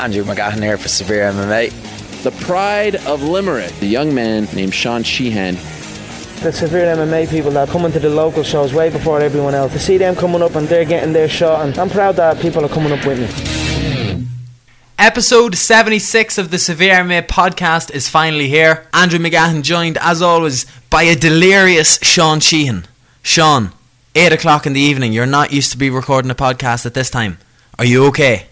Andrew McGahan here for Severe MMA. The pride of Limerick, the young man named Sean Sheehan. The severe MMA people that come into the local shows way before everyone else. To see them coming up and they're getting their shot, and I'm proud that people are coming up with me. Episode 76 of the Severe MMA podcast is finally here. Andrew McGahan joined, as always, by a delirious Sean Sheehan. Sean, 8 o'clock in the evening, you're not used to be recording a podcast at this time. Are you okay?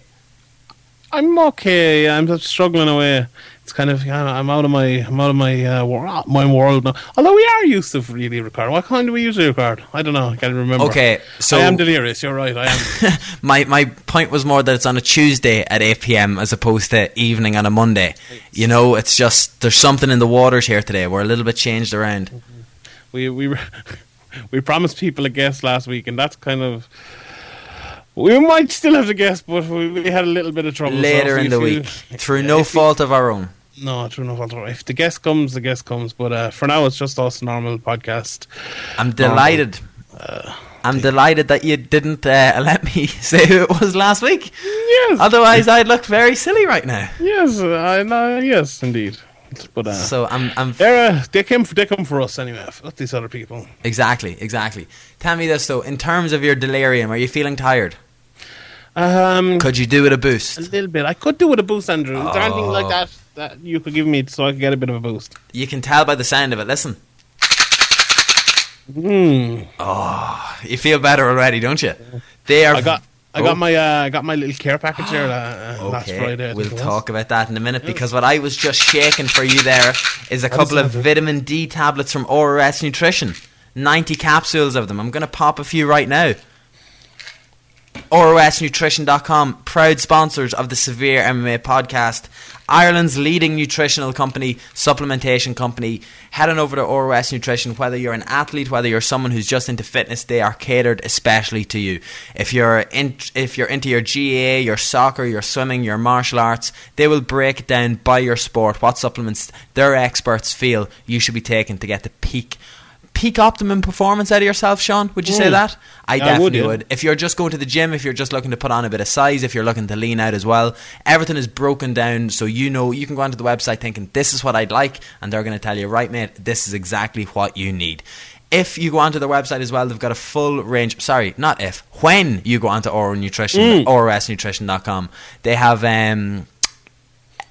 I'm okay. I'm just struggling away. It's kind of I'm out of my I'm out of my uh, wor- my world now. Although we are used to really record. What kind do we usually record? I don't know. I can't remember. Okay, so I am delirious. You're right. I am. my my point was more that it's on a Tuesday at 8 p.m. as opposed to evening on a Monday. You know, it's just there's something in the waters here today. We're a little bit changed around. we we we promised people a guest last week, and that's kind of. We might still have to guess, but we, we had a little bit of trouble. Later if in the you- week, through no if you- fault of our own. No, through no fault. of our- own. If the guest comes, the guest comes. But uh, for now, it's just us normal podcast. I'm delighted. Uh, I'm delighted that you didn't uh, let me say who it was last week. Yes. Otherwise, I'd look very silly right now. Yes, I know. Yes, indeed. But uh, So I'm, I'm they're, uh, they came they come for us anyway. Not these other people. exactly, exactly. Tell me this though: in terms of your delirium, are you feeling tired? Um, Could you do it a boost? a little bit. I could do with a boost, Andrew. Is there anything Oh. like that that you could give me so I could get a bit of a boost? You can tell by the sound of it. Listen, Hmm. you feel better already, don't you? They are. I got I Oh. got my uh, I got my little care package there uh, uh, last Okay, Friday. We'll talk about that in a minute because what I was just shaking for you there is a couple of that? vitamin D tablets from ORS Nutrition. 90 capsules of them. I'm going to pop a few right now. ORSNutrition.com, proud sponsors of the Severe MMA podcast. Ireland's leading nutritional company, supplementation company. Head on over to ORS Nutrition. Whether you're an athlete, whether you're someone who's just into fitness, they are catered especially to you. If you're in, if you're into your GAA, your soccer, your swimming, your martial arts, they will break down by your sport what supplements their experts feel you should be taking to get the peak peak optimum performance out of yourself, Sean. Would you say Mm. that? I Yeah, I would, definitely yeah. would. If you're just going to the gym, if you're just looking to put on a bit of size, if you're looking to lean out as well, everything is broken down so you know you can go onto the website thinking this is what I'd like, and they're going to tell you, right, mate, this is exactly what you need. If you go onto their website as well, they've got a full range. Sorry, not if. When you go onto Oral Nutrition, Mm. ORSNutrition.com, they have um,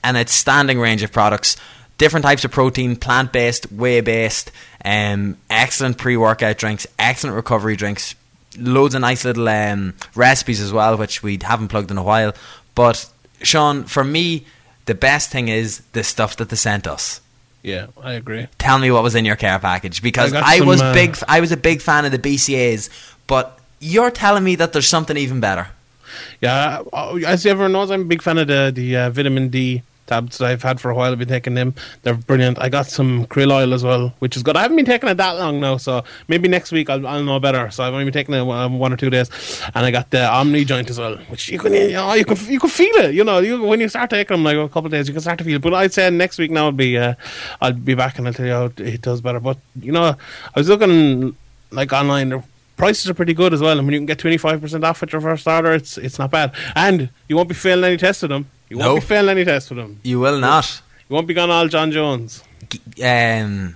an outstanding range of products. Different types of protein, plant based, whey based, um, excellent pre workout drinks, excellent recovery drinks, loads of nice little um, recipes as well, which we haven't plugged in a while. But Sean, for me, the best thing is the stuff that they sent us. Yeah, I agree. Tell me what was in your care package because I I, some, was uh, big. I was a big fan of the BCAA's, but you're telling me that there's something even better. Yeah, uh, as everyone knows, I'm a big fan of the the uh, vitamin D tablets that I've had for a while. I've been taking them; they're brilliant. I got some krill oil as well, which is good. I haven't been taking it that long now, so maybe next week I'll, I'll know better. So I've only been taking it um, one or two days, and I got the Omni joint as well, which you can you, know, you can you can feel it. You know, you, when you start taking them like a couple of days, you can start to feel it. But I'd say next week now I'll be uh, I'll be back and I'll tell you how it, does better. But you know, I was looking like online. The prices are pretty good as well. and when you can get twenty five percent off with your first order, it's it's not bad. And you won't be failing any tests with them. You won't No. be failing any tests with them. You will not. You won't be gone all Jon Jones. um,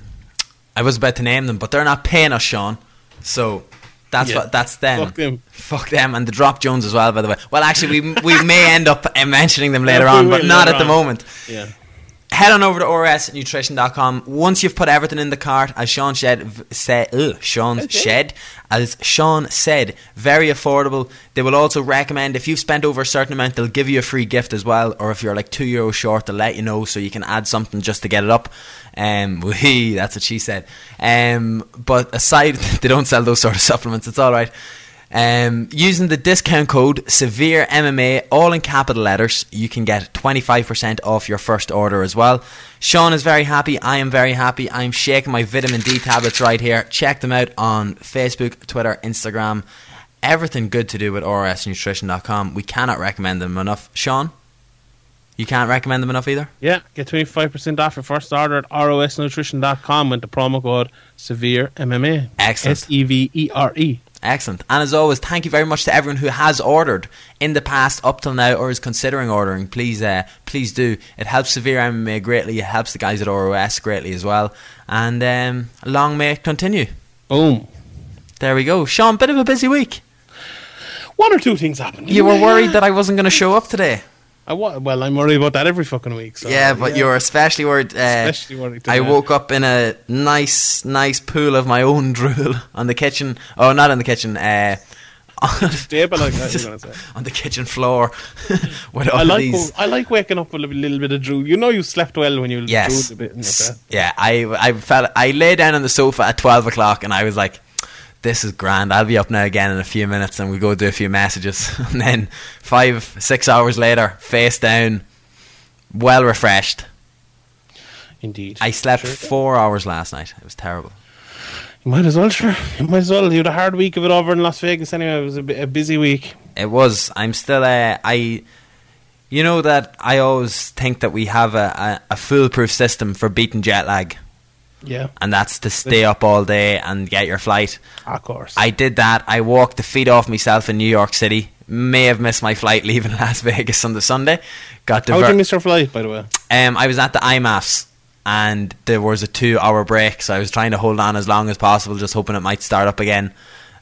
I was about to name them, but they're not paying us, Sean. So that's Yeah. what that's them. Fuck them. Fuck them, and the Drop Jones as well. By the way, well, actually, we we may end up mentioning them later Yeah, on, but not at the moment. Yeah. Head on over to orsnutrition.com. Once you've put everything in the cart, as Sean said, said ugh, Sean shed, as Sean said, very affordable. They will also recommend if you've spent over a certain amount, they'll give you a free gift as well. Or if you're like two euros short, they'll let you know so you can add something just to get it up. Um, wee, that's what she said. Um, but aside, they don't sell those sort of supplements. It's all right. Um, using the discount code Severe MMA, all in capital letters, you can get 25% off your first order as well. Sean is very happy. I am very happy. I'm shaking my vitamin D tablets right here. Check them out on Facebook, Twitter, Instagram. Everything good to do with orsnutrition.com. We cannot recommend them enough. Sean, you can't recommend them enough either. Yeah, get 25% off your first order at rosnutrition.com with the promo code SEVERE MMA. Excellent. S E V E R E. Excellent. And as always, thank you very much to everyone who has ordered in the past up till now or is considering ordering. Please, uh, please do. It helps Severe MMA greatly. It helps the guys at ROS greatly as well. And um, long may it continue. Boom. There we go. Sean, bit of a busy week. One or two things happened. You were worried that I wasn't going to show up today. I wa- well, I'm worried about that every fucking week. So, yeah, but you're especially worried. Uh, Especially worried I woke up in a nice, nice pool of my own drool on the kitchen. Oh, not on the kitchen. Uh, on, Stable like that, you're gonna say. on the kitchen floor. with all I like these. I like waking up with a little bit of drool. You know you slept well when you Yes. drooled a bit in your bed. Yeah, I I felt I lay down on the sofa at twelve o'clock and I was like, "This is grand. I'll be up now again in a few minutes and we go do a few messages." and then five six hours later, face down, well refreshed. Indeed. I slept Sure. four hours last night. It was terrible. You might as well, sure. You might as well. You had a hard week of it over in Las Vegas anyway. It was a, a busy week. It was. I'm still. Uh, I. You know that I always think that we have a, a, a foolproof system for beating jet lag, Yeah, and that's to stay up all day and get your flight. of course. I did that. I walked the feet off myself in New York City. May have missed my flight leaving Las Vegas on the Sunday. Got How did you miss your flight, by the way? um, I was at the IMMAFs and there was a two hour break, so I was trying to hold on as long as possible, just hoping it might start up again.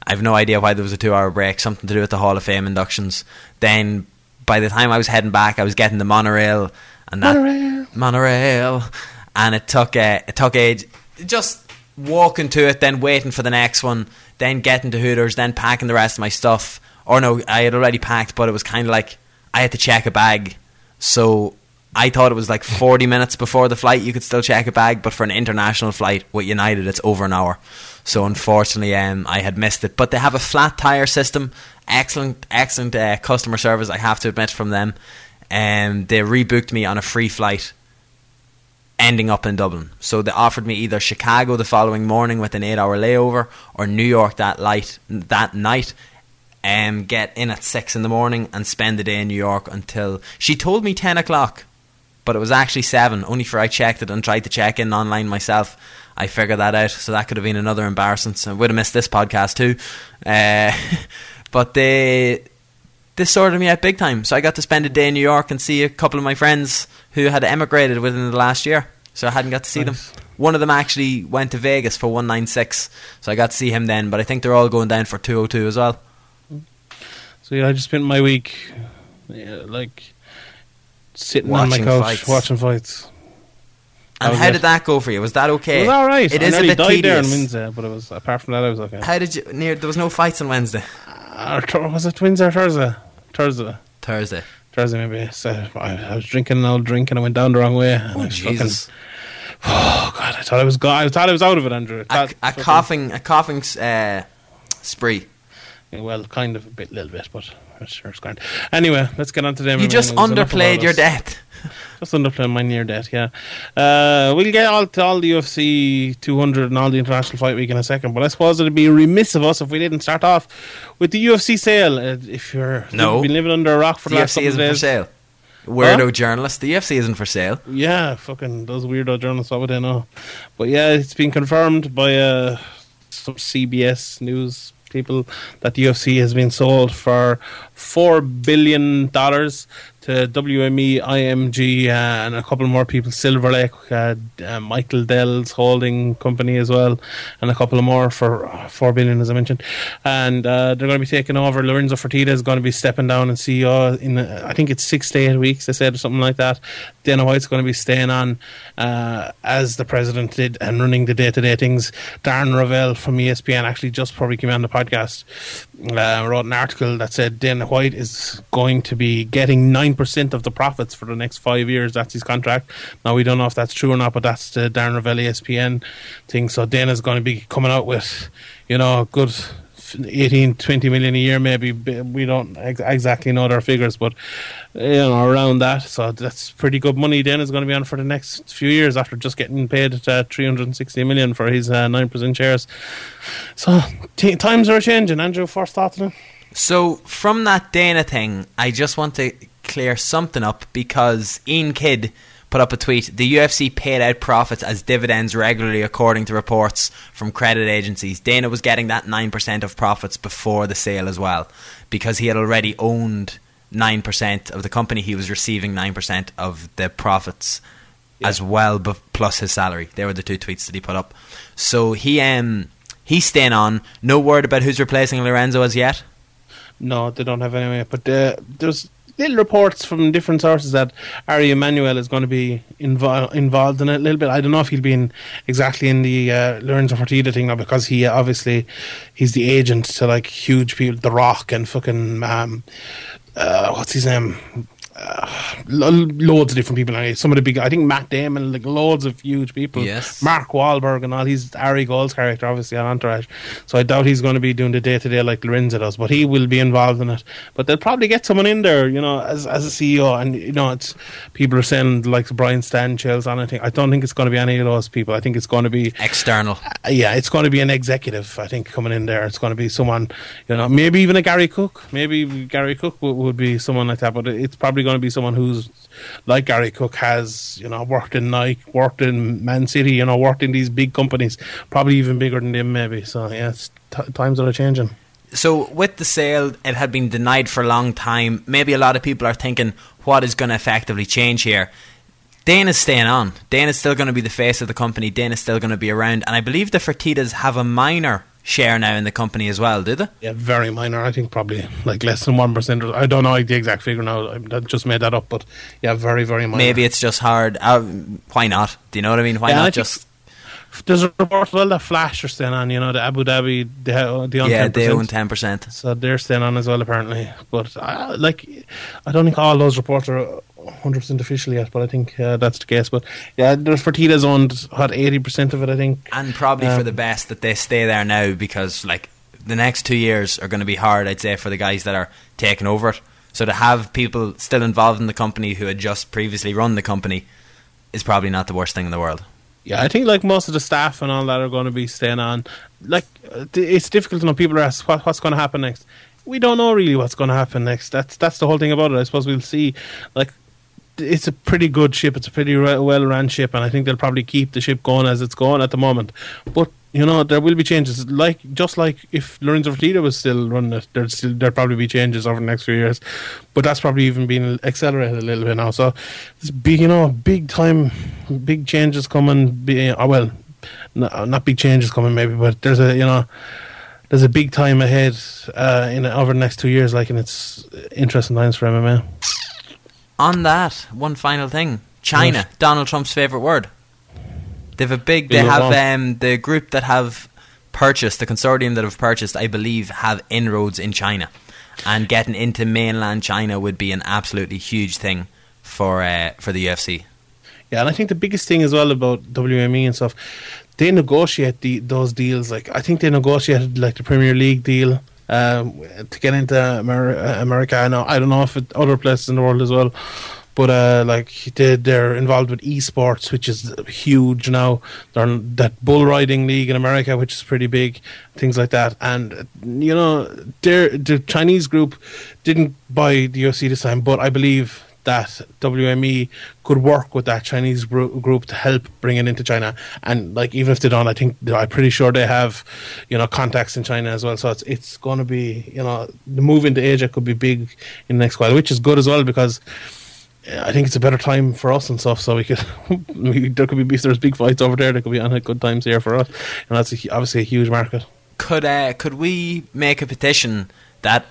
I have no idea why there was a two hour break, something to do with the Hall of Fame inductions. Then by the time I was heading back, I was getting the monorail and that Monorail. monorail, and it took uh, it took age. Just walking to it, then waiting for the next one, then getting to Hooters, then packing the rest of my stuff. Or no, I had already packed, but it was kind of like I had to check a bag, so I thought it was like 40 minutes before the flight you could still check a bag, but for an international flight with United, it's over an hour. So unfortunately, um, I had missed it. But they have a flat tire system. Excellent, excellent uh, customer service. I have to admit from them. Um, they rebooked me on a free flight, ending up in Dublin. So they offered me either Chicago the following morning with an eight-hour layover, or New York that light that night. Um, get in at six in the morning and spend the day in New York until she told me ten o'clock but it was actually seven. Only for I checked it and tried to check in online myself. I figured that out, so that could have been another embarrassment. So I would have missed this podcast too. Uh, but they they sorted me out big time. So I got to spend a day in New York and see a couple of my friends who had emigrated within the last year. So I hadn't got to see Nice. them. One of them actually went to Vegas for 196, so I got to see him then. But I think they're all going down for 202 as well. So yeah, I just spent my week, yeah, like sitting on my Watching couch fights. watching fights. And how did that go for you? Was that okay? It was all right. It I is a bit died there on tedious. Wednesday, but it was apart from that, I was okay. How did you? Near there was no fights on Wednesday, Uh, Thur- was it Wednesday or Thursday? Thursday. Thursday. Thursday maybe. So I, I was drinking an old drink and I went down the wrong way. and I Oh was fucking- Jesus! oh god! I thought I was go- I thought I was out of it, Andrew. I A, a fucking- coughing, a coughing uh, spree. Yeah, Well, kind of a bit, little bit, but sure it's grand. Anyway, let's get on to them. You just underplayed your death. Just underplayed my near death. Yeah, uh, we'll get all to all the UFC 200 and all the international fight week in a second. But I suppose it'd be remiss of us if we didn't start off with the UFC sale. Uh, if you're No. you've been living under a rock for The the last UFC couple isn't for days, sale. Weirdo journalist. The UFC isn't for sale. Yeah, fucking those weirdo journalists, what would they know? But yeah, it's been confirmed by uh, some CBS News people that UFC has been sold for four billion dollars to WME, IMG, uh, and a couple more people, Silver Lake, uh, uh, Michael Dell's holding company as well, and a couple more for uh, four billion, as I mentioned. And uh, they're going to be taking over. Lorenzo Fertitta is going to be stepping down and CEO in, uh, I think it's six to eight weeks. They said or something like that. Dana White's going to be staying on as the president did and running the day to day things. Darren Rovell from ESPN actually just probably came on the podcast. Uh, wrote an article that said Dana White is going to be getting 9% of the profits for the next five years. That's his contract. Now, we don't know if that's true or not, but that's the Darren Rovell ESPN thing. So, Dana's going to be coming out with, you know, good 18, 20 million a year, maybe. We don't ex- exactly know their figures, but, you know, around that. So, that's pretty good money Then is going to be on for the next few years after just getting paid uh, 360 million for his uh, 9% shares. So, t- times are changing. Andrew, first thoughts on? So from that Dana thing, I just want to clear something up because Iain Kidd put up a tweet. The UFC paid out profits as dividends regularly, according to reports from credit agencies. Dana was getting that 9% of profits before the sale as well, because he had already owned 9% of the company. He was receiving 9% of the profits as well, plus his salary. They were the two tweets that he put up. So he um he's staying on. No word about who's replacing Lorenzo as yet. No, they don't have any. But uh, there's little reports from different sources that Ari Emanuel is going to be invo- involved in it a little bit. I don't know if he'll be in exactly in the uh, Lorenzo Fertitta thing now because he uh, obviously he's the agent to like huge people, The Rock and fucking um, uh, what's his name. Uh, loads of different people. Some of the big, I think Matt Damon, like loads of huge people. Yes. Mark Wahlberg and all. He's Ari Gold's character, obviously on Entourage. So I doubt he's going to be doing the day to day like Lorenzo does, but he will be involved in it. But they'll probably get someone in there, you know, as as a CEO. And you know, it's people are saying like Brian Stanchels on. I think I don't think it's going to be any of those people. I think it's going to be External. uh, yeah, it's going to be an executive. I think coming in there, it's going to be someone, you know, maybe even a Gary Cook. Maybe Gary Cook would, would be someone like that. But it's probably going to be someone who's like Gary Cook has, you know, worked in Nike, worked in Man City, you know, worked in these big companies, probably even bigger than them, maybe. So yeah, t- times are changing. So with the sale, it had been denied for a long time. Maybe a lot of people are thinking, what is going to effectively change here? Dana's staying on. Dana's still going to be the face of the company. Dana's still going to be around, and I believe the Fertittas have a minor share now in the company as well. Do they? Yeah, very minor. I think probably like less than one percent. I don't know the exact figure now. I I just made that up, but yeah, very very minor. Maybe it's just hard. Uh, why not? Do you know what I mean? Why Yeah, I not think- just? There's a report well that Flash are staying on. You know, the Abu Dhabi, they, they own Yeah, 10%. they own ten percent. So they're staying on as well, apparently. But uh, like, I don't think all those reports are 100 percent official yet. But I think uh, that's the case. But yeah, there's Fertitta's owned what 80 percent of it. I think. and probably for Um, the best that they stay there now because like the next two years are going to be hard I'd say for the guys that are taking over it so to have people still involved in the company who had just previously run the company is probably not the worst thing in the world Yeah, I think like most of the staff and all that are going to be staying on. Like, it's difficult to know. People are asked what, what's going to happen next. We don't know really what's going to happen next. That's that's the whole thing about it. I suppose we'll see. Like, it's a pretty good ship. It's a pretty well run ship, and I think they'll probably keep the ship going as it's going at the moment. But you know, there will be changes. Like just like if Lorenzo Fertitta was still running it, there'd still there'll probably be changes over the next few years. But that's probably even been accelerated a little bit now. So it's big, you know, big time, big changes coming. Oh, well, no, not big changes coming maybe, but there's a you know. There's a big time ahead uh, in over the next two years, like, and it's interesting times for MMA. On that one final thing China Yes. Donald Trump's favorite word they've a big they have um, the group that have purchased the consortium that have purchased I believe have inroads in China and getting into mainland China would be an absolutely huge thing for uh, for the UFC Yeah, and I think the biggest thing as well about WME and stuff, they negotiate the, those deals. Like I think they negotiated like the Premier League deal um, to get into Amer- uh, America. I know I don't know if it, other places in the world as well, but uh, like they, they're involved with esports, which is huge now. They're that bull riding league in America, which is pretty big, things like that. And you know, the Chinese group didn't buy the UFC this time, but I believe that WME could work with that Chinese group to help bring it into China. And like even if they don't, I think I'm pretty sure they have, you know, contacts in China as well. So it's it's going to be, you know, the move into Asia could be big in the next while, which is good as well because. I think it's a better time for us and stuff, so we could. we, there could be if there's big fights over there. There could be on good times here for us, and that's a, obviously a huge market. could uh, could we make a petition that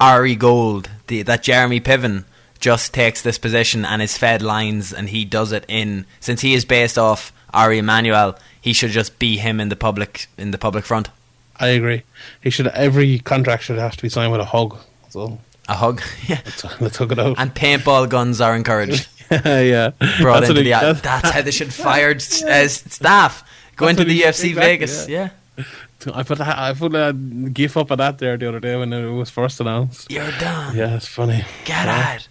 Ari Gold, the, that Jeremy Piven, just takes this position and is fed lines, and he does it in since he is based off Ari Emanuel, he should just be him in the public in the public front. I agree. He should every contract should have to be signed with a hug. So A hug, yeah. let's, let's hug it out. And paintball guns are encouraged. yeah, Brought That's into the he- that's, how they should fire uh, staff. Go That's into the UFC exactly, Vegas, yeah. yeah. I put a, I put a gif up of that there the other day when it was first announced. You're done. Yeah, it's funny. Get Yeah. out.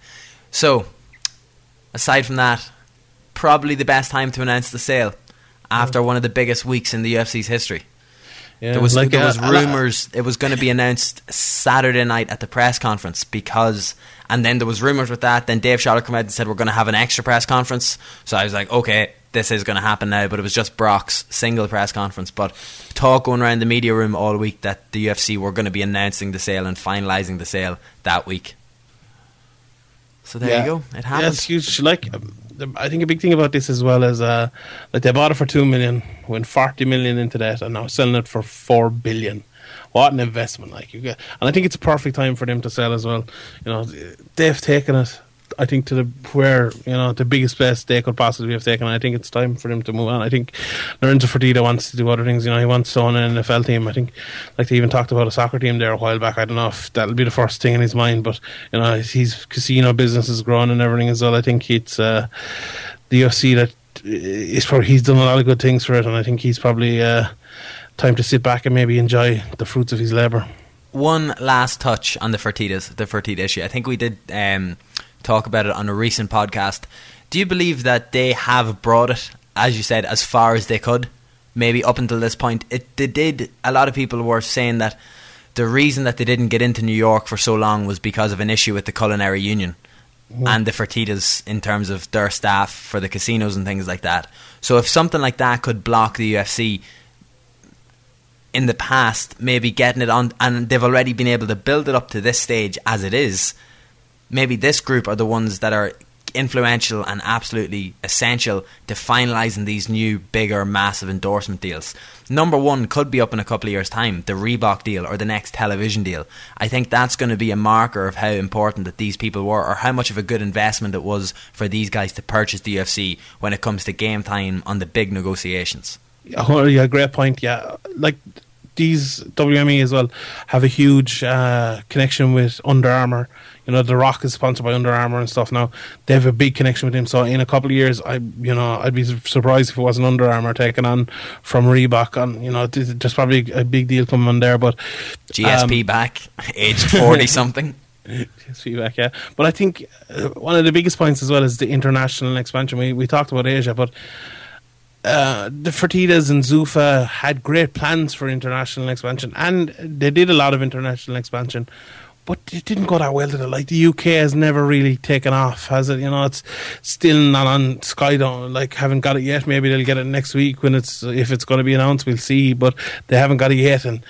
So, aside from that, probably the best time to announce the sale after one of the biggest weeks in the UFC's history. Yeah, there was like, there uh, was rumors it was going to be announced Saturday night at the press conference because and then there was rumors with that then Dave Sholler came out and said we're going to have an extra press conference. So I was like okay this is going to happen now but it was just Brock's single press conference. But talk going around the media room all week that the UFC were going to be announcing the sale and finalising the sale that week so there Yeah. you go it Yeah, happened it's huge. Like, um, I think a big thing about this as well is, uh, like they bought it for two million, went forty million into that, and now selling it for four billion. What an investment! Like you get, and I think it's a perfect time for them to sell as well. You know, they've taken it. I think to the where you know the biggest place they could possibly have taken. I think it's time for them to move on. I think Lorenzo Fertitta wants to do other things. You know, he wants to own an NFL team. I think, like they even talked about a soccer team there a while back. I don't know if that'll be the first thing in his mind, but you know, his casino business is growing and everything as well. I think it's uh, the UFC that is probably he's done a lot of good things for it, and I think he's probably uh, time to sit back and maybe enjoy the fruits of his labour. one last touch on the Fertittas, the Fertitta issue. I think we did um, talk about it on a recent podcast. Do you believe that they have brought it, as you said, as far as they could? Maybe up until this point, it they did. A lot of people were saying that the reason that they didn't get into New York for so long was because of an issue with the culinary union hmm. and the Fertittas in terms of their staff for the casinos and things like that. So if something like that could block the UFC, in the past, maybe getting it on, and they've already been able to build it up to this stage as it is. Maybe this group are the ones that are influential and absolutely essential to finalising these new, bigger, massive endorsement deals. Number one could be up in a couple of years' time, the Reebok deal or the next television deal. I think that's going to be a marker of how important that these people were, or how much of a good investment it was for these guys to purchase the UFC when it comes to game time on the big negotiations. Oh, yeah, great point. Yeah, like these WME as well have a huge uh, connection with Under Armour. You know, The Rock is sponsored by Under Armour and stuff. Now they have a big connection with him. So in a couple of years, I you know I'd be surprised if it wasn't Under Armour taking on from Reebok. And you know, th- there's probably a big deal coming on there. But GSP Um, back, aged 40 something. Feedback, yeah. But I think uh, one of the biggest points as well is the international expansion. We we talked about Asia, but uh, the Fertittas and Zuffa had great plans for international expansion, and they did a lot of international expansion. But it didn't go that well, did it? Like the UK has never really taken off, has it? You know, it's still not on Sky. Don't like haven't got it yet. Maybe they'll get it next week when it's if it's going to be announced. We'll see, but they haven't got it yet. And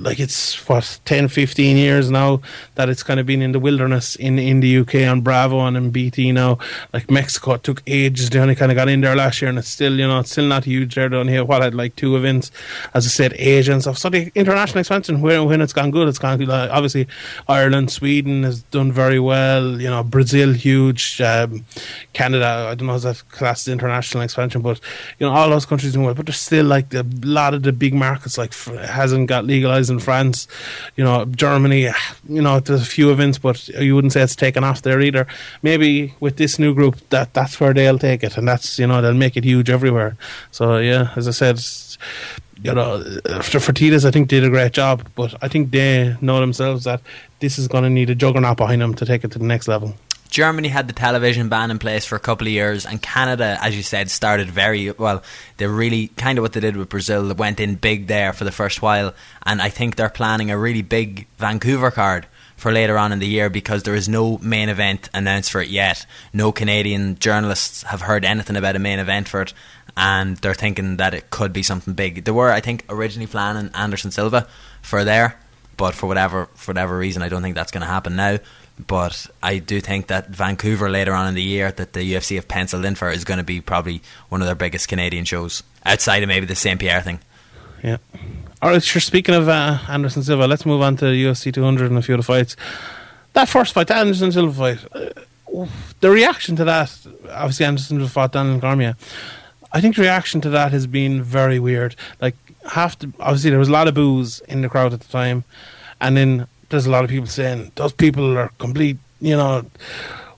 like it's what 10, 15 years now that it's kind of been in the wilderness in in the UK on Bravo and in BT now. Like Mexico, took ages. They only kind of got in there last year, and it's still you know it's still not huge there. down here what had like two events, as I said, Asia and stuff. So the international expansion when when it's gone good, it's gone good. Like, obviously, Ireland, Sweden has done very well. You know, Brazil huge. Um, Canada, I don't know if that class is international expansion, but you know all those countries doing well. But there's still like a lot of the big markets like hasn't got legalized in France. You know, Germany. You know, there's a few events, but you wouldn't say it's taken off there either. Maybe with this new group, that that's where they'll take it, and that's you know they'll make it huge everywhere. So yeah, as I said. You know, the Fertittas, I think, did a great job, but I think they know themselves that this is going to need a juggernaut behind them to take it to the next level. Germany had the television ban in place for a couple of years, and Canada, as you said, started very well. They really kind of what they did with Brazil. They went in big there for the first while, and I think they're planning a really big Vancouver card for later on in the year because there is no main event announced for it yet. No Canadian journalists have heard anything about a main event for it, and they're thinking that it could be something big. They were, I think, originally planning Anderson Silva for there, but for whatever for whatever reason, I don't think that's going to happen now. But I do think that Vancouver later on in the year that the UFC have penciled in for is going to be probably one of their biggest Canadian shows outside of maybe the St Pierre thing. Yeah. All right, sure. Speaking of uh, Anderson Silva, let's move on to UFC 200 and a few of the fights. That first fight, Anderson Silva fight, uh, the reaction to that, obviously Anderson Silva fought Daniel Cormier. I think the reaction to that has been very weird. Like, half the, obviously there was a lot of boos in the crowd at the time, and then there's a lot of people saying those people are complete, you know,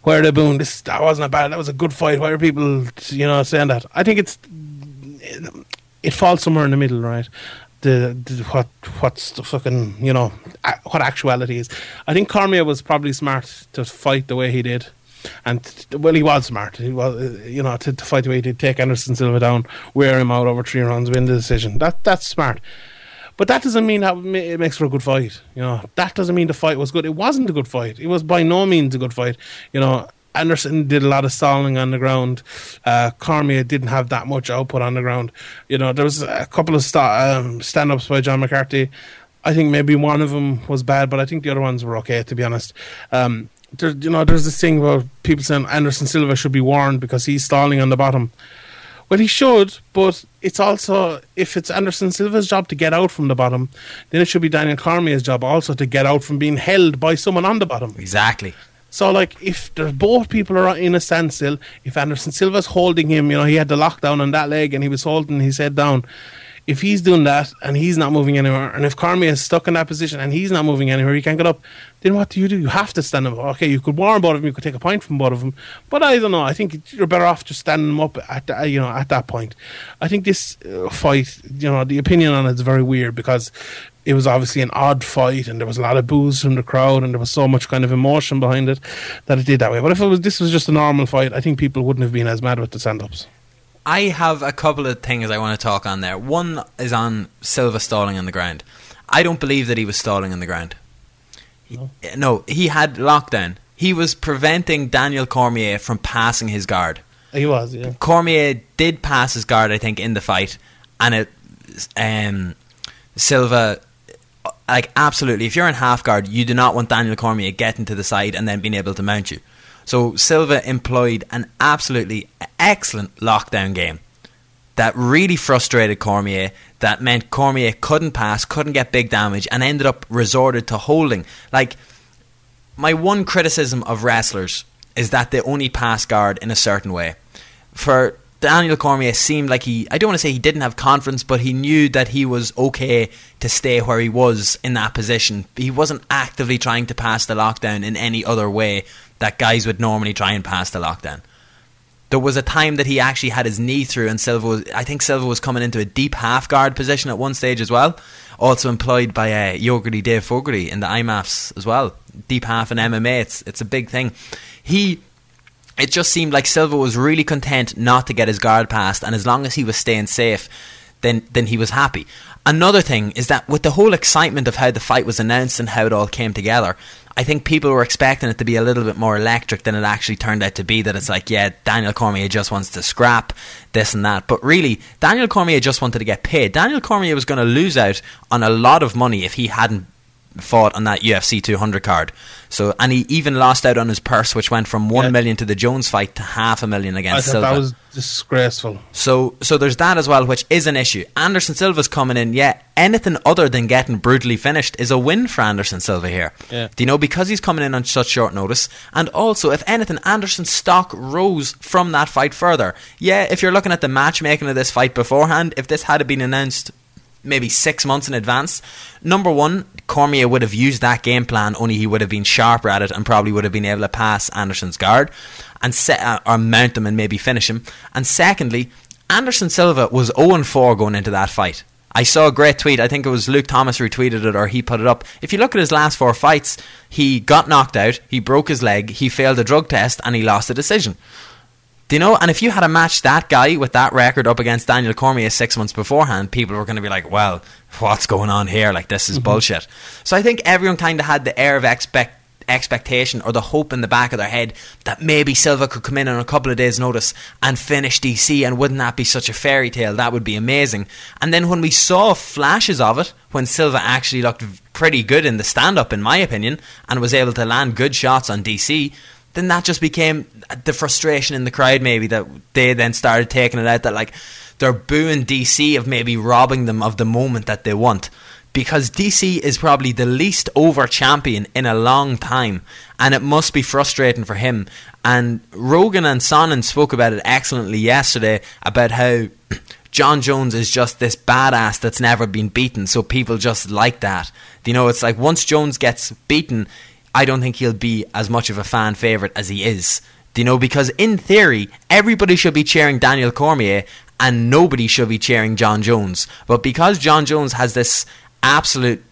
where they booing? This that wasn't a bad, that was a good fight. Why are people, you know, saying that? I think it's it falls somewhere in the middle, right? The, the what what's the fucking you know a, what actuality is. I think Cormier was probably smart to fight the way he did, and well, he was smart. He was you know to, to fight the way he did, take Anderson Silva down, wear him out over three rounds, win the decision. That that's smart. But that doesn't mean that it makes for a good fight. You know, that doesn't mean the fight was good. It wasn't a good fight. It was by no means a good fight. You know, Anderson did a lot of stalling on the ground. Uh, Cormier didn't have that much output on the ground. You know, there was a couple of um, stand ups by John McCarthy. I think maybe one of them was bad, but I think the other ones were okay, to be honest. Um, there, you know, there's this thing about people saying Anderson Silva should be warned because he's stalling on the bottom. Well, he should, but it's also if it's Anderson Silva's job to get out from the bottom, then it should be Daniel Cormier's job also to get out from being held by someone on the bottom. Exactly. So, like, if there's both people are in a standstill, if Anderson Silva's holding him, you know, he had the lockdown on that leg and he was holding his head down, if he's doing that and he's not moving anywhere, and if Cormier is stuck in that position and he's not moving anywhere, he can't get up, then what do you do? You have to stand him. Up. Okay, you could warn both of them, you could take a point from both of them, but I don't know. I think you're better off just standing them up at the, you know at that point. I think this uh, fight, you know, the opinion on it is very weird because it was obviously an odd fight and there was a lot of boos from the crowd and there was so much kind of emotion behind it that it did that way. But if it was this was just a normal fight, I think people wouldn't have been as mad with the stand ups. I have a couple of things I want to talk on there. One is on Silva stalling on the ground. I don't believe that he was stalling on the ground. No, no he had lockdown. He was preventing Daniel Cormier from passing his guard. He was, yeah. Cormier did pass his guard, I think, in the fight, and it um, Silva like absolutely. If you're in half guard, you do not want Daniel Cormier getting to the side and then being able to mount you. So Silva employed an absolutely excellent lockdown game that really frustrated Cormier. That meant Cormier couldn't pass, couldn't get big damage, and ended up resorted to holding. Like my one criticism of wrestlers is that they only pass guard in a certain way. For Daniel Cormier seemed like he, I don't want to say he didn't have confidence, but he knew that he was okay to stay where he was in that position. He wasn't actively trying to pass the lockdown in any other way that guys would normally try and pass the lockdown. There was a time that he actually had his knee through, and Silva was, I think Silva was coming into a deep half guard position at one stage as well. Also employed by uh, Yogerty Dave Fogarty in the IMMAFs as well. Deep half in MMA, it's, it's a big thing. He it just seemed like Silva was really content not to get his guard passed, and as long as he was staying safe, then then he was happy. Another thing is that with the whole excitement of how the fight was announced and how it all came together, I think people were expecting it to be a little bit more electric than it actually turned out to be. That it's like, yeah, Daniel Cormier just wants to scrap this and that. But really, Daniel Cormier just wanted to get paid. Daniel Cormier was going to lose out on a lot of money if he hadn't fought on that UFC 200 card. So, and he even lost out on his purse, which went from one yeah. million to the Jones fight to half a million against I Silva. That was disgraceful. So, so there's that as well, which is an issue. Anderson Silva's coming in. Yeah, anything other than getting brutally finished is a win for Anderson Silva here. Yeah. Do you know because he's coming in on such short notice, and also if anything, Anderson's stock rose from that fight further. Yeah, if you're looking at the matchmaking of this fight beforehand, if this had been announced maybe six months in advance. Number one, Cormier would have used that game plan, only he would have been sharper at it and probably would have been able to pass Anderson's guard and set uh, or mount him and maybe finish him. And secondly, Anderson Silva was 0 4 going into that fight. I saw a great tweet. I think it was Luke Thomas retweeted it or he put it up. If you look at his last four fights, he got knocked out, he broke his leg, he failed a drug test, and he lost a decision. Do you know? And if you had a match that guy with that record up against Daniel Cormier six months beforehand, people were going to be like, well, what's going on here? Like, this is mm-hmm. bullshit. So I think everyone kind of had the air of expect expectation or the hope in the back of their head that maybe Silva could come in on a couple of days' notice and finish DC, and wouldn't that be such a fairy tale? That would be amazing. And then when we saw flashes of it, when Silva actually looked pretty good in the stand up, in my opinion, and was able to land good shots on DC, then that just became the frustration in the crowd maybe that they then started taking it out that like they're booing DC of maybe robbing them of the moment that they want. Because DC is probably the least over champion in a long time and it must be frustrating for him. And Rogan and Sonnen spoke about it excellently yesterday about how Jon Jones is just this badass that's never been beaten so people just like that. You know it's like once Jones gets beaten I don't think he'll be as much of a fan favourite as he is. Do you know? Because in theory, everybody should be cheering Daniel Cormier and nobody should be cheering Jon Jones. But because Jon Jones has this absolute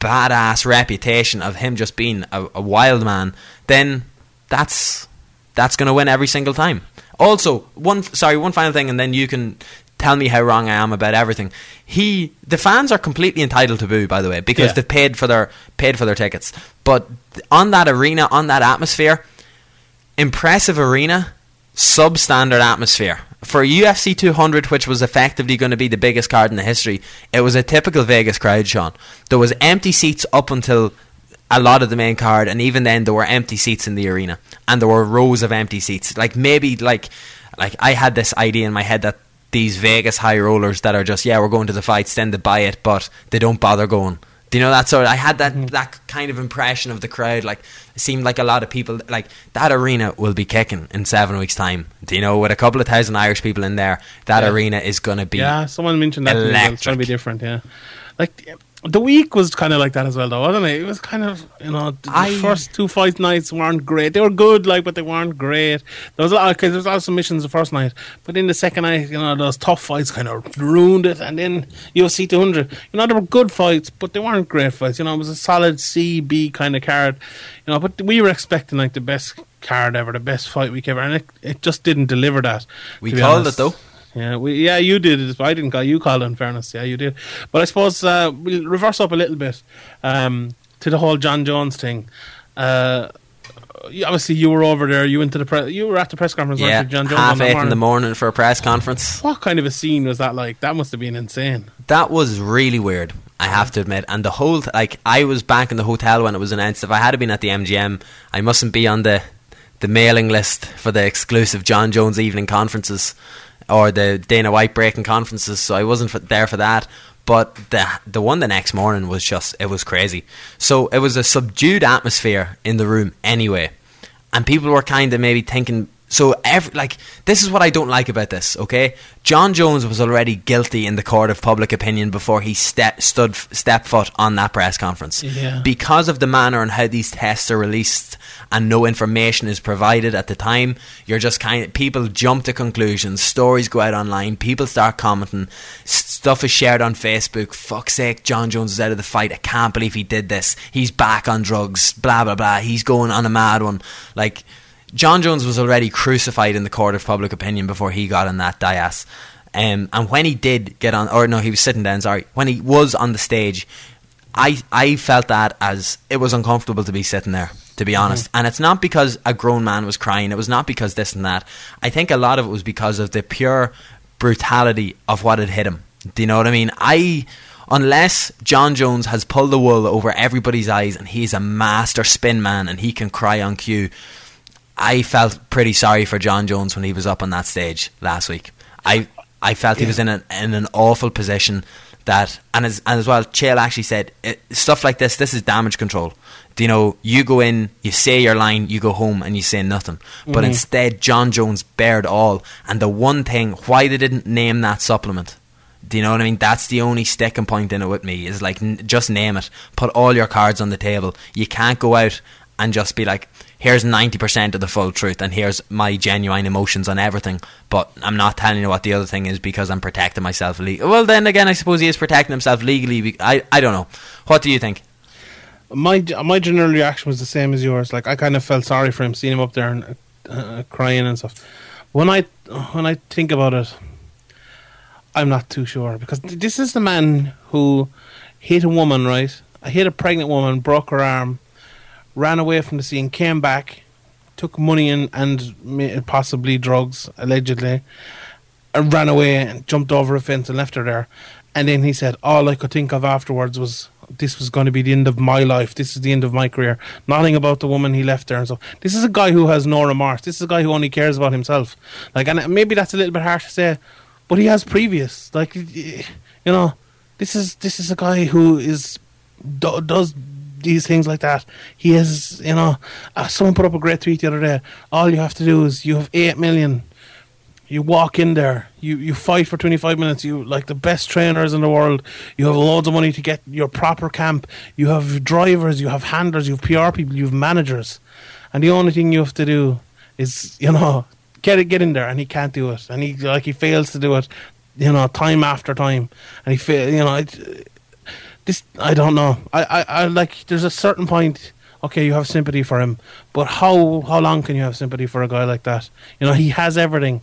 badass reputation of him just being a, a wild man, then that's that's going to win every single time. Also, one sorry, one final thing, and then you can tell me how wrong I am about everything. He, the fans are completely entitled to boo, by the way, because Yeah. they've paid for their paid for their tickets. But on that arena, on that atmosphere, impressive arena, substandard atmosphere. For UFC 200, which was effectively going to be the biggest card in the history, it was a typical Vegas crowd, Sean. There was empty seats up until a lot of the main card, and even then there were empty seats in the arena, and there were rows of empty seats. Like maybe like like I had this idea in my head that these Vegas high rollers that are just yeah we're going to the fights, then they buy it, but they don't bother going. Do you know that sort? Of, I had that mm. that kind of impression of the crowd. Like it seemed like a lot of people like that arena will be kicking in seven weeks' time. Do you know with a couple of thousand Irish people in there, that Yeah. arena is going to be Yeah, someone mentioned that. to It's going to be different. Yeah, like the week was kind of like that as well, though, wasn't it? It was kind of you know the, the I- first two fight nights weren't great. They were good, like, but they weren't great. There was a lot because there was a lot of submissions the first night, but in the second night, you know, those tough fights kind of ruined it. And then UFC 200, you know, they were good fights, but they weren't great fights. You know, it was a solid C B kind of card. You know, but we were expecting like the best card ever, the best fight week ever, and it, it just didn't deliver that. We called honest. it though. Yeah, we, yeah, you did it. I didn't call you called it in fairness. Yeah, you did. But I suppose uh, we'll reverse up a little bit um, to the whole Jon Jones thing. Uh, obviously, you were over there. You went to the pre- you were at the press conference. Yeah, you, Jon Jones half eight in the morning? for a press conference. What kind of a scene was that like? That must have been insane. That was really weird. I have to admit, and the whole like I was back in the hotel when it was announced. If I had been at the MGM, I mustn't be on the the mailing list for the exclusive Jon Jones evening conferences or the Dana White breaking conferences. So I wasn't there for that. But the the one the next morning was just it was crazy. So it was a subdued atmosphere in the room anyway, and people were kind of maybe thinking. So every like this is what I don't like about this. Okay, Jon Jones was already guilty in the court of public opinion before he step stood step foot on that press conference Yeah. because of the manner and how these tests are released and no information is provided at the time you're just kind of people jump to conclusions stories go out online people start commenting stuff is shared on facebook fuck's sake jon jones is out of the fight i can't believe he did this he's back on drugs blah blah blah he's going on a mad one like jon jones was already crucified in the court of public opinion before he got on that dais um, and when he did get on or no he was sitting down sorry when he was on the stage I I felt that as it was uncomfortable to be sitting there, to be honest. And it's not because a grown man was crying. It was not because this and that. I think a lot of it was because of the pure brutality of what had hit him. Do you know what I mean? I unless Jon Jones has pulled the wool over everybody's eyes and he's a master spin man and he can cry on cue. I felt pretty sorry for Jon Jones when he was up on that stage last week. I I felt he was in an in an awful position that and as and as well Chael actually said it, stuff like this this is damage control. Do you know you go in, you say your line, you go home and you say nothing. But mm-hmm. instead Jon Jones bared all and the one thing why they didn't name that supplement do you know what I mean? That's the only sticking point in it with me is like n- just name it. Put all your cards on the table. You can't go out and just be like, here's ninety percent of the full truth, and here's my genuine emotions on everything. But I'm not telling you what the other thing is because I'm protecting myself. Le- well, then again, I suppose he is protecting himself legally. I I don't know. What do you think? My my general reaction was the same as yours. Like I kind of felt sorry for him, seeing him up there and uh, crying and stuff. When I when I think about it, I'm not too sure because this is the man who hit a woman, right? I hit a pregnant woman, broke her arm, ran away from the scene, came back, took money and and possibly drugs, allegedly, and ran away and jumped over a fence and left her there. And then he said, all I could think of afterwards was this was going to be the end of my life. This is the end of my career. Nothing about the woman he left there and so. This is a guy who has no remorse. This is a guy who only cares about himself. Like, and maybe that's a little bit harsh to say, but he has previous. Like, you know, this is this is a guy who is do, does these things like that. He is, you know, uh, someone put up a great tweet the other day. All you have to do is you have eight million you walk in there, you, you fight for 25 minutes, you like the best trainers in the world, you have loads of money to get your proper camp, you have drivers, you have handlers, you have PR people, you have managers. And the only thing you have to do is, you know, get it, get in there, and he can't do it. And he, like, he fails to do it, you know, time after time. And he fail, you know, it, this, I don't know. I, I, I like, there's a certain point, okay, you have sympathy for him, but how, how long can you have sympathy for a guy like that? You know, he has everything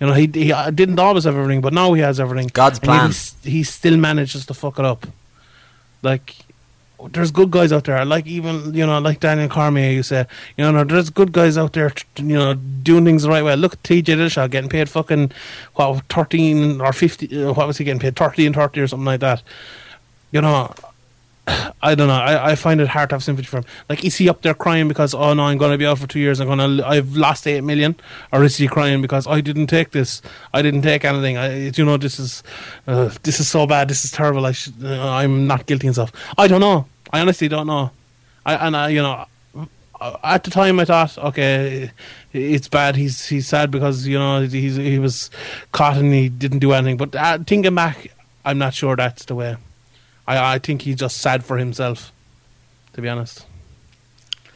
You know, he he uh, didn't always have everything, but now he has everything. God's plan. he's- he still manages to fuck it up. Like, there's good guys out there. Like even you know, like Daniel Cormier, you say, you know, there's good guys out there, you know, doing things the right way. Look at T.J. Dillashaw getting paid fucking what thirteen or fifty. Uh, what was he getting paid? Thirty and thirty or something like that. You know, I don't know. I, I find it hard to have sympathy for him. Like, is he up there crying because oh no, I'm going to be out for two years. I'm to I've lost eight million, or is he crying because I didn't take this? I didn't take anything. I, you know, this is uh, this is so bad. This is terrible. I should, uh, I'm not guilty and stuff. I don't know. I honestly don't know. I and I, you know, at the time I thought, okay, it's bad. He's he's sad because you know he's he was caught and he didn't do anything. But uh, thinking back, I'm not sure that's the way. I I think he's just sad for himself. To be honest,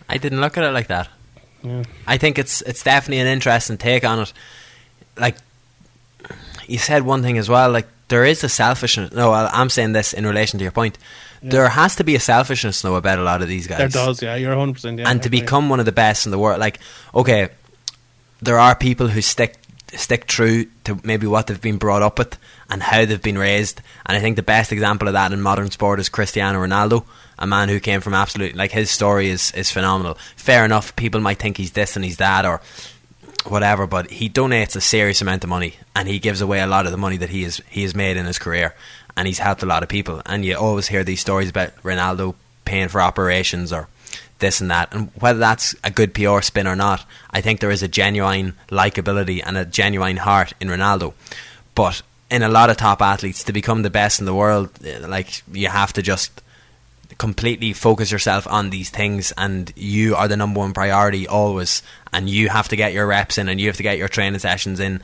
I didn't look at it like that. Yeah. I think it's it's definitely an interesting take on it. Like you said one thing as well. Like there is a selfishness. No, I'm saying this in relation to your point. There has to be a selfishness though about a lot of these guys. there does. Yeah, you're 100. percent and to become one of the best in the world. Like, okay, there are people who stick stick true to maybe what they've been brought up with and how they've been raised. And I think the best example of that in modern sport is Cristiano Ronaldo, a man who came from absolute like his story is is phenomenal. Fair enough, people might think he's this and he's that or whatever, but he donates a serious amount of money and he gives away a lot of the money that he has he has made in his career and he's helped a lot of people. And you always hear these stories about Ronaldo paying for operations or this and that. And whether that's a good PR spin or not, I think there is a genuine likability and a genuine heart in Ronaldo. But in a lot of top athletes, to become the best in the world, eh, like you have to just completely focus yourself on these things and you are the number one priority always and you have to get your reps in and you have to get your training sessions in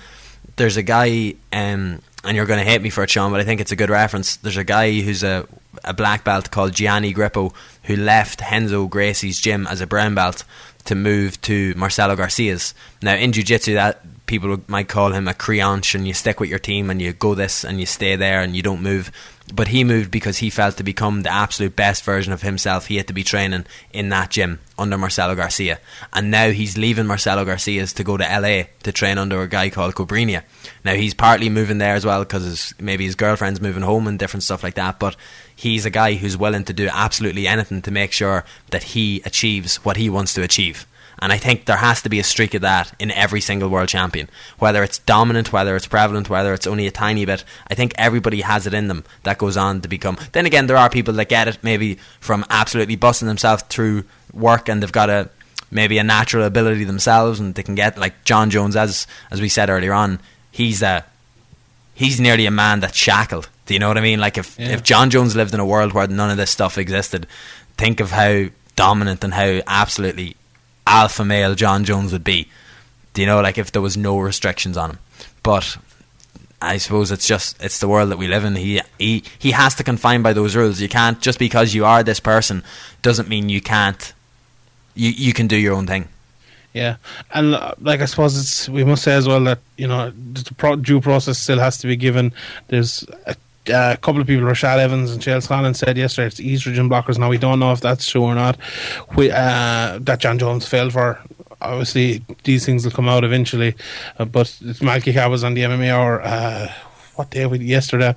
there's a guy um, and you're going to hate me for it Sean but I think it's a good reference there's a guy who's a, a black belt called Gianni Grippo who left Renzo Gracie's gym as a brown belt to move to Marcelo Garcia's. Now in jiu-jitsu that people might call him a creonte and you stick with your team and you go this and you stay there and you don't move but he moved because he felt to become the absolute best version of himself he had to be training in that gym under Marcelo Garcia. And now he's leaving Marcelo Garcia's to go to LA to train under a guy called Cobrinha now he's partly moving there as well because maybe his girlfriend's moving home and different stuff like that but he's a guy who's willing to do absolutely anything to make sure that he achieves what he wants to achieve and I think there has to be a streak of that in every single world champion. Whether it's dominant, whether it's prevalent, whether it's only a tiny bit. I think everybody has it in them that goes on to become. Then again, there are people that get it maybe from absolutely busting themselves through work and they've got a maybe a natural ability themselves and they can get like Jon Jones as as we said earlier on. He's a he's nearly a man that's shackled. Do you know what I mean? Like if Yeah. if Jon Jones lived in a world where none of this stuff existed, think of how dominant and how absolutely alpha male Jon Jones would be. Do you know, like if there was no restrictions on him? But I suppose it's just it's the world that we live in. He he he has to confine by those rules. You can't just because you are this person doesn't mean you can't. You you can do your own thing. Yeah, and uh, like I suppose it's we must say as well that you know the due process still has to be given. There's a, a couple of people, Rashad Evans and Chelsea Collins said yesterday it's estrogen blockers. Now we don't know if that's true or not. We uh, that Jon Jones failed for. Obviously, these things will come out eventually, uh, but Malki Kawa was on the MMA or Uh, what day was yesterday,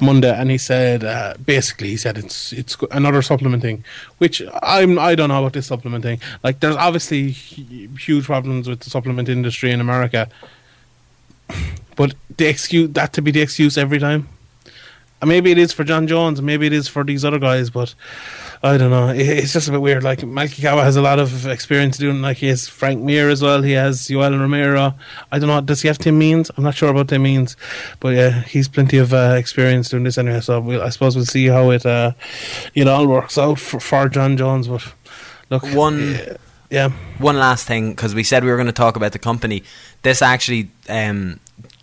Monday, and he said uh, basically he said it's it's another supplement thing, which I'm I don't know about this supplement thing. Like there's obviously huge problems with the supplement industry in America, but the excuse that to be the excuse every time. Maybe it is for Jon Jones, maybe it is for these other guys, but I don't know. It's just a bit weird. Like Malki Kawa has a lot of experience doing. Like he has Frank Mir as well. He has Yoel Romero. I don't know. Does he have Tim Means? I'm not sure about Tim Means, but yeah, he's plenty of uh, experience doing this anyway. So we'll, I suppose we'll see how it uh, it all works out for, for John Jones. But look, One- yeah, yeah. One last thing, because we said we were going to talk about the company. This actually, um,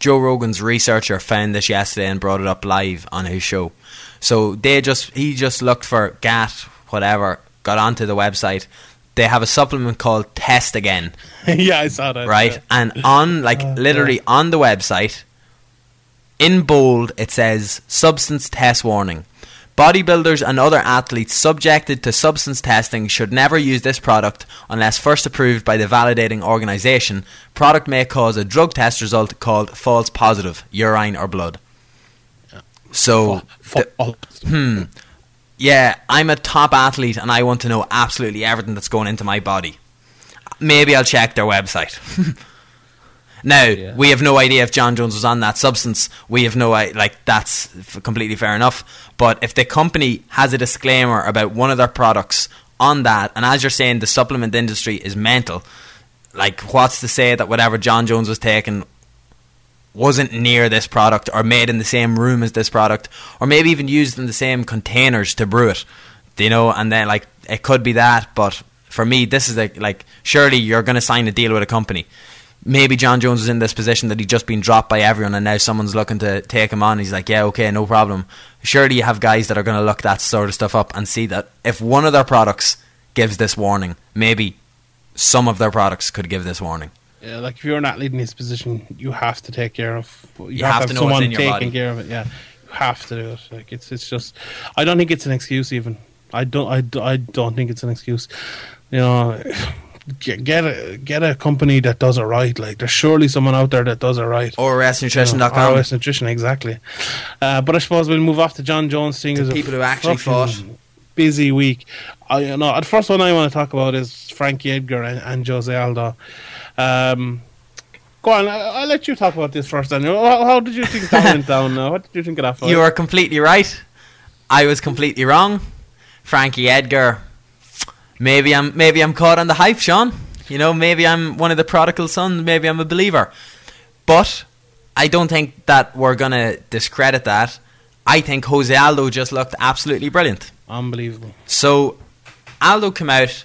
Joe Rogan's researcher found this yesterday and brought it up live on his show. So they just he just looked for GAT whatever, got onto the website. They have a supplement called Test Again, yeah, I saw that. right? yeah. And on like Uh, literally on the website, in bold it says substance test warning. Bodybuilders and other athletes subjected to substance testing should never use this product unless first approved by the validating organisation. Product may cause a drug test result called false positive, urine or blood. So, the- hmm, yeah, I'm a top athlete and I want to know absolutely everything that's going into my body. Maybe I'll check their website. now, we have no idea if Jon Jones was on that substance. We have no i- like that's f- completely fair enough. But if the company has a disclaimer about one of their products on that, and as you're saying, the supplement industry is mental. Like, what's to say that whatever Jon Jones was taking wasn't near this product or made in the same room as this product or maybe even used in the same containers to brew it you know and then like it could be that but for me this is like like surely you're going to sign a deal with a company maybe Jon Jones was in this position that he'd just been dropped by everyone and now someone's looking to take him on he's like yeah okay no problem surely you have guys that are going to look that sort of stuff up and see that if one of their products gives this warning maybe some of their products could give this warning Yeah, like if you're an athlete in this position, you have to take care of. You, You have to know what's someone in your taking body. care of it. Yeah, you have to do it. Like it's it's just. I don't think it's an excuse. Even I don't. I, I don't think it's an excuse. You know, get get a get a company that does it right. Like there's surely someone out there that does it right. or You know, ROS Nutrition, exactly. Uh, but I suppose we'll move off to Jon Jones thing. To as a people who actually fought. Busy week. I, you know, the first one I want to talk about is Frankie Edgar and, and Jose Aldo. Um, go on, I, I'll let you talk about this first. Then, how, how did you think that went down? Now, what did you think of that fight? You are completely right. I was completely wrong. Frankie Edgar. Maybe I'm maybe I'm caught on the hype, Sean. You know, maybe I'm one of the prodigal sons. Maybe I'm a believer. But I don't think that we're gonna discredit that. I think Jose Aldo just looked absolutely brilliant. unbelievable. So Aldo came out,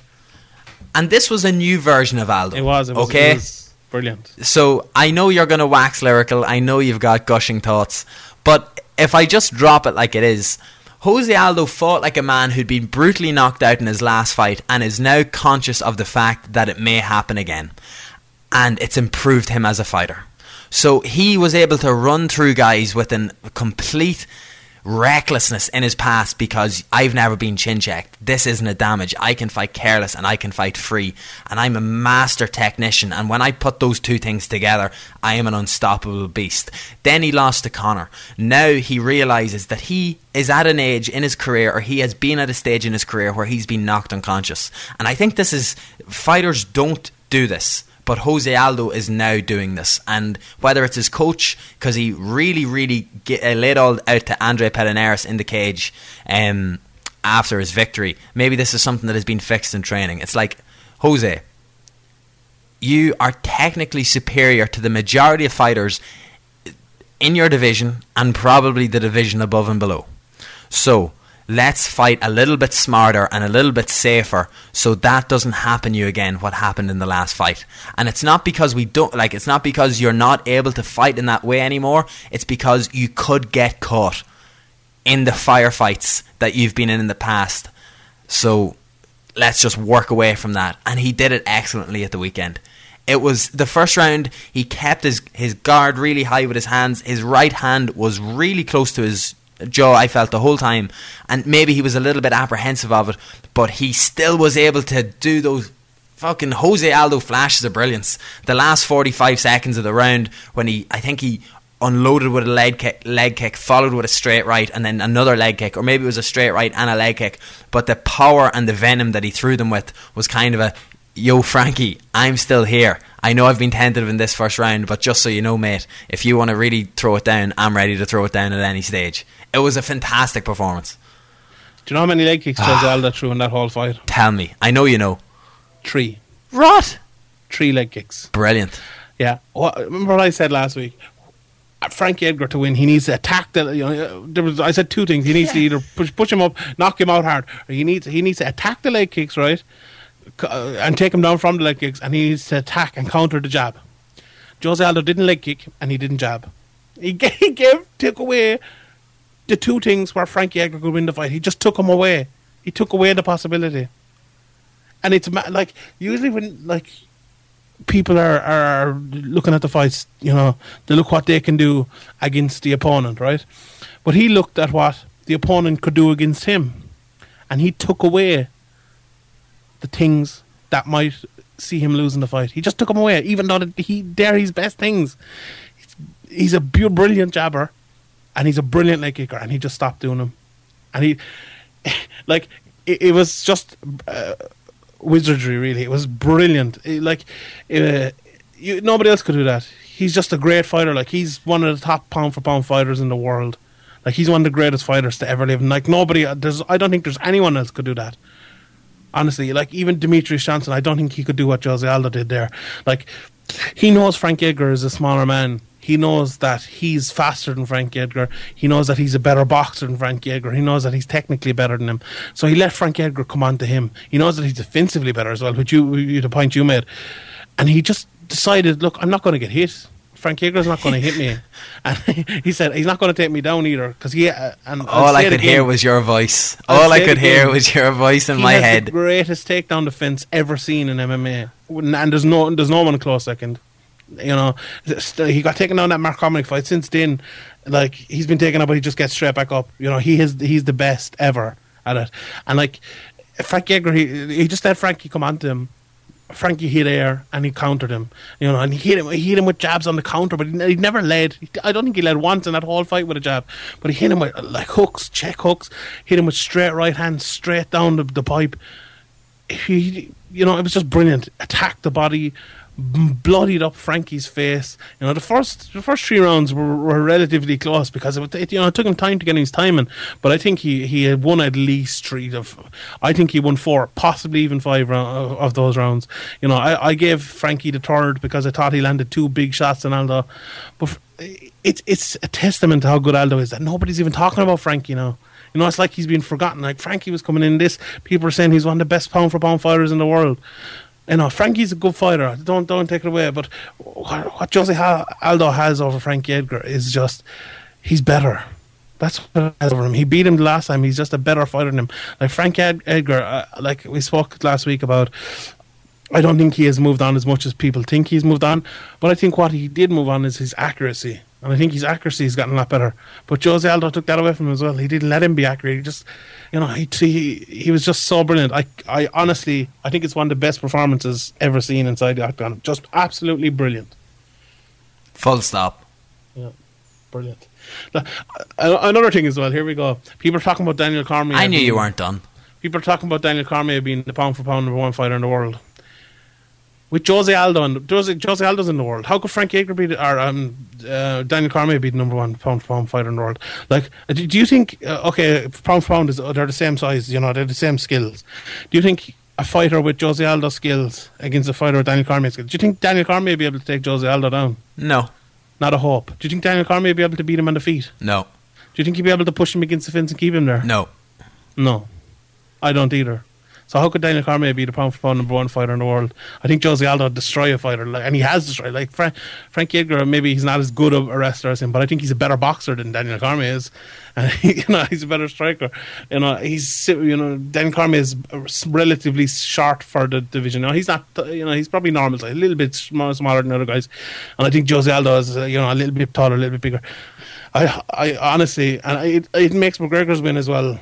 and this was a new version of Aldo. It was. It was okay. It was brilliant. So I know you're going to wax lyrical. I know you've got gushing thoughts. But if I just drop it like it is, Jose Aldo fought like a man who'd been brutally knocked out in his last fight and is now conscious of the fact that it may happen again. And it's improved him as a fighter. So he was able to run through guys with a complete recklessness in his past because I've never been chin checked. This isn't a damage. I can fight careless and I can fight free. And I'm a master technician. And when I put those two things together, I am an unstoppable beast. Then he lost to Conor. Now he realizes that he is at an age in his career, or he has been at a stage in his career where he's been knocked unconscious. And I think this is fighters don't do this but Jose Aldo is now doing this, and whether it's his coach because he really, really get, uh, laid all out to Andre Pederneiras in the cage um, after his victory, maybe this is something that has been fixed in training. It's like Jose, you are technically superior to the majority of fighters in your division and probably the division above and below. So let's fight a little bit smarter and a little bit safer so that doesn't happen you again what happened in the last fight. And it's not because we don't like it's not because you're not able to fight in that way anymore. It's because you could get caught in the firefights that you've been in in the past. So let's just work away from that. And he did it excellently at the weekend. It was the first round he kept his his guard really high with his hands. His right hand was really close to his jaw I felt the whole time. And maybe he was a little bit apprehensive of it but he still was able to do those fucking Jose Aldo flashes of brilliance. The last 45 seconds of the round when he I think he unloaded with a leg kick, leg kick followed with a straight right and then another leg kick or maybe it was a straight right and a leg kick. But the power and the venom that he threw them with was kind of a yo Frankie I'm still here. I know I've been tentative in this first round but just so you know mate if you want to really throw it down I'm ready to throw it down at any stage it was a fantastic performance Do you know how many leg kicks Ah. Jose Aldo threw in that whole fight? tell me I know you know Three. Rot Three leg kicks. brilliant Yeah. What, remember what I said last week? Frankie Edgar to win, he needs to attack the. You know, there was, I said two things. He needs to either push, push him up, knock him out hard, or he needs he needs to attack the leg kicks, right, uh, and take him down from the leg kicks, and he needs to attack and counter the jab. Jose Aldo didn't leg kick and he didn't jab. He gave, he gave took away the two things where Frankie Edgar could win the fight. He just took them away. He took away the possibility. And it's like usually when like people are, are looking at the fights, you know, they look what they can do against the opponent, right? But he looked at what the opponent could do against him, and he took away the things that might see him losing the fight. He just took them away, even though he they're his best things. He's, a brilliant jabber, and he's a brilliant leg kicker, and he just stopped doing them. And he, like, it, it was just uh, wizardry. Really, it was brilliant. It, like, uh, you, nobody else could do that. He's just a great fighter. Like, he's one of the top pound for pound fighters in the world. Like, he's one of the greatest fighters to ever live. And like, nobody, there's, I don't think there's anyone else could do that honestly. Like even Demetrious Johnson, I don't think he could do what Jose Aldo did there. Like he knows Frank Edgar is a smaller man. He knows that he's faster than Frank Edgar. He knows that he's a better boxer than Frank Edgar. He knows that he's technically better than him. So he let Frank Edgar come on to him. He knows that he's defensively better as well, which you, the point you made. And he just decided, look, I'm not going to get hit. Frank Edgar's not going to hit me, and he said he's not going to take me down either because he. Uh, and All I could hear was your voice. I'll All I could hear was your voice in he my head. The greatest takedown defense ever seen in MMA, and there's no there's no one close second. You know, he got taken down that Mark fight. Since then, like he's been taken up, but he just gets straight back up. You know, he is he's the best ever at it. And like Frank Edgar, he, he just let Frankie come onto him. Frankie hit air and he countered him, you know, and he hit him. He hit him with jabs on the counter, but he, never led. I don't think he led once in that whole fight with a jab, but he hit him with like hooks, check hooks. Hit him with straight right hand, straight down the, the pipe he, you know, it was just brilliant. Attacked the body, bloodied up Frankie's face. You know, the first the first three rounds were, were relatively close because it, it, you know, it took him time to get his timing. But I think he, he had won at least three of. I think he won four, possibly even five round, of those rounds. You know, I, I gave Frankie the third because I thought he landed two big shots on Aldo, but. It's it's a testament to how good Aldo is that nobody's even talking about Frankie now. You know, it's like he's been forgotten. Like Frankie was coming in this, people are saying he's one of the best pound for pound fighters in the world. You know, Frankie's a good fighter. Don't don't take it away. But what, Jose Aldo has over Frankie Edgar is just he's better. That's what has over him. He beat him last time. He's just a better fighter than him. Like Frankie Ed- Edgar, uh, like we spoke last week about. I don't think he has moved on as much as people think he's moved on. But I think what he did move on is his accuracy. And I think his accuracy has gotten a lot better. But Jose Aldo took that away from him as well. He didn't let him be accurate. He just, you know, he he, he was just so brilliant. I, I honestly, I think it's one of the best performances ever seen inside the octagon. Just absolutely brilliant. Full stop. Yeah, brilliant. Now, Another thing as well. Here we go. People are talking about Daniel Cormier. I knew you being- weren't done. People are talking about Daniel Cormier being the pound for pound number one fighter in the world. With Jose Aldo and Jose, Jose Aldo's in the world, how could Frank Edgar be the, or um, uh, Daniel Cormier be the number one pound for pound fighter in the world? Like, uh, do, do you think? Uh, okay, pound for pound is they're the same size, you know, they're the same skills. Do you think a fighter with Jose Aldo skills against a fighter with Daniel Cormier skills? Do you think Daniel Cormier be able to take Jose Aldo down? No. Not a hope. Do you think Daniel Cormier be able to beat him on the feet? No. Do you think he'll be able to push him against the fence and keep him there? No. No, I don't either. So how could Daniel Cormier be the pound for pound number one fighter in the world? I think Jose Aldo would destroy a fighter, like, and he has destroyed. Like Fra- Frank Edgar, maybe he's not as good of a wrestler as him, but I think he's a better boxer than Daniel Cormier is. And you know, he's a better striker. You know, he's you know Daniel Cormier is relatively short for the division. Now he's not. You know, he's probably normal, size, a little bit smaller, smaller than other guys. And I think Jose Aldo is uh, you know a little bit taller, a little bit bigger. I, I honestly, and it, it makes McGregor's win as well.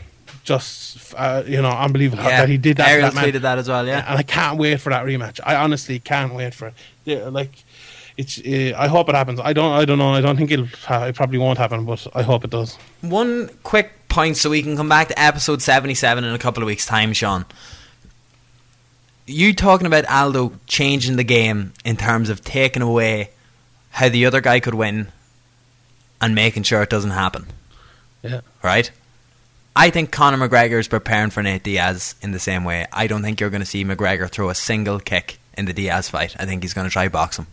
Just uh, you know, unbelievable Yeah. that he did that. Ariel that tweeted that as well, yeah. and I can't wait for that rematch. I honestly can't wait for it. Like it's. Uh, I hope it happens. I don't. I don't know. I don't think it'll. ha- It probably won't happen, but I hope it does. One quick point so we can come back to episode 77 in a couple of weeks' time, Sean. You talking about Aldo changing the game in terms of taking away how the other guy could win and making sure it doesn't happen, Yeah. right? I think Conor McGregor is preparing for Nate Diaz in the same way. I don't think you're going to see McGregor throw a single kick in the Diaz fight. I think he's going to try box him.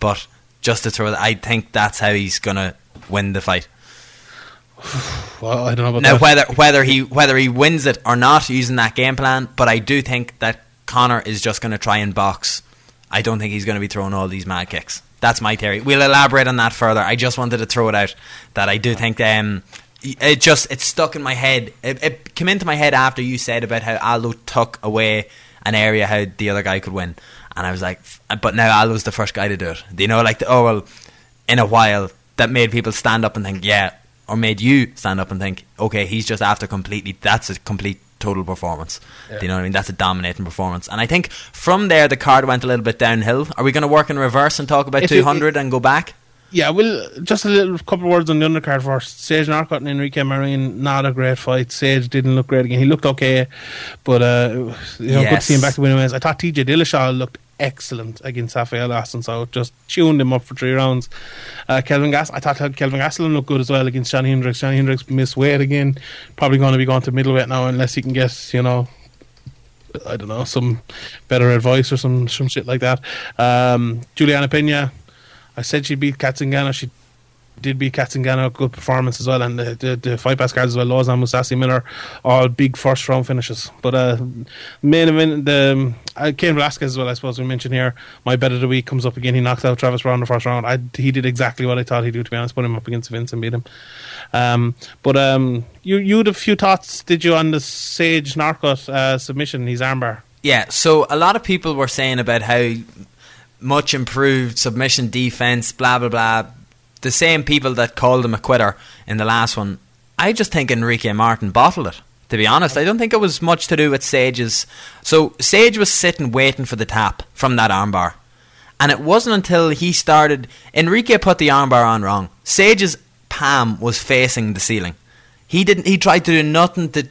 But just to throw, I think that's how he's going to win the fight. Well, I don't know about Now, that. whether whether he whether he wins it or not using that game plan, but I do think that Conor is just going to try and box. I don't think he's going to be throwing all these mad kicks. That's my theory. We'll elaborate on that further. I just wanted to throw it out that I do think um, it just it stuck in my head. It, it came into my head after you said about how Aldo took away an area how the other guy could win, and I was like, but now Aldo's the first guy to do it. You know, like the, oh well, in a while that made people stand up and think, yeah, or made you stand up and think, okay, he's just after completely. That's a complete total performance. Do you know what I mean? That's a dominating performance. And I think from there the card went a little bit downhill. Are we going to work in reverse and talk about If you- 200 and go back? Yeah, well, just a little couple of words on the undercard first. Sage Northcutt and Enrique Marin, not a great fight. Sage didn't look great again. He looked okay, but uh, you know, good to see him back to winning ways. I thought TJ Dillashaw looked excellent against Rafael Aston, so just tuned him up for three rounds. Uh, Kelvin Gas, I thought Kelvin Gastelum looked good as well against Johnny Hendricks. Johnny Hendricks missed weight again, probably going to be going to middleweight now unless he can get you know I don't know, some better advice or some some shit like that. Um, Julianna Peña, I said she beat Cat Zingano. She did beat Cat Zingano. Good performance as well. And the, the, the fight pass cards as well. Lauzon, Mousasi Miller, all big first round finishes. But uh, main event, the um, uh, Cain Velasquez as well. I suppose we mentioned here. My bet of the week comes up again. He knocks out Travis Browne in the first round. I, he did exactly what I thought he'd do. To be honest, put him up against Vince and beat him. Um, but um, you you had a few thoughts, did you, on the Sage Northcutt uh, submission? His armbar. Yeah, so a lot of people were saying about how much improved submission defense, blah blah blah. The same people that called him a quitter in the last one. I just think Enrique Martin bottled it. To be honest, I don't think it was much to do with Sage's. So Sage was sitting waiting for the tap from that armbar, and it wasn't until he started. Enrique put the armbar on wrong. Sage's palm was facing the ceiling. He didn't. He tried to do nothing to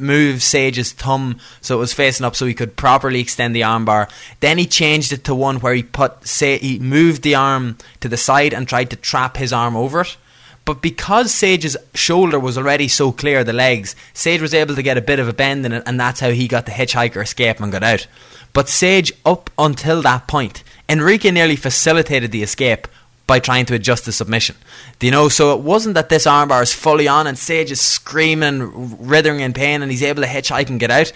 move Sage's thumb so it was facing up, so he could properly extend the armbar. Then he changed it to one where he put say he moved the arm to the side and tried to trap his arm over it. But because Sage's shoulder was already so clear, the legs, Sage was able to get a bit of a bend in it, and that's how he got the hitchhiker escape and got out. But Sage, up until that point, Enrique nearly facilitated the escape by trying to adjust the submission. Do you know? So it wasn't that this armbar is fully on and Sage is screaming, writhing in pain, and he's able to hitchhike and get out.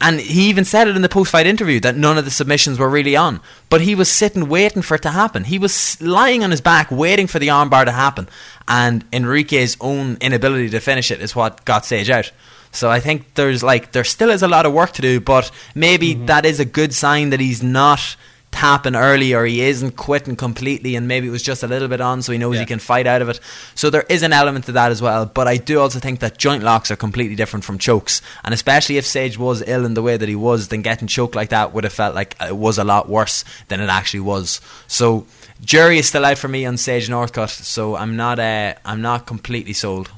And he even said it in the post-fight interview that none of the submissions were really on, but he was sitting waiting for it to happen. He was lying on his back waiting for the armbar to happen, and Enrique's own inability to finish it is what got Sage out. So I think there's like there still is a lot of work to do, but maybe mm-hmm. that is a good sign that he's not tapping early or he isn't quitting completely and maybe it was just a little bit on so he knows he can fight out of it. So there is an element to that as well. But I do also think that joint locks are completely different from chokes. And especially if Sage was ill in the way that he was, then getting choked like that would have felt like it was a lot worse than it actually was. So jury is still out for me on Sage Northcutt, so I'm not uh, I'm not completely sold.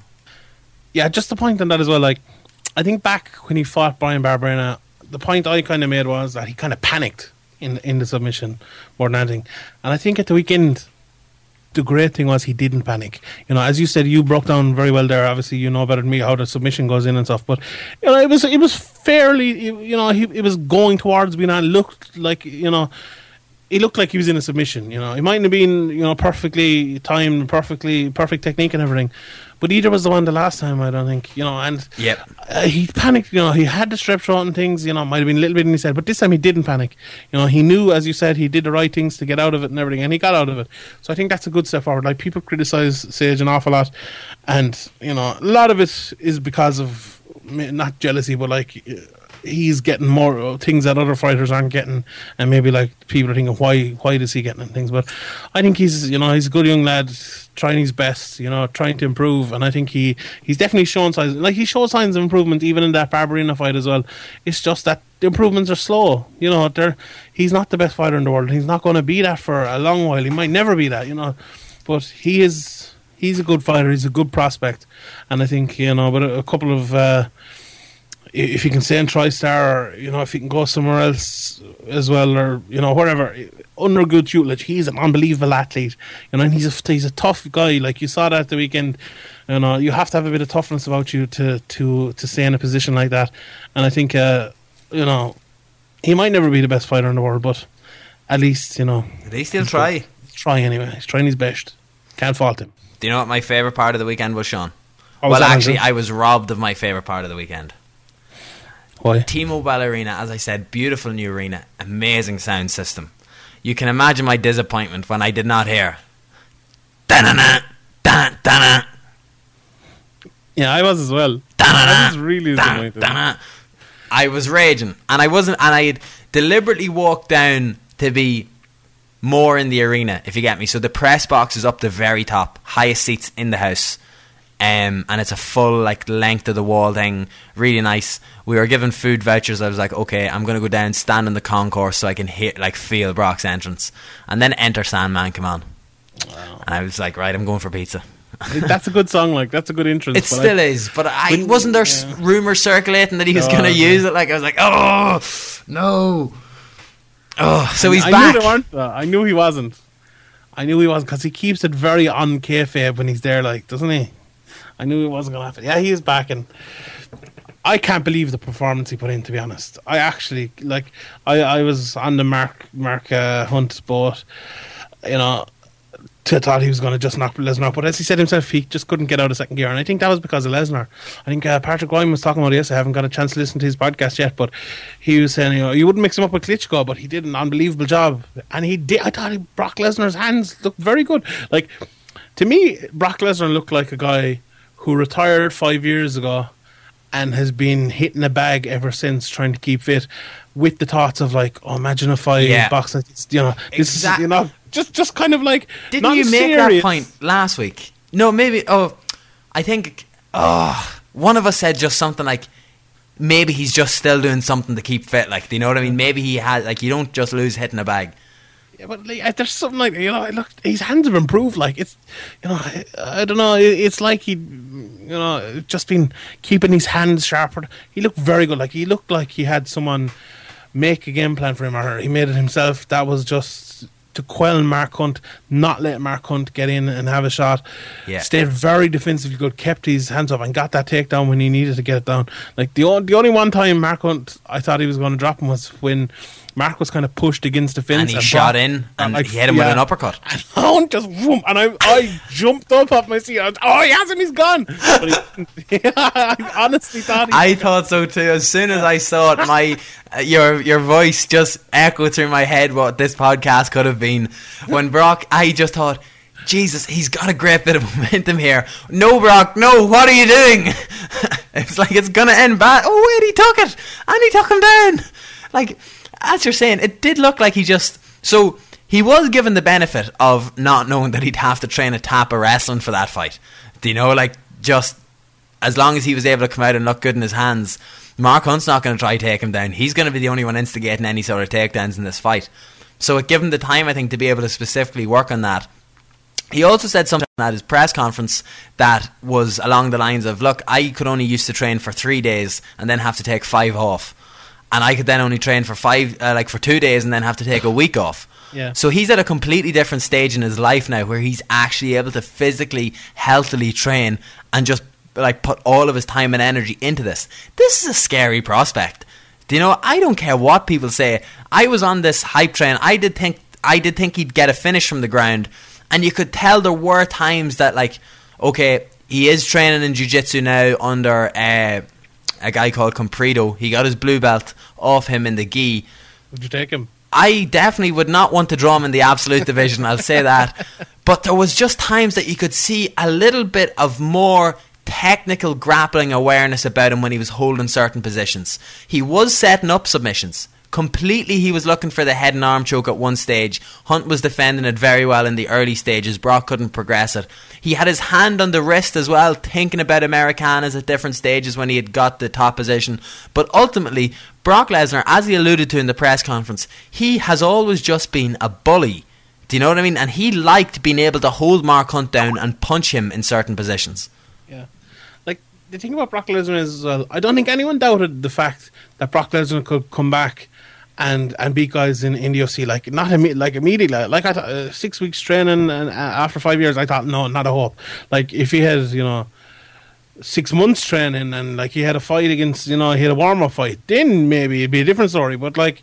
Yeah, just the point on that as well. Like, I think back when he fought Brian Barberena, the point I kind of made was that he kind of panicked in in the submission more than anything. And I think at the weekend, the great thing was he didn't panic. You know, as you said, you broke down very well there. Obviously, you know better than me how the submission goes in and stuff. But you know, it was it was fairly. You know, he it was going towards being on. Looked like you know. He looked like he was in a submission, you know. He mightn't have been, you know, perfectly timed, perfectly perfect technique and everything, but either was the one the last time. I don't think, you know. And Yep. uh, he panicked. You know, he had the strep throat and things. You know, might have been a little bit in his head, but this time he didn't panic. You know, he knew, as you said, he did the right things to get out of it and everything, and he got out of it. So I think that's a good step forward. Like people criticize Sage an awful lot, and you know, a lot of it is because of not jealousy, but like. He's getting more uh, things that other fighters aren't getting, and maybe like people are thinking, why, why is he getting things? But I think he's, you know, he's a good young lad, trying his best, you know, trying to improve, and I think he, he's definitely shown signs, like he showed signs of improvement even in that Barberena fight as well. It's just that the improvements are slow, you know. They're, he's not the best fighter in the world. He's not going to be that for a long while. He might never be that, you know, but he is, he's a good fighter. He's a good prospect, and I think you know, but a, a couple of. Uh, if he can stay in TriStar, or you know, if he can go somewhere else as well, or you know, wherever under good tutelage, he's an unbelievable athlete. You know, and he's a he's a tough guy. Like you saw that the weekend. You know, you have to have a bit of toughness about you to to to stay in a position like that. And I think, uh, you know, he might never be the best fighter in the world, but at least you know, he still try? try anyway. He's trying his best. Can't fault him. Do you know what my favourite part of the weekend was, Sean? Was well, actually? I was robbed of my favourite part of the weekend. Why? T-Mobile Arena, as I said, beautiful new arena, amazing sound system. You can imagine my disappointment when I did not hear. Da-na-na, da-da-na, Yeah, I was as well. da-na-na, I was really disappointed. da-da-na. I was raging, and I wasn't, and I had deliberately walked down to be more in the arena, if you get me. So the press box is up the very top, highest seats in the house. Um, and it's a full like length of the wall thing, really nice. We were given food vouchers. I was like, okay, I'm gonna go down, stand in the concourse so I can hear like feel Brock's entrance, and then enter Sandman come on. And I was like, right, I'm going for pizza. that's a good song. Like that's a good entrance. It still I, is, but I wasn't there yeah. s rumors circulating that he was Oh, going to okay. use it. Like I was like, oh no, oh. So he's I back. Knew they weren't, though. I knew he wasn't. I knew he wasn't because he keeps it very on kayfabe when he's there, like doesn't he? I knew it wasn't going to happen. Yeah, he is back, and I can't believe the performance he put in. To be honest, I actually like. I I was on the Mark Mark uh, Hunt boat, you know. To thought he was going to just knock Lesnar but as he said himself, he just couldn't get out of second gear, and I think that was because of Lesnar. I think uh, Patrick Wyman was talking about this. I haven't got a chance to listen to his podcast yet, but he was saying, you know, you wouldn't mix him up with Klitschko, but he did an unbelievable job, and he did. I thought he, Brock Lesnar's hands looked very good. Like to me, Brock Lesnar looked like a guy who retired five years ago and has been hitting a bag ever since, trying to keep fit, with the thoughts of like, oh, imagine if I Yeah. box like this, you know, this Exact- is, you know, just just kind of like Didn't you make serious. that point last week? No, maybe. Oh, I think. Oh, one of us said just something like, maybe he's just still doing something to keep fit. Like, do you know what I mean? Maybe he had like you don't just lose hitting a bag. Yeah, but like, uh, there's something like you know, look, his hands have improved. Like it's, you know, I, I don't know. it- It's like he, you know, just been keeping his hands sharper. He looked very good. Like he looked like he had someone make a game plan for him, or he made it himself. That was just to quell Mark Hunt, not let Mark Hunt get in and have a shot. Yeah. Stayed very defensively good, kept his hands up, and got that takedown when he needed to get it down. Like the on, the only one time Mark Hunt, I thought he was going to drop him was when. Mark was kind of pushed against the fence And he shot Brock- in, and like, he hit him with an uppercut. And just whoom, and I I jumped up off my seat. I was, oh, he has him, he's gone. He, I honestly thought he, I thought so too. As soon as I saw it, my your your voice just echoed through my head what this podcast could have been. When Brock, I just thought, Jesus, he's got a great bit of momentum here. No, Brock, no, what are you doing? it's like it's gonna end bad. Oh wait, he took it, and he took him down. Like as you're saying, it did look like he just so. He was given the benefit of not knowing that he'd have to train a tap of wrestling for that fight. Do you know, like just as long as he was able to come out and look good in his hands, Mark Hunt's not going to try to take him down. He's going to be the only one instigating any sort of takedowns in this fight. So it gave him the time, I think, to be able to specifically work on that. He also said something at his press conference that was along the lines of, "Look, I could only used to train for three days and then have to take five off, and I could then only train for five, uh, like for two days, and then have to take a week off." Yeah. So he's at a completely different stage in his life now, where he's actually able to physically, healthily train and just like put all of his time and energy into this. This is a scary prospect. Do you know? I don't care what people say. I was on this hype train. I did think I did think he'd get a finish from the ground, and you could tell there were times that like, okay, he is training in jiu-jitsu now under uh, a guy called Comprido. He got his blue belt off him in the gi. would you take him? I definitely would not want to draw him in the absolute division. I'll say that. But there was just times that you could see a little bit of more technical grappling awareness about him when he was holding certain positions. He was setting up submissions. Completely, he was looking for the head and arm choke at one stage. Hunt was defending it very well in the early stages. Brock couldn't progress it. He had his hand on the wrist as well, thinking about Americanas at different stages when he had got the top position. But ultimately, Brock Lesnar, as he alluded to in the press conference, he has always just been a bully. Do you know what I mean? And he liked being able to hold Mark Hunt down and punch him in certain positions. Yeah. Like the thing about Brock Lesnar is, uh, I don't think anyone doubted the fact that Brock Lesnar could come back and and beat guys in, in the UFC. Like not imme- like immediately. Like I thought, uh, six weeks training and uh, after five years, I thought no, not a hope. Like if he had, you know. Six months training and like he had a fight against, you know, he had a warm up fight. Then maybe it'd be a different story. But like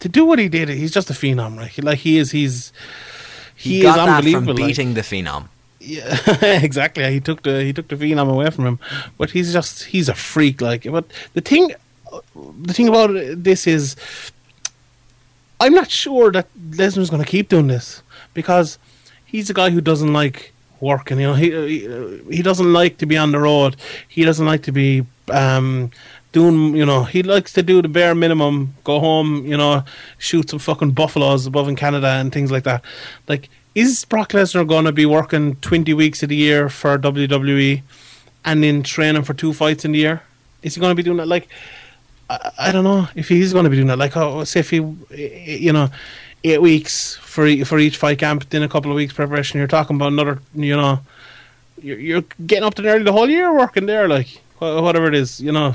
to do what he did, he's just a phenom, right? Like he is, he's He, he, got is that unbelievable. from like- beating the Phenom. yeah, exactly. He took the he took the phenom away from him, but he's just he's a freak. Like, but the thing, the thing about this is, I'm not sure that Lesnar's going to keep doing this because he's a guy who doesn't like working. You know, he he, doesn't like to be on the road. He doesn't like to be um, doing, you know, he likes to do the bare minimum, go home, you know, shoot some fucking buffaloes above in Canada and things like that. Like, is Brock Lesnar going to be working 20 weeks of the year for WWE and then training for two fights in the year? Is he going to be doing that? Like, I, I don't know if he's going to be doing that. Like, oh, say if he, you know, eight weeks for for each fight camp, then a couple of weeks preparation. You're talking about another, you know, you're, you're getting up to nearly the whole year working there, like whatever it is, you know.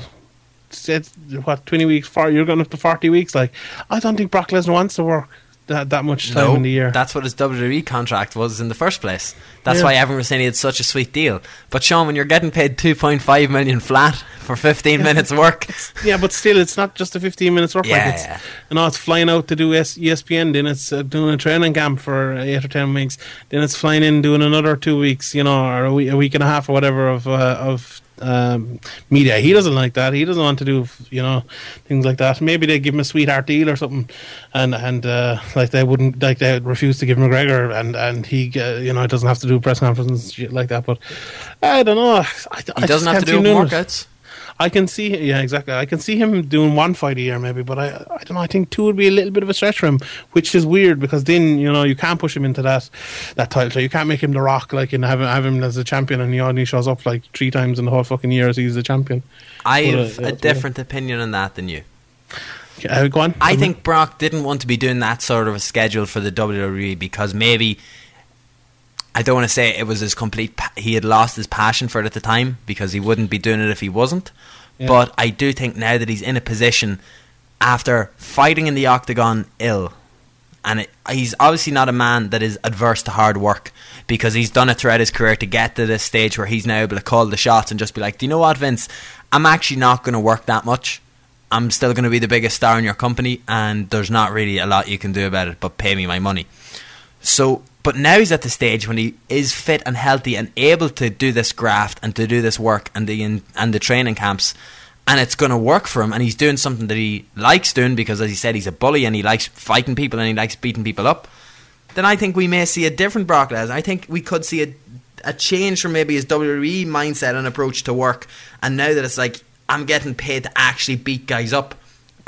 It's, what twenty weeks, for you're going up to forty weeks. Like, I don't think Brock Lesnar wants to work that that much time No, in the year. that's what his WWE contract was in the first place. That's Yeah. why everyone was saying he had such a sweet deal. But Sean, when you're getting paid 2.5 million flat for 15 minutes work, yeah, but still, it's not just a 15 minutes work. Yeah, like it's, yeah. you know, it's flying out to do ESPN, then it's uh, doing a training camp for eight or ten weeks, then it's flying in doing another two weeks, you know, or a week, a week and a half or whatever of uh, of um, media. He doesn't like that. He doesn't want to do, you know, things like that. Maybe they give him a sweetheart deal or something, and and uh, like they wouldn't like they would refuse to give McGregor, and and he, uh, you know, doesn't have to do press conferences and shit like that. But I don't know. I, he doesn't have to do workouts. workouts. I can see, yeah, exactly. I can see him doing one fight a year, maybe, but I, I don't know. I think two would be a little bit of a stretch for him, which is weird because then you know you can't push him into that that title. So you can't make him the Rock, like, and have him, have him as a champion, and he only shows up like three times in the whole fucking year as he's the champion. I But, uh, have yeah, a different opinion on that than you. Uh, go on. I think Brock didn't want to be doing that sort of a schedule for the WWE because maybe I don't want to say it was his complete. Pa- he had lost his passion for it at the time because he wouldn't be doing it if he wasn't. Yeah. But I do think now that he's in a position after fighting in the octagon ill, and it, he's obviously not a man that is adverse to hard work because he's done it throughout his career to get to this stage where he's now able to call the shots and just be like, do you know what, Vince? I'm actually not going to work that much. I'm still going to be the biggest star in your company, and there's not really a lot you can do about it but pay me my money. So, but now he's at the stage when he is fit and healthy and able to do this graft and to do this work and the and the training camps, and it's going to work for him. And he's doing something that he likes doing because, as he said, he's a bully and he likes fighting people and he likes beating people up. Then I think we may see a different Brock Lesnar. I think we could see a a change from maybe his WWE mindset and approach to work, and now that it's like I'm getting paid to actually beat guys up.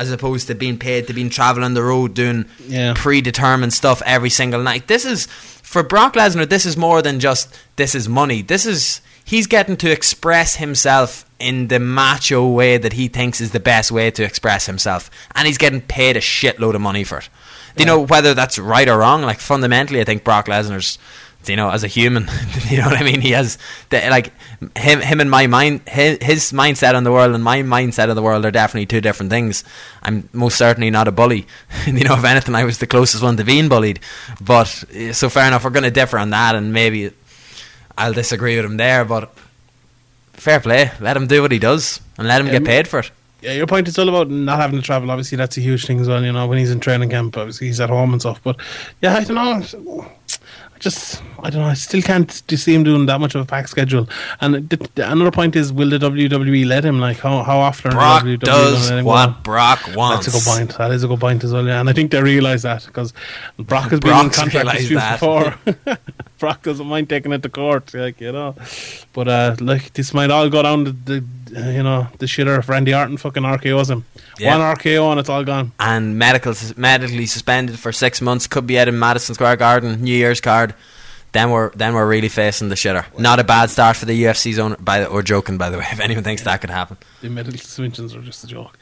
As opposed to being paid to being traveling the road doing Yeah. predetermined stuff every single night. This is for Brock Lesnar. This is more than just this is money. This is he's getting to express himself in the macho way that he thinks is the best way to express himself, and he's getting paid a shitload of money for it. Do you know whether that's right or wrong? Like fundamentally, I think Brock Lesnar's. You know, as a human, you know what I mean. He has the, like him, him and my mind, his, his mindset on the world and my mindset on the world are definitely two different things. I'm most certainly not a bully. you know, if anything, I was the closest one to being bullied. But eh, so fair enough, we're going to differ on that, and maybe I'll disagree with him there. But fair play, let him do what he does, and let him get Um, paid for it. Yeah, your point is all about not having to travel. Obviously, that's a huge thing as well. You know, when he's in training camp, obviously he's at home and stuff. But yeah, I don't know. I just, I don't know. I still can't see him doing that much of a pack schedule. And the, the- another point is, will the WWE let him? Like, how how often? Brock the WWE does gonna let him go? what Brock wants. That's a good point. That is a good point as well. Yeah, and I think they realise that because Brock has been in contract disputes before. Brock doesn't mind taking it to court, like you know. But uh, like this might all go down to the, uh, you know, the shitter if Randy Orton fucking RKO's him. Yeah. One RKO and it's all gone. and medical medically suspended for six months. Could be out in Madison Square Garden, New Year's card. Then we're then we're really facing the shitter. Not a bad start for the UFC's owner. By the, or joking, by the way, if anyone thinks that could happen. The medical suspensions are just a joke.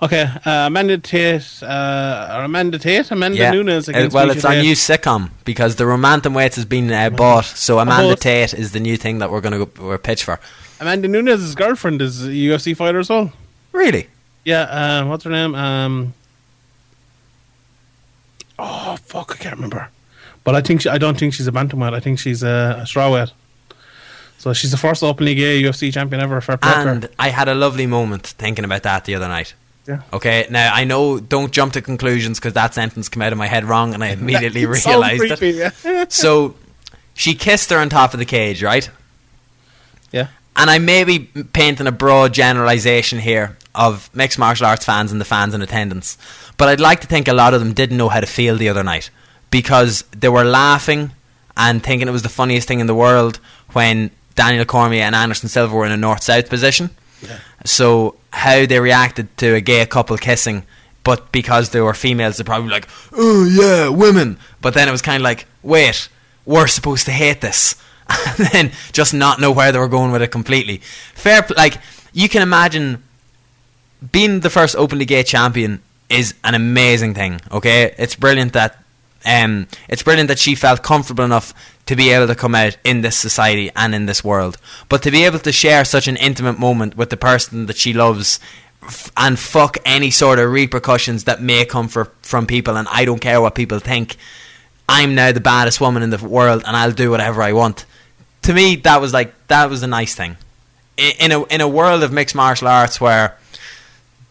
Okay, uh, Amanda Tate, uh, or Amanda Tate, Amanda Nunes Uh, well, Miesha it's on Tate. new sitcom because the Romantham Weights has been uh, bought. So Amanda. Tate is the new thing that we're going to go, we're pitch for. Amanda Nunes' girlfriend is a UFC fighter as well. Really? Yeah, uh, what's her name? Um, oh fuck, I can't remember. But I think she, I don't think she's a bantamweight. I think she's a, a strawweight. So she's the first openly gay UFC champion ever. Play. And I had a lovely moment thinking about that the other night. Yeah. Okay, now I know don't jump to conclusions because that sentence came out of my head wrong and I immediately so realised it. creepy, yeah. So she kissed her on top of the cage, right? yeah. And I may be painting a broad generalisation here of mixed martial arts fans and the fans in attendance, but I'd like to think a lot of them didn't know how to feel the other night because they were laughing and thinking it was the funniest thing in the world when Daniel Cormier and Anderson Silva were in a north south position. So how they reacted to a gay couple kissing, but because they were females, they're probably like, "Oh yeah, women." But then it was kind of like, "Wait, we're supposed to hate this," and then just not know where they were going with it completely. Fair, like you can imagine being the first openly gay champion is an amazing thing. Okay, it's brilliant that um, it's brilliant that she felt comfortable enough to be able to come out in this society and in this world. But to be able to share such an intimate moment with the person that she loves and fuck any sort of repercussions that may come for, from people, and I don't care what people think. I'm now the baddest woman in the world, and I'll do whatever I want. To me, that was like that was a nice thing. In a in a world of mixed martial arts where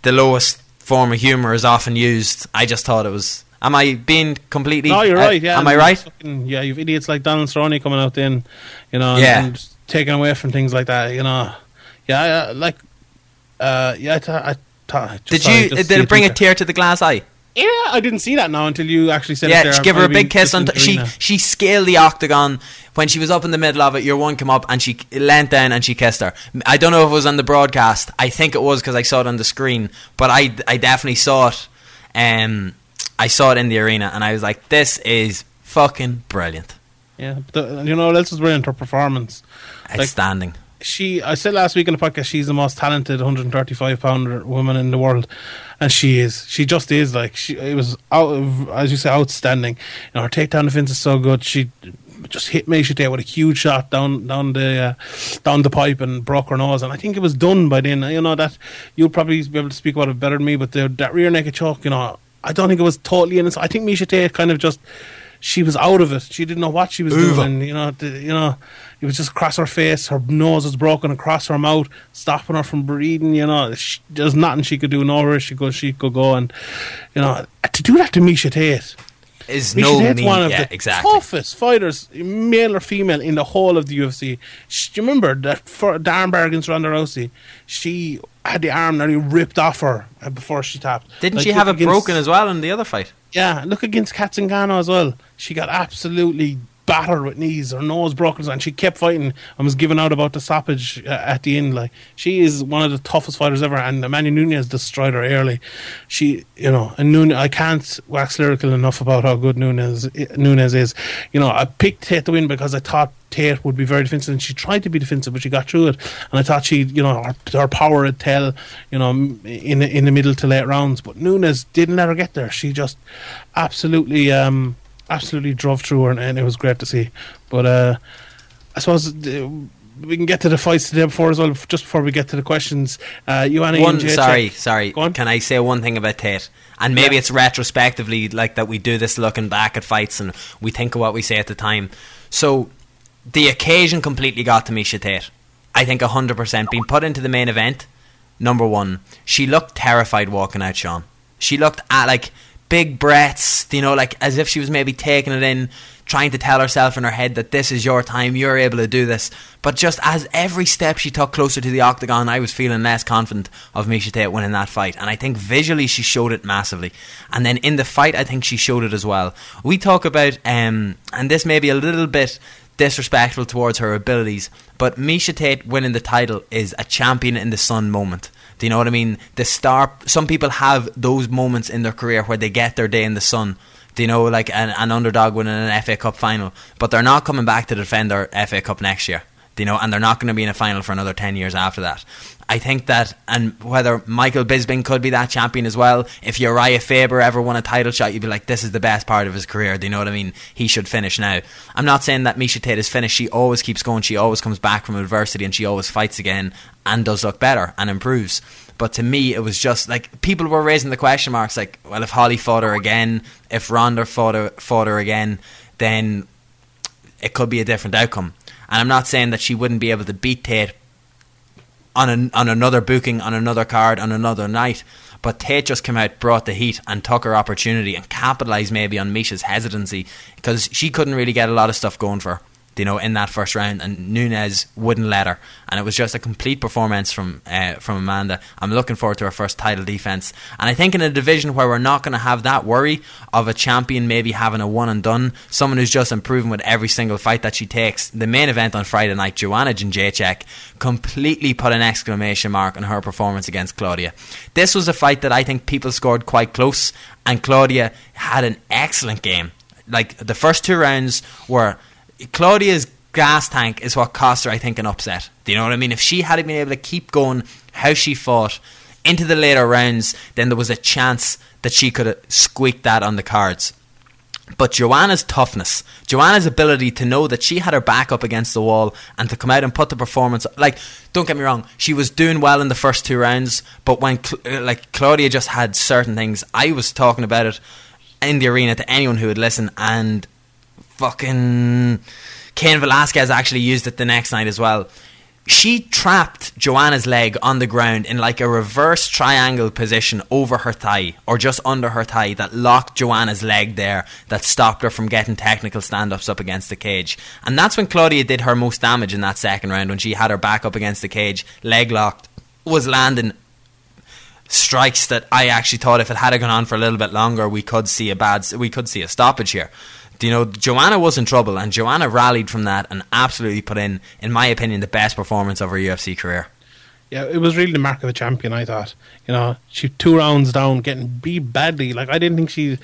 the lowest form of humor is often used, I just thought it was. Am I being completely? No, you're uh, right. Yeah, Am I right? fucking- yeah, you've idiots like Donald Cerrone coming out then, you know, and, Yeah. and taking away from things like that. You know, yeah, yeah like, uh, yeah. I, thought- I, just Did sorry, you? Did it bring a tear to the glass eye? Yeah, I didn't see that now until you actually said it. Yeah, give her a big kiss on. T- she she scaled the octagon when she was up in the middle of it. Your one came up and she leant down and she kissed her. I don't know if it was on the broadcast. I think it was because I saw it on the screen. But I I definitely saw it. Um, I saw it in the arena and I was like, this is fucking brilliant, Yeah, the, you know, what else was brilliant? Her performance. Like- outstanding. She I said last week in the podcast she's the most talented 135 pounder woman in the world. And she is. She just is like she it was out of, as you say outstanding. You know her takedown defense is so good. She just hit Miesha Tate with a huge shot down down the uh, down the pipe and broke her nose. And I think it was done by then. You know that you'll probably be able to speak about it better than me but the, that rear naked choke you know I don't think it was totally innocent. I think Miesha Tate kind of just she was out of it. She didn't know what she was doing. You know, the, you know, it was just across her face. Her nose was broken across her mouth, stopping her from breathing. You know, she, there's nothing she could do. Nowhere she could she could go, and you know, to do that to Miesha Tate. Is Miesha no mean, one of yeah, the exactly. toughest fighters, male or female, in the whole of the UFC. Sh- Do you remember that for Darren against Ronda Rousey? She had the arm nearly ripped off her uh, before she tapped. Didn't Like, she have it against- broken as well in the other fight? yeah, look against Cat Zingano as well. She got absolutely battered with knees, her nose broken, and she kept fighting and was giving out about the stoppage uh, at the end. Like she is one of the toughest fighters ever, and Amanda Nunes destroyed her early. She, you know, and Nunes, I can't wax lyrical enough about how good Nunes Nunes is. You know, I picked Tate to win because I thought Tate would be very defensive, and she tried to be defensive, but she got through it. And I thought she, you know, her, her power would tell, you know, in in the middle to late rounds. But Nunes didn't let her get there. She just absolutely, um, absolutely drove through her, and, and it was great to see. But uh, I suppose. Uh, we can get to the fights today before as well. Just before we get to the questions, uh, Joanna One, sorry, sorry. Can I say one thing about Tate? And maybe Yeah. it's retrospectively like that we do this looking back at fights and we think of what we say at the time. So the occasion completely got to Miesha Tate. I think 100% being put into the main event. Number one, she looked terrified walking out, Sean. She looked at like big breaths, you know, like as if she was maybe taking it in, trying to tell herself in her head that this is your time, you're able to do this. But just as every step she took closer to the octagon, I was feeling less confident of Miesha Tate winning that fight. And I think visually she showed it massively. And then in the fight, I think she showed it as well. We talk about, um, and this may be a little bit disrespectful towards her abilities, but Miesha Tate winning the title is a champion in the sun moment. Do you know what I mean? The star. Some people have those moments in their career where they get their day in the sun. Do you know, like an, an underdog winning an FA Cup final, but they're not coming back to defend their FA Cup next year. Do you know, and they're not going to be in a final for another ten years after that. I think that, and whether Michael Bisping could be that champion as well. If Urijah Faber ever won a title shot, you'd be like, this is the best part of his career. Do you know what I mean? He should finish now. I'm not saying that Miesha Tate is finished. She always keeps going. She always comes back from adversity, and she always fights again and does look better and improves. But to me, it was just like people were raising the question marks. Like, well, if Holly fought her again, if Ronda fought her, fought her again, then it could be a different outcome. And I'm not saying that she wouldn't be able to beat Tate on an, on another booking, on another card, on another night. But Tate just came out, brought the heat, and took her opportunity and capitalised maybe on Miesha's hesitancy because she couldn't really get a lot of stuff going for her. You know, in that first round, and Nunes wouldn't let her, and it was just a complete performance from uh, from Amanda. I'm looking forward to her first title defense, and I think in a division where we're not going to have that worry of a champion maybe having a one and done, someone who's just improving with every single fight that she takes. The main event on Friday night, Joanna Jędrzejczyk completely put an exclamation mark on her performance against Claudia. This was a fight that I think people scored quite close, and Claudia had an excellent game. Like the first two rounds were Claudia's gas tank is what cost her, I think, an upset. Do you know what I mean? If she had been able to keep going how she fought into the later rounds, then there was a chance that she could have squeaked that on the cards. But Joanna's toughness, Joanna's ability to know that she had her back up against the wall and to come out and put the performance like don't get me wrong, she was doing well in the first two rounds, but when uh, like Claudia just had certain things, I was talking about it in the arena to anyone who would listen and fucking Cain Velasquez actually used it the next night as well. She trapped Joanna's leg on the ground in like a reverse triangle position over her thigh or just under her thigh that locked Joanna's leg there that stopped her from getting technical stand ups up against the cage. And that's when Claudia did her most damage in that second round when she had her back up against the cage, leg locked, was landing strikes that I actually thought if it had gone on for a little bit longer, we could see a bad, we could see a stoppage here. You know, Joanna was in trouble, and Joanna rallied from that and absolutely put in, in my opinion, the best performance of her UFC career. Yeah, it was really the mark of a champion. I thought, you know, she two rounds down, getting beat badly. Like I didn't think she,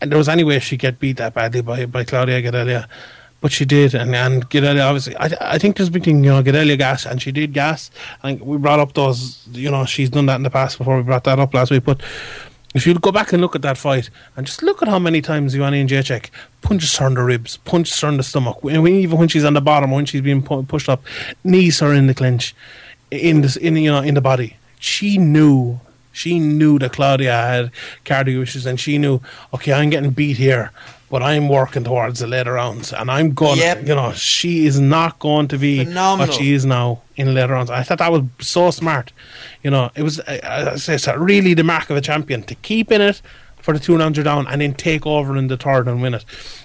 there was any way she'd get beat that badly by by Claudia Gadelha but she did, and and Gadelha obviously. I I think there's a you know, Gadelha gas, and she did gas. I think we brought up those, you know, she's done that in the past before. We brought that up last week, but if you go back and look at that fight and just look at how many times Joanna Jędrzejczyk punches her in the ribs, punches her in the stomach, even when she's on the bottom, when she's being pushed up, knees her in the clinch, in in you know in the body. She knew she knew that Claudia had cardio issues, and she knew, okay, I'm getting beat here, but I'm working towards the later rounds, and I'm going. Yep. You know, she is not going to be Phenomenal. what she is now in later rounds. I thought that was so smart. You know, it was it's really the mark of a champion to keep in it for the two rounds are down, and then take over in the third and win it.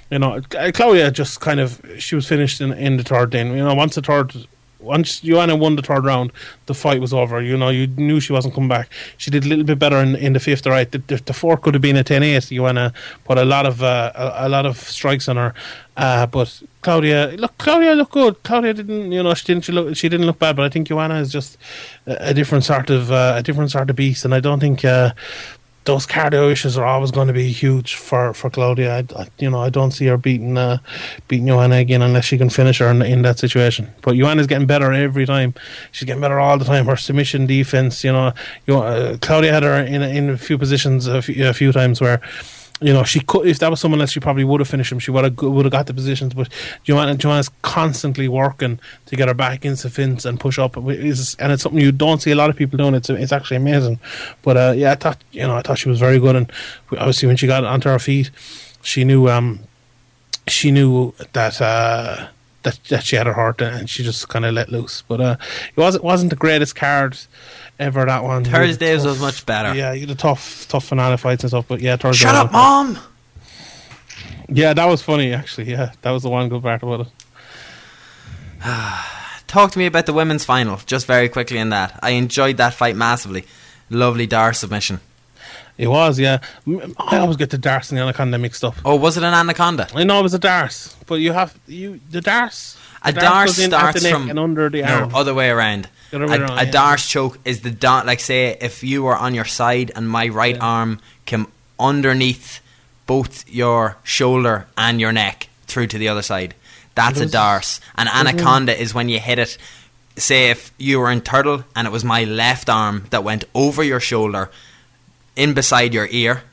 You know, Claudia just kind of she was finished in in the third. Then you know, once the third once Joanna won the third round, the fight was over. You know, you knew she wasn't coming back. She did a little bit better in, in the fifth. Right, the, the, the fourth could have been a 10-8. Joanna put a lot of uh, a, a, lot of strikes on her, uh, but Claudia, look, Claudia looked good. Claudia didn't, you know, she didn't she look she didn't look bad. But I think Joanna is just a, a different sort of uh, a different sort of beast, and I don't think uh, those cardio issues are always going to be huge for, for Claudia. I, I, you know, I don't see her beating uh, beating Joanna again unless she can finish her in, in that situation. But Joanna's getting better every time. She's getting better all the time. Her submission defense, you know, you uh, Claudia had her in in a few positions a few, a few times where you know, she could if that was someone else, she probably would have finished him. She would have would have got the positions. But Joanna Joanna's constantly working to get her back into fence and push up. And it's something you don't see a lot of people doing. It's it's actually amazing. But uh, yeah, I thought you know I thought she was very good. And obviously when she got onto her feet, she knew um she knew that. Uh, that, that she had her heart and she just kind of let loose. But uh, it wasn't wasn't the greatest card ever that one. Thursdays was much better. Yeah, you had the tough, tough finale fights and stuff. But yeah, Thursday. Shut up, mom. Yeah, that was funny actually. Yeah, that was the one good part about it. Talk to me about the women's final, just very quickly in that. I enjoyed that fight massively. Lovely Dar submission. It was, yeah. I always get the Darce and the Anaconda mixed up. Oh, was it an Anaconda? I know it was a Darce, but you have you the Darce. A Darce starts from and under the arm. No, other way around a, around, a yeah. Darce choke is the dot. Like say, if you were on your side and my right yeah. arm came underneath both your shoulder and your neck through to the other side. That's a Darce. An anaconda is when you hit it. Say if you were in turtle and it was my left arm that went over your shoulder, in beside your ear,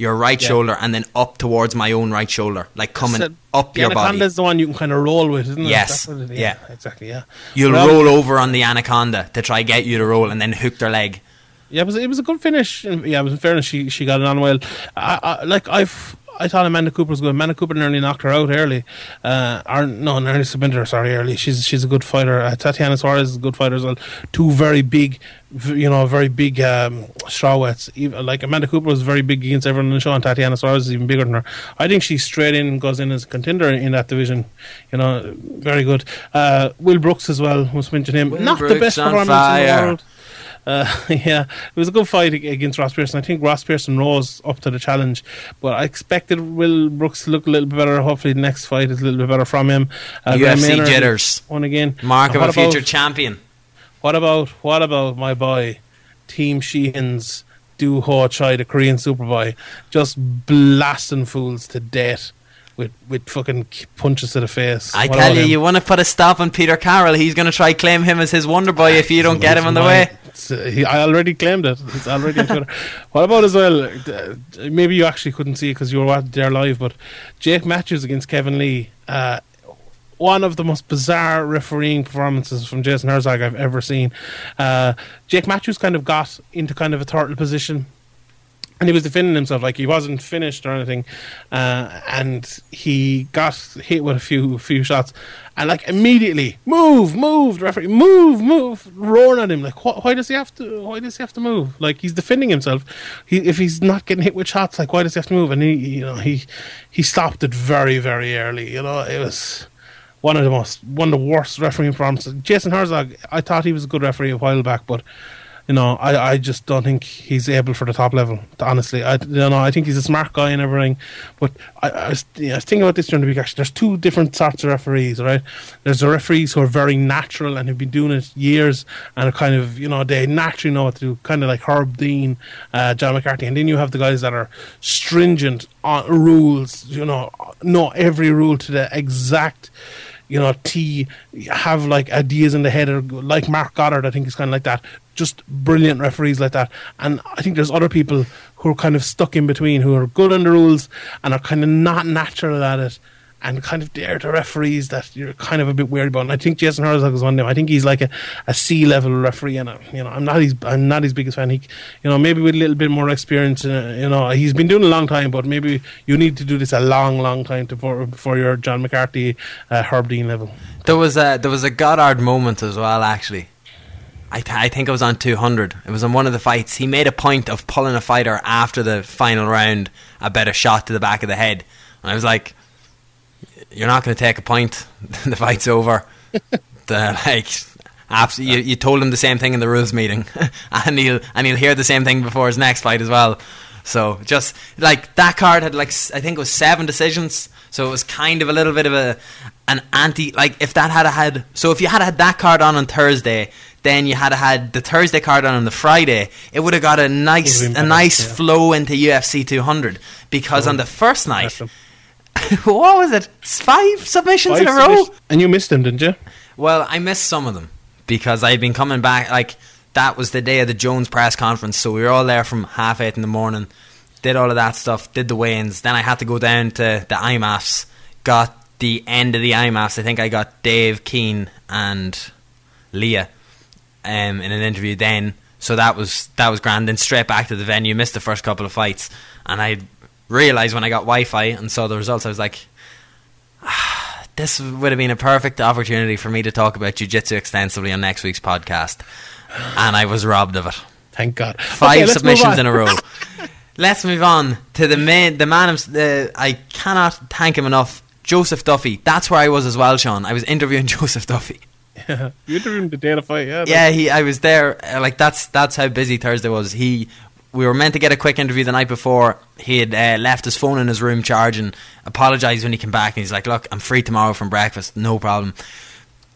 your right yeah. shoulder, and then up towards my own right shoulder, like coming so, up your body. Anaconda is the one you can kind of roll with, isn't it? Yes. It, yeah. yeah. Exactly. Yeah. You'll well, roll over on the anaconda to try get you to roll, and then hook their leg. Yeah, it was it was a good finish. Yeah, it was in fairness, she she got it on well. I, I, like I've I thought Amanda Cooper was good. Amanda Cooper nearly knocked her out early. Uh, or no, nearly submitted her. Sorry, early. She's she's a good fighter. Uh, Tatiana Suarez is a good fighter as well. Two very big, you know, very big um, strawweights. Even, like Amanda Cooper was very big against everyone in the show, and Tatiana Suarez is even bigger than her. I think she's straight in and goes in as a contender in that division. You know, very good. Uh, Will Brooks as well. Must mention him. Will Not the best performance in the world. Uh, yeah, it was a good fight against Ross Pearson. I think Ross Pearson rose up to the challenge, but I expected Will Brooks to look a little bit better. Hopefully, the next fight is a little bit better from him. Uh, UFC jitters. won again. Mark of a what about- future champion. What about what about my boy, Team Sheehan's Doo Ho Choi, the Korean Superboy, just blasting fools to death with with fucking punches to the face. I What tell you, him? you want to put a stop on Peter Carroll. He's going to try claim him as his wonder boy if you don't get him on the way. Uh, he, I already claimed it. It's already on Twitter. what about as well? uh, maybe you actually couldn't see because you were there live, but Jake Matthews against Kevin Lee. Uh, one of the most bizarre refereeing performances from Jason Herzog I've ever seen. Uh, Jake Matthews kind of got into kind of a turtle position and he was defending himself like he wasn't finished or anything, uh, and he got hit with a few few shots, and like immediately move, move, the referee, move, move, roaring at him like wh- why does he have to? Why does he have to move? Like he's defending himself. He, if he's not getting hit with shots, like why does he have to move? And he, you know, he he stopped it very very early. You know, it was one of the most one of the worst refereeing performances. Jason Herzog, I thought he was a good referee a while back, but you know, I, I just don't think he's able for the top level. Honestly, I you know I think he's a smart guy and everything, but I, I, was, I was thinking about this during the week. Actually, there's two different sorts of referees, right? There's the referees who are very natural and have been doing it years and are kind of you know they naturally know what to do, kind of like Herb Dean, uh, John McCarthy, and then you have the guys that are stringent on rules. You know, know every rule to the exact you know, T have like ideas in the head, or like Mark Goddard, I think is kind of like that. Just brilliant referees like that. And I think there's other people who are kind of stuck in between, who are good on the rules and are kind of not natural at it, and kind of dare to referees that you're kind of a bit weird about. And I think Jason Herzog is one of them. I think he's like a, a C level referee, and uh, you know, I'm not his I'm not his biggest fan. He, you know, maybe with a little bit more experience, uh, you know, he's been doing a long time, but maybe you need to do this a long, long time to for for your John McCarthy, uh, Herb Dean level. There was a there was a Goddard moment as well. Actually, I th- I think it was on 200. It was on one of the fights. He made a point of pulling a fighter after the final round about a shot to the back of the head, and I was like, "You're not going to take a point. the fight's over." the, like. abs- You, you told him the same thing in the rules meeting, and he'll and he'll hear the same thing before his next fight as well. So just like that card had like I think it was seven decisions, so it was kind of a little bit of a an anti like if that had had so if you had had that card on on Thursday, then you had had the Thursday card on on the Friday, it would have got a nice a nice yeah. flow into UFC 200 because on the first night, Awesome. what was it? Five submissions in a row. submissions- And you missed them, didn't you? Well, I missed some of them because I'd been coming back. Like that was the day of the Jones press conference, so we were all there from half eight in the morning. Did all of that stuff, did the weigh-ins. Then I had to go down to the IMMAFs. Got the end of the IMMAFs. I think I got Dave Keane and Leah um, in an interview then. So that was that was grand. Then straight back to the venue. Missed the first couple of fights, and I realized when I got Wi-Fi and saw the results, I was like, "Ah, this would have been a perfect opportunity for me to talk about jiu-jitsu extensively on next week's podcast, and I was robbed of it. Thank God. Five Okay, submissions in a row. Let's move on to the man. The man. Uh, I cannot thank him enough. Joseph Duffy. That's where I was as well, Sean. I was interviewing Joseph Duffy. Yeah, you interviewed him the day of the fight, yeah. Yeah, he. I was there. uh, Like that's that's how busy Thursday was. He. We were meant to get a quick interview the night before. He had uh, left his phone in his room charging. Apologized when he came back, and he's like, "Look, I'm free tomorrow from breakfast. No problem."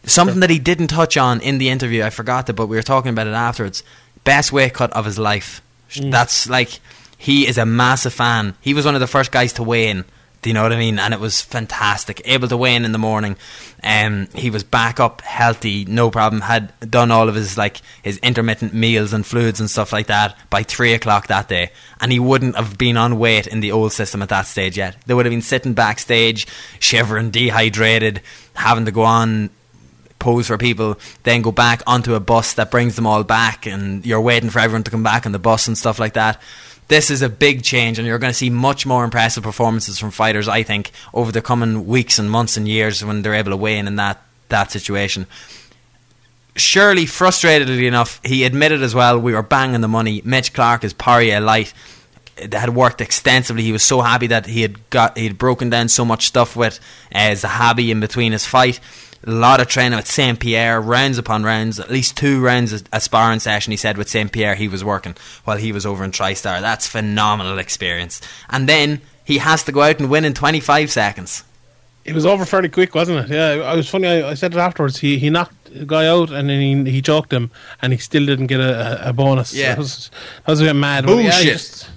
Something that he didn't touch on in the interview, I forgot it, but we were talking about it afterwards. Best weight cut of his life. That's like he is a massive fan. He was one of the first guys to weigh in. Do you know what I mean? And it was fantastic. Able to weigh in in the morning. Um, he was back up, healthy, no problem. Had done all of his like his intermittent meals and fluids and stuff like that by three o'clock that day, and he wouldn't have been on weight in the old system at that stage yet. They would have been sitting backstage, shivering, dehydrated, having to go on pose for people, then go back onto a bus that brings them all back, and you're waiting for everyone to come back on the bus and stuff like that. This is a big change, and you're going to see much more impressive performances from fighters. I think over the coming weeks and months and years when they're able to weigh in in that that situation. Surely, frustratedly enough, he admitted as well we were banging the money. Mitch Clarke is Poirier light. That had worked extensively. He was so happy that he had got he had broken down so much stuff with uh, Zahabi in between his fight. A lot of training with Saint Pierre, rounds upon rounds, at least two rounds a, a sparring session. He said with Saint Pierre he was working while he was over in TriStar. That's phenomenal experience. And then he has to go out and win in 25 seconds. It was over fairly quick, wasn't it? Yeah, it was funny. I, I said it afterwards. He he knocked the guy out and then he, he choked him, and he still didn't get a, a, bonus. Yeah. that was, that was a bit mad. but yeah, Bullshit. just-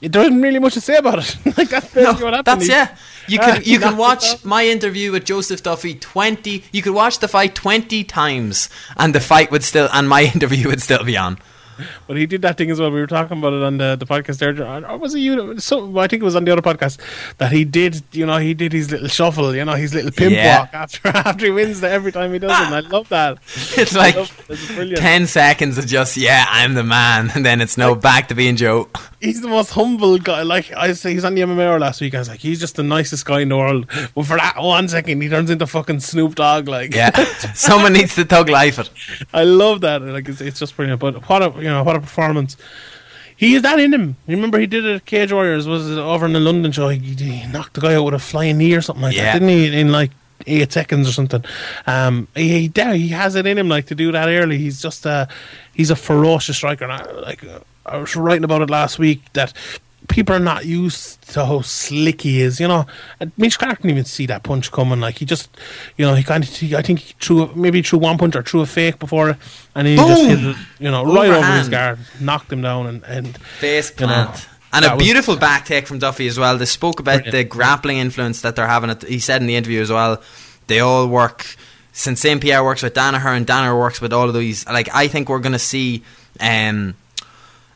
there isn't really much to say about it. like that's basically what happened. That's He- yeah. You can you can watch my interview with Joseph Duffy twenty. You could watch the fight twenty times, and the fight would still and my interview would still be on. But he did that thing as well. We were talking about it on the, the podcast there. Or was it you? So, I think it was on the other podcast that he did. You know, he did his little shuffle. You know, his little pimp Yeah. walk after after he wins the, every time he does it. I ah. love that. It's like it. Ten seconds of just yeah, I'm the man, and then it's no back to being Joe. He's the most humble guy. Like I say, he's on the MMA last week. I was like, he's just the nicest guy in the world. But for that one second, he turns into fucking Snoop Dogg. Like, Yeah, someone needs to thug life it. I love that. Like it's, it's just brilliant. But what a you know what a performance. He is that in him. You remember he did it at Cage Warriors. Was it over in the London show? He, he knocked the guy out with a flying knee or something like Yeah. that, didn't he? In like eight seconds or something. Um, he he, has it in him like to do that early. He's just a he's a ferocious striker. And I, like uh, I was writing about it last week that. People are not used to how slick he is, you know. And Mitch Clarke didn't even see that punch coming. Like he just, you know, he kind of, I think he threw maybe threw one punch or threw a fake before, and he just hit it, you know, right over his guard, knocked him down, and, and Face you know, and a was- beautiful back take from Duffy as well. They spoke about Brilliant. the grappling influence that they're having. At, he said in the interview as well, they all work. Since St. Pierre works with Danaher and Danaher works with all of these, like I think we're going to see um,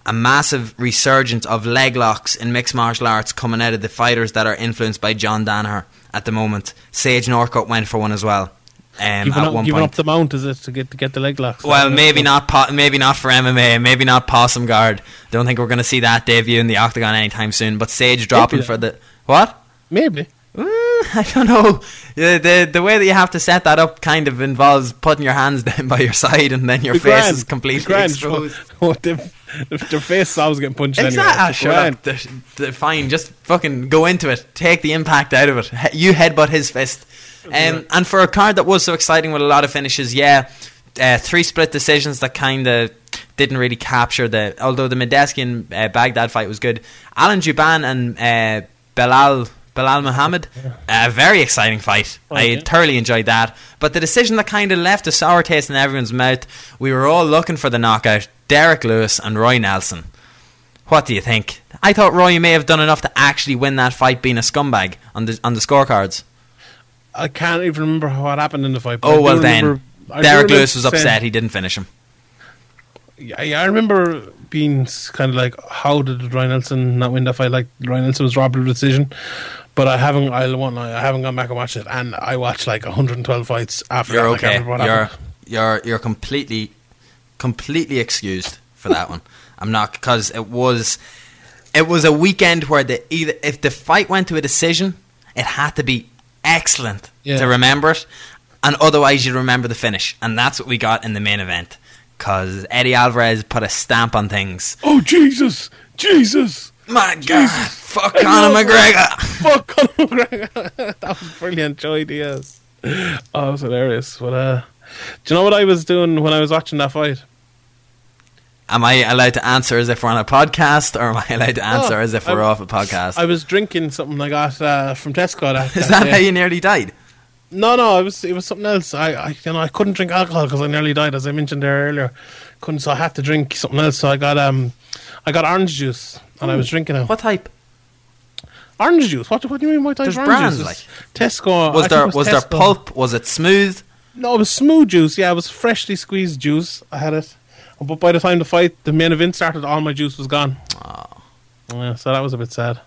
a massive resurgence of leg locks in mixed martial arts coming out of the fighters that are influenced by John Danaher at the moment. Sage Northcutt went for one as well. Um, giving, at up, one giving point. up the mount is it to get to get the leg locks? Well, maybe not. Po- maybe not for MMA. Maybe not Possum Guard. Don't think we're going to see that debut in the octagon anytime soon. But Sage dropping for the what? maybe. Mm, I don't know. The, the the way that you have to set that up kind of involves putting your hands down by your side and then your Be face grand. is completely grand. exposed. What the, their face always getting punched anyway. Exactly. Ah, sure. Look, they're, they're fine. Just fucking go into it. Take the impact out of it. You headbutt his fist. Um, and for a card that was so exciting with a lot of finishes, yeah, uh, three split decisions that kind of didn't really capture the. Although the Medeski and uh, Baghdad fight was good, Alan Jouban and uh, Belal. Belal Muhammad, a very exciting fight. Oh, I yeah. thoroughly enjoyed that. But the decision that kind of left a sour taste in everyone's mouth, we were all looking for the knockout. Derrick Lewis and Roy Nelson. What do you think? I thought Roy may have done enough to actually win that fight, being a scumbag on the on the scorecards. I can't even remember what happened in the fight. Oh well, then remember- Derrick Lewis was saying- upset he didn't finish him. Yeah, yeah, I remember being kind of like, how did Ryan Nelson not win that fight? Like Ryan Nelson was robbed of the decision, but I haven't. I won't. I haven't gone back and watched it, and I watched like 112 fights after. You're that. Okay. You're happened. you're you're completely completely excused for that one. I'm not because it was it was a weekend where the either if the fight went to a decision, it had to be excellent Yeah. to remember it, and otherwise you'd remember the finish, and that's what we got in the main event. Because Eddie Alvarez put a stamp on things. Oh Jesus, Jesus! My God, fuck Conor McGregor. Fuck Conor McGregor. that was brilliant, Joy Diaz. Oh, that was hilarious. But uh, do you know what I was doing when I was watching that fight? Am I allowed to answer as if we're on a podcast, or am I allowed to answer Oh, as if we're I- off a podcast? I was drinking something I got uh, from Tesco. That, Is that day. how you nearly died? No, no, it was it was something else. I, I you know I couldn't drink alcohol because I nearly died, as I mentioned there earlier. Couldn't, so I had to drink something else. So I got um, I got orange juice, and I was drinking it. What type? Orange juice? What, what do you mean? Type There's orange brands, juice? like- Tesco. Was I there it was there pulp? Was it smooth? No, it was smooth juice. Yeah, it was freshly squeezed juice. I had it, but by the time the fight, the main event started, all my juice was gone. Oh. Yeah, so that was a bit sad.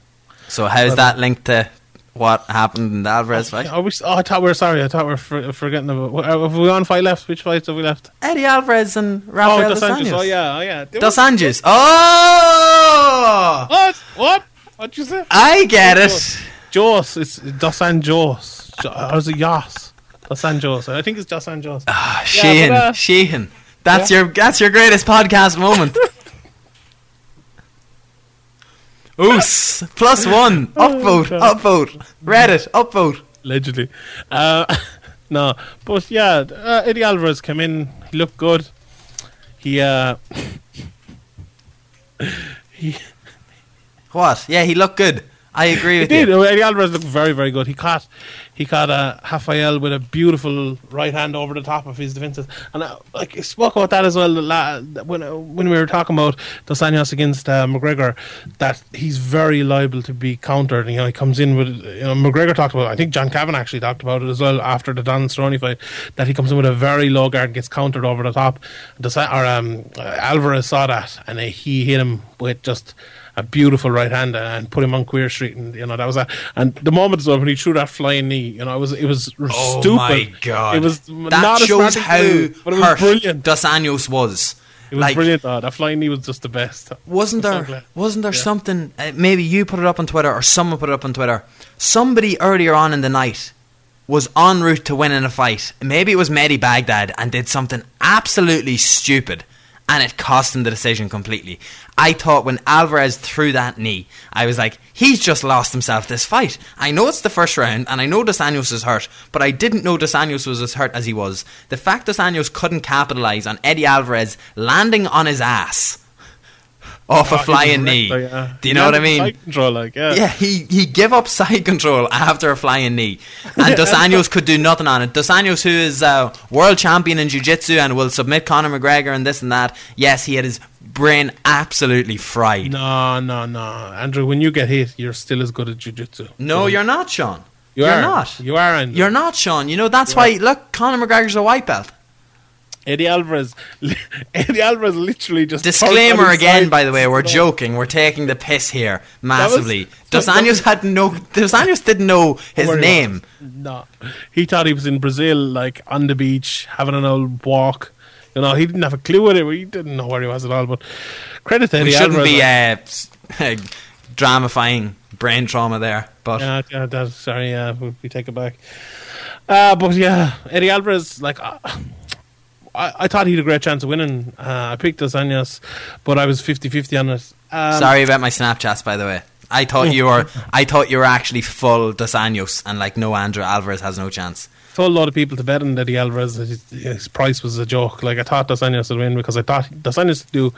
So how's that linked to what happened in the Alvarez fight. Are we, oh, I thought we were sorry. I thought we were for, forgetting about. what- uh, Have we on fight left? Which fights have we left? Eddie Alvarez and Oh, Rafael Dos Dos Anjos. Anjos. Oh yeah, oh yeah. Dos Anjos. Oh, What? What? What'd you say? I get it. Jos. It's Dos Anjos. Jo- Or is it Yas? Dos Anjos. I think it's Dos Anjos. Ah, Yeah, Sheehan, but, uh, Sheehan. That's your that's your greatest podcast moment. Oos plus one upvote upvote Reddit upvote. Allegedly. Uh, no, but yeah, uh, Eddie Alvarez came in. He looked good. He uh, he What? Yeah, he looked good. I agree He with did. you. Eddie Alvarez looked very, very good. He caught, he caught uh, Rafael with a beautiful right hand over the top of his defenses, and uh, like I spoke about that as well la- when uh, when we were talking about Dos Anjos against uh, McGregor, that he's very liable to be countered. You know, he comes in with you know McGregor talked about. it. I think John Kavanagh actually talked about it as well after the Don Cerrone fight that he comes in with a very low guard, and gets countered over the top. Dos, or um, Alvarez saw that, and uh, he hit him with just a beautiful right hand and put him on Queer Street, and you know that was that. And the moment as well when he threw that flying knee, you know, it was it was Oh stupid. my god! It was that not shows how but it was brilliant. Dos Anjos was. It was like, brilliant. Though. That flying knee was just the best. Wasn't so there? wasn't there Yeah. something? Uh, maybe you put it up on Twitter, or someone put it up on Twitter. Somebody earlier on in the night was en route to winning a fight. Maybe it was Mehdi Baghdad and did something absolutely stupid, and it cost him the decision completely. I thought when Alvarez threw that knee, I was like, he's just lost himself this fight. I know it's the first round, and I know Dos Anjos is hurt, but I didn't know Dos Anjos was as hurt as he was. The fact Dos Anjos couldn't capitalize on Eddie Alvarez landing on his ass off Oh, a flying knee. yeah. Do you He know what I mean? side Control, like, yeah. Yeah, he, he gave up side control after a flying knee. And Dos Anjos could do nothing on it. Dos Anjos, who is uh, world champion in jiu jitsu and will submit Conor McGregor and this and that, yes, he had his brain absolutely fried. No, No, no, Andrew. When you get hit, you're still as good at jujitsu. No, you're not, Sean. You you're are not. You are, Andrew. You're not, Sean. You know, that's why, look, Conor McGregor's a white belt. Eddie Alvarez. Eddie Alvarez literally just Disclaimer turned on his again, by the way, we're joking. We're taking the piss here massively. Dos Anjos had no. Dos Anjos didn't know his name. No, he thought he was in Brazil, like on the beach, having an old walk. You know, he didn't have a clue what it. He didn't know where he was at all. But credit to Eddie we shouldn't Alvarez. be like- uh, dramifying brain trauma there, but yeah, yeah, that, sorry, yeah, we, we take it back. Uh, but yeah, Eddie Alvarez, like, uh, I, I thought he had a great chance of winning. Uh, I picked Dos Anjos, but I was 50-50 on it. Um, sorry about my Snapchats, by the way. I thought you were, I thought you were actually full Dos Anjos, and like no Andrew Alvarez has no chance. told a lot of people to bet on Eddie Alvarez. His, his price was a joke. Like I thought Dos Anjos would win because I thought Dos Anjos would do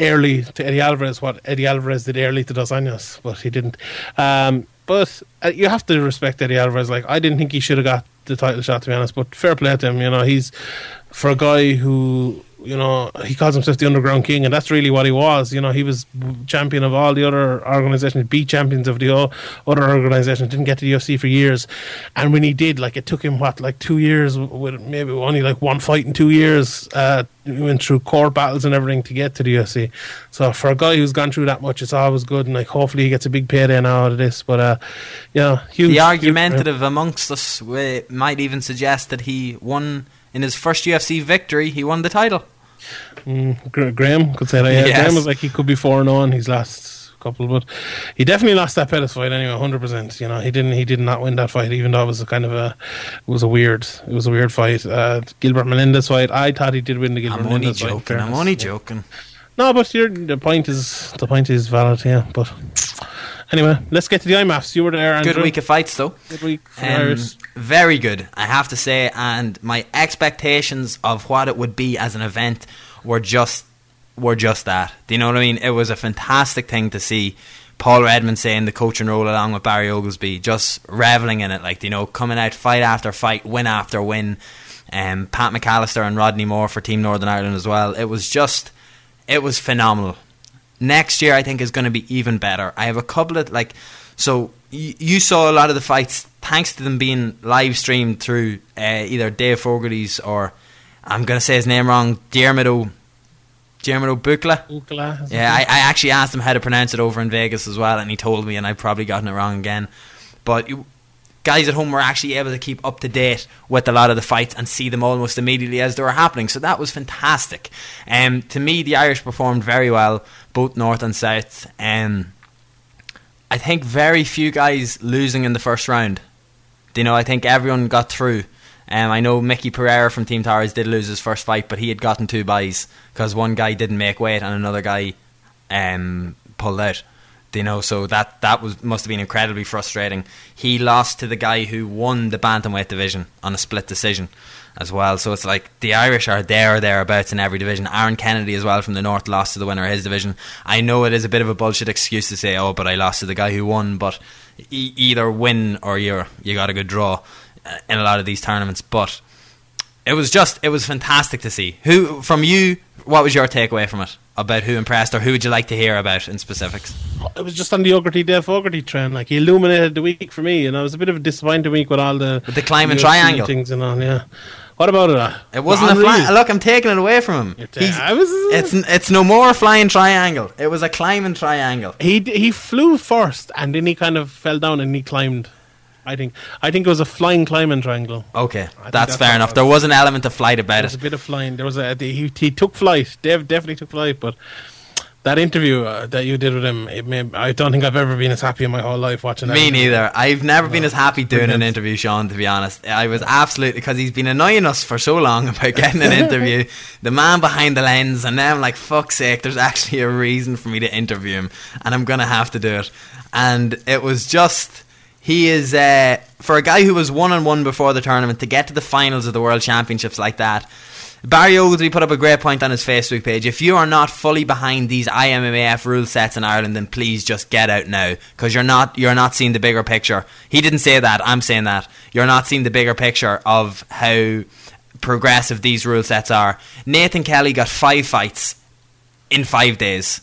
early to Eddie Alvarez what Eddie Alvarez did early to Dos Anjos, but he didn't. Um, but uh, you have to respect Eddie Alvarez. Like I didn't think he should have got the title shot to be honest, but fair play to him. You know, he's for a guy who you know he calls himself the underground king, and that's really what he was. You know, he was champion of all the other organizations, beat champions of the other organizations. Didn't get to the UFC for years, and when he did, like it took him what like two years with maybe only like one fight in two years. Uh, he went through court battles and everything to get to the UFC. So for a guy who's gone through that much, it's always good, and like hopefully he gets a big payday now out of this. But uh, yeah, huge. The huge- argumentative amongst us might even suggest that he won in his first UFC victory. He won the title. Gra- Graham could say that. Yeah, Yes. Graham was like he could be four and on. He's last couple, but he definitely lost that Pettis fight anyway. Hundred percent. You know, he didn't. He did not win that fight, even though it was a kind of a. It was a weird. It was a weird fight. Uh, Gilbert Melendez fight. I thought he did win the Gilbert I'm only Melendez fight. joking. I'm only joking. No, but you're, the point is the point is valid. Yeah, but anyway, let's get to the IMMAFs. You were there. Andrew. Good week of fights, though. Good week Um, very good, I have to say, and my expectations of what it would be as an event were just were just that. Do you know what I mean? It was a fantastic thing to see Paul Redmond saying the coaching role along with Barry Oglesby, just reveling in it, like you know, coming out fight after fight, win after win. Um, Pat McAllister and Rodney Moore for Team Northern Ireland as well. It was just, it was phenomenal next year I think is going to be even better. I have a couple of like so y- you saw a lot of the fights thanks to them being live streamed through uh, either Dave Fogarty's or I'm going to say his name wrong, Diarmid Bukla. Ukla, is? Yeah, I, I actually asked him how to pronounce it over in Vegas as well, and he told me, and I've probably gotten it wrong again. but you, guys at home were actually able to keep up to date with a lot of the fights and see them almost immediately as they were happening. So that was fantastic. Um, to me, the Irish performed very well, both North and South. Um, I think very few guys losing in the first round. You know, I think everyone got through. Um, I know Mickey Pereira from Team Towers did lose his first fight, but he had gotten two buys because one guy didn't make weight and another guy um, pulled out. You know, so that that was must have been incredibly frustrating. He lost to the guy who won the bantamweight division on a split decision as well. So it's like the Irish are there or thereabouts in every division. Aaron Kennedy as well from the North lost to the winner of his division. I know it is a bit of a bullshit excuse to say, "Oh, but I lost to the guy who won." But e- either win or you're you got a good draw uh, in a lot of these tournaments. But it was just it was fantastic to see. Who from you? What was your takeaway from it about who impressed, or who would you like to hear about in specifics? It was just on the Ogerty Dave Fogarty trend. Like he illuminated the week for me, and I was a bit of a disappointing week with all the With the climbing triangle. things and all. Yeah. What about it? uh? It wasn't a Henri? fly. Look, I'm taking it away from him. I was- it's it's no more a flying triangle. It was a climbing triangle. He he flew first, and then he kind of fell down and he climbed. I think I think it was a flying climbing triangle. Okay, that's, that's fair enough. it There was. an element of flight There about was a bit of flying. There was a he, he took flight. Dave definitely took flight, but that interview uh, that you did with him, it made, I don't think I've ever been as happy in my whole life watching. Me interview. neither. I've never been as happy doing an interview, Sean. To be honest, I was absolutely because he's been annoying us for so long about getting an interview. the man behind the lens, and now I'm like, fuck's sake, there's actually a reason for me to interview him, and I'm gonna have to do it. And it was just. He is uh, for a guy who was one on one before the tournament to get to the finals of the World Championships like that. Barry Oglesby put up a great point on his Facebook page. If you are not fully behind these IMMAF rule sets in Ireland, then please just get out now because you're not you're not seeing the bigger picture. He didn't say that. I'm saying that you're not seeing the bigger picture of how progressive these rule sets are. Nathan Kelly got five fights in five days.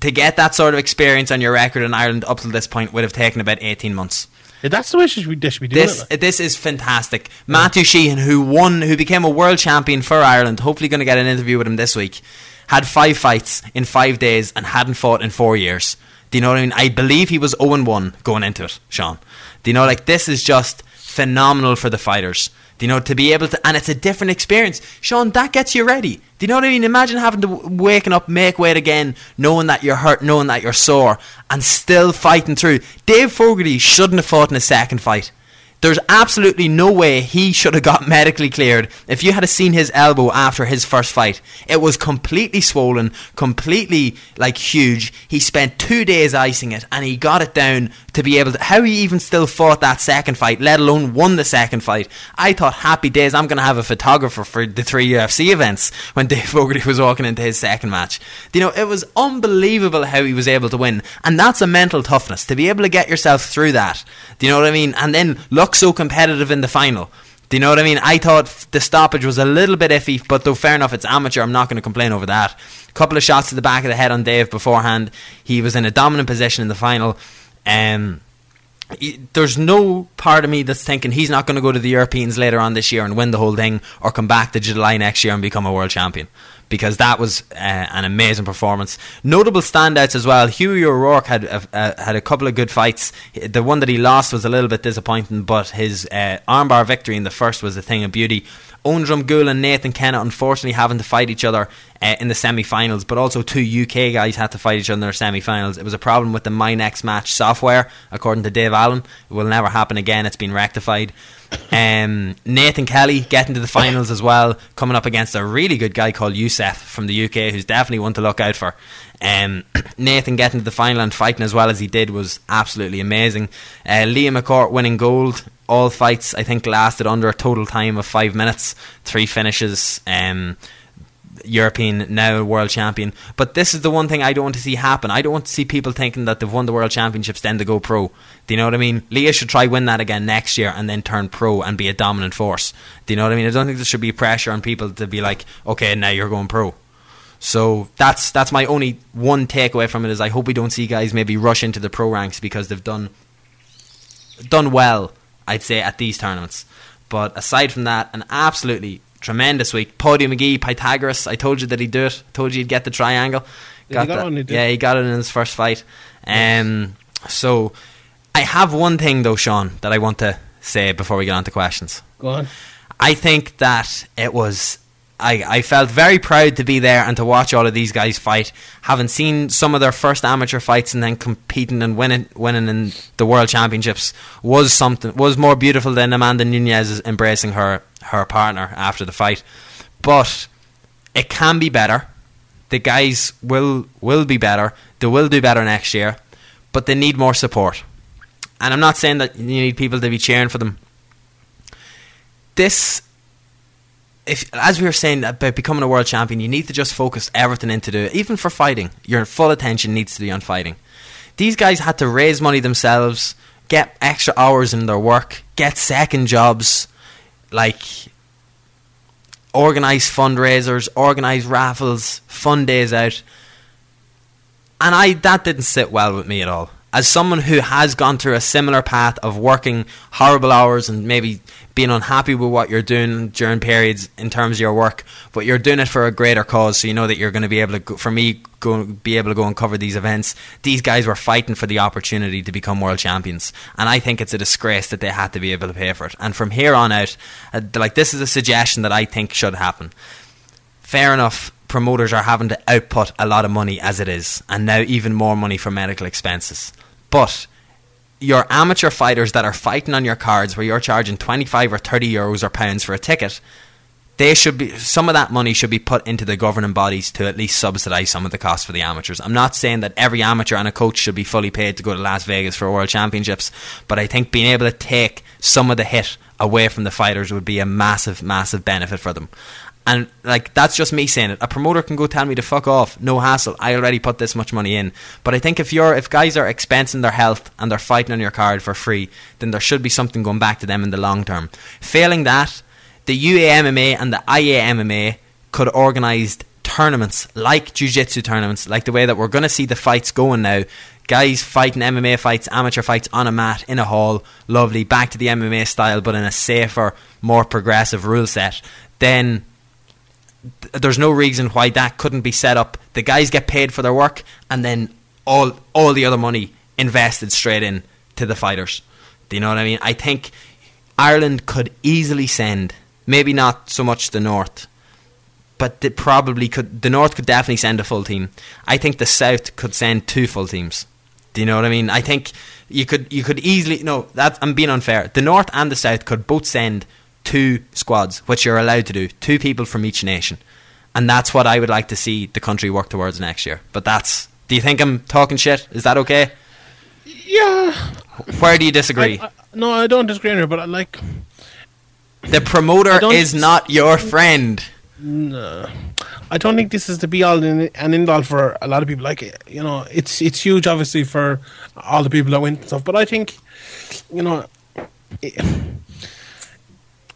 To get that sort of experience on your record in Ireland up to this point would have taken about 18 months. That's the way she should, they should be doing This it. this is fantastic. Matthew Sheehan, who won, who became a world champion for Ireland, hopefully going to get an interview with him this week, had five fights in five days and hadn't fought in four years. Do you know what I mean? I believe he was 0 1 going into it, Sean. Do you know, like, this is just phenomenal for the fighters. Do you know, to be able to, and it's a different experience. Sean, that gets you ready. Do you know what I mean? Imagine having to waking up, make weight again, knowing that you're hurt, knowing that you're sore, and still fighting through. Dave Fogarty shouldn't have fought in a second fight. There's absolutely no way he should have got medically cleared. If you had seen his elbow after his first fight, it was completely swollen, completely like huge. He spent two days icing it, and he got it down to be able to. How he even still fought that second fight, let alone won the second fight. I thought, happy days, I'm to have a photographer for the three UFC events when Dave Fogarty was walking into his second match. You know, it was unbelievable how he was able to win, and that's a mental toughness to be able to get yourself through that. Do you know what I mean? And then look so competitive in the final. Do you know what I mean? I thought the stoppage was a little bit iffy, but though fair enough, it's amateur. I'm not going to complain over that. A couple of shots to the back of the head on Dave beforehand. He was in a dominant position in the final. Um, there's no part of me that's thinking he's not going to go to the Europeans later on this year and win the whole thing, or come back to July next year and become a world champion. Because that was uh, an amazing performance. Notable standouts as well. Huey O'Rourke had a, had a couple of good fights. The one that he lost was a little bit disappointing, but his uh, armbar victory in the first was a thing of beauty. Ondrum Gould and Nathan Kennett unfortunately having to fight each other uh, in the semi-finals, but also two UK guys had to fight each other in their semi-finals. It was a problem with the My Next Match software, according to Dave Allen. It will never happen again. It's been rectified. Um, Nathan Kelly getting to the finals as well, coming up against a really good guy called Youssef from the UK, who's definitely one to look out for. Um, Nathan getting to the final and fighting as well as he did was absolutely amazing. Uh, Leah McCourt winning gold. All fights, I think, lasted under a total time of five minutes. Three finishes. Um, European, now world champion. But this is the one thing I don't want to see happen. I don't want to see people thinking that they've won the world championships then to go pro. Do you know what I mean? Leah should try win that again next year and then turn pro and be a dominant force. Do you know what I mean? I don't think there should be pressure on people to be like, okay, now you're going pro. So that's that's my only one takeaway from it is I hope we don't see guys maybe rush into the pro ranks because they've done done well, I'd say, at these tournaments. But aside from that, an absolutely tremendous week. Podium McGee, Pythagoras, I told you that he'd do it. told you he'd get the triangle. Yeah, he got that. one, he. Yeah, he got it in his first fight. Um, so I have one thing though, Sean, that I want to say before we get on to questions. Go on. I think that it was. I, I felt very proud to be there and to watch all of these guys fight. Having seen some of their first amateur fights and then competing and winning winning in the world championships was something was more beautiful than Amanda Nunes embracing her her partner after the fight. But it can be better. The guys will will be better. They will do better next year, but they need more support. And I'm not saying that you need people to be cheering for them. This if as we were saying about becoming a world champion, you need to just focus everything into it. Even for fighting, your full attention needs to be on fighting. These guys had to raise money themselves, get extra hours in their work, get second jobs, like organize fundraisers, organize raffles, fun days out. And I that didn't sit well with me at all. As someone who has gone through a similar path of working horrible hours and maybe being unhappy with what you're doing during periods in terms of your work, but you're doing it for a greater cause, so you know that you're going to be able to. Go, for me, go be able to go and cover these events. These guys were fighting for the opportunity to become world champions, and I think it's a disgrace that they had to be able to pay for it. And from here on out, uh, like this is a suggestion that I think should happen. Fair enough. Promoters are having to output a lot of money as it is, and now even more money for medical expenses. But your amateur fighters that are fighting on your cards where you're charging 25 or 30 euros or pounds for a ticket they should be some of that money should be put into the governing bodies to at least subsidize some of the costs for the amateurs. I'm not saying that every amateur and a coach should be fully paid to go to Las Vegas for world championships, but I think being able to take some of the hit away from the fighters would be a massive massive benefit for them. And like that's just me saying it. A promoter can go tell me to fuck off, no hassle. I already put this much money in. But I think if you're if guys are expensing their health and they're fighting on your card for free, then there should be something going back to them in the long term. Failing that, the UAMMA and the IAMMA could organise tournaments like jiu-jitsu tournaments, like the way that we're going to see the fights going now. Guys fighting MMA fights, amateur fights on a mat in a hall, lovely, back to the MMA style, but in a safer, more progressive rule set. Then there's no reason why that couldn't be set up. The guys get paid for their work, and then all all the other money invested straight in to the fighters. Do you know what I mean? I think Ireland could easily send, maybe not so much the North, but they probably could. The North could definitely send a full team. I think the South could send two full teams. Do you know what I mean? I think you could you could easily no that I'm being unfair. The North and the South could both send two squads, which you're allowed to do, two people from each nation. And that's what I would like to see the country work towards next year. But that's. Do you think I'm talking shit? Is that okay? Yeah. Where do you disagree? I, I, no, I don't disagree here, but I like. The promoter is not your friend. No, I don't think this is the be all and end all for a lot of people. Like you know, it's it's huge, obviously, for all the people that went and stuff. But I think, you know, it,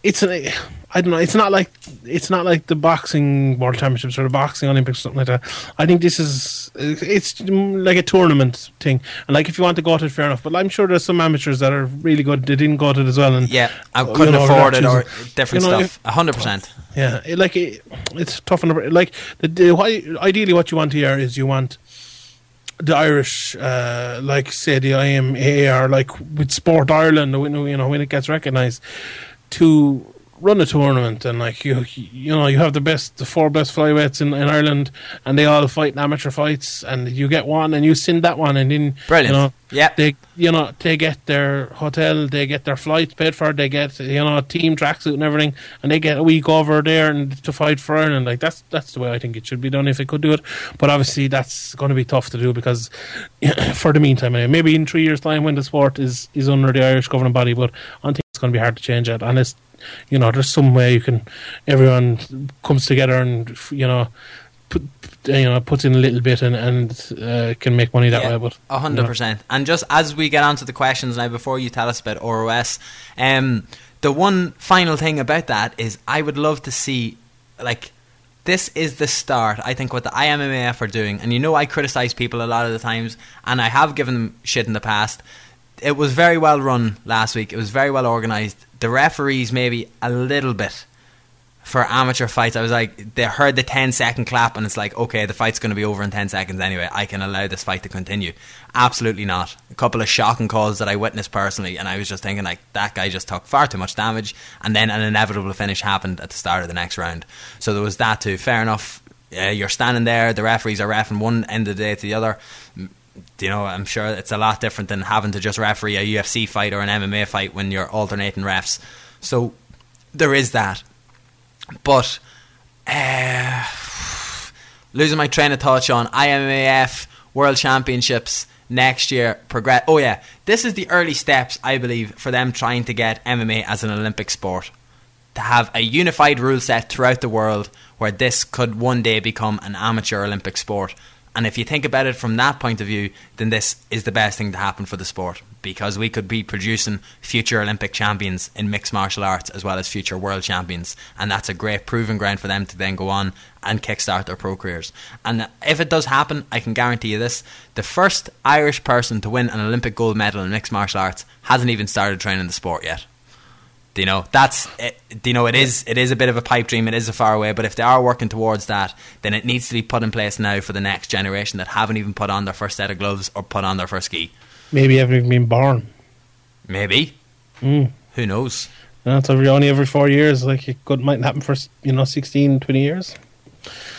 it's a, I don't know. It's not like it's not like the boxing world championships or the boxing Olympics or something like that. I think this is it's like a tournament thing. And like if you want to go to it, fair enough. But I'm sure there's some amateurs that are really good. They didn't go to it as well. And yeah, I couldn't you know, afford it or different you know, stuff. hundred percent. Yeah, it, like it, it's tough. On, like the, the, ideally, what you want here is you want the Irish, uh, like say the IMA or like with Sport Ireland, you know, when it gets recognised, to run a tournament and like you you know you have the best the four best flyweights in, in Ireland and they all fight in amateur fights and you get one and you send that one and then brilliant. you know yeah they you know they get their hotel they get their flights paid for they get you know team tracksuit and everything and they get a week over there and to fight for Ireland. Like that's that's the way I think it should be done if it could do it. But obviously that's going to be tough to do because for the meantime eh, maybe in three years time when the sport is is under the Irish governing body but think it's going to be hard to change it and it's you know, there's some way you can everyone comes together and you know put you know puts in a little bit and and uh, can make money that yeah, way. But a hundred percent. And just as we get on to the questions now, before you tell us about ROS, um, the one final thing about that is I would love to see like. This is the start, I think, what the IMMAF are doing. And you know, I criticize people a lot of the times, and I have given them shit in the past. It was very well run last week. It was very well organized the referees maybe a little bit for amateur fights. I was like, they heard the 10 second clap, and it's like, okay, the fight's going to be over in 10 seconds anyway. I can allow this fight to continue. Absolutely not. A couple of shocking calls that I witnessed personally, and I was just thinking, like, that guy just took far too much damage, and then an inevitable finish happened at the start of the next round. So there was that too. Fair enough. Uh, you're standing there, the referees are refing one end of the day to the other. You know, I'm sure it's a lot different than having to just referee a UFC fight or an MMA fight when you're alternating refs. So there is that. But uh, losing my train of thought, Sean. IMMAF World Championships next year. Progress. Oh yeah, this is the early steps, I believe, for them trying to get MMA as an Olympic sport. To have a unified rule set throughout the world, where this could one day become an amateur Olympic sport. And if you think about it from that point of view, then this is the best thing to happen for the sport because we could be producing future Olympic champions in mixed martial arts as well as future world champions. And that's a great proving ground for them to then go on and kickstart their pro careers. And if it does happen, I can guarantee you this the first Irish person to win an Olympic gold medal in mixed martial arts hasn't even started training the sport yet. Do you know that's it, do you know it is it is a bit of a pipe dream it is a far away but if they are working towards that then it needs to be put in place now for the next generation that haven't even put on their first set of gloves or put on their first ski Maybe haven't even been born. maybe Mm. who knows That's every only every four years. Like it could might happen for you know 16, 20 years.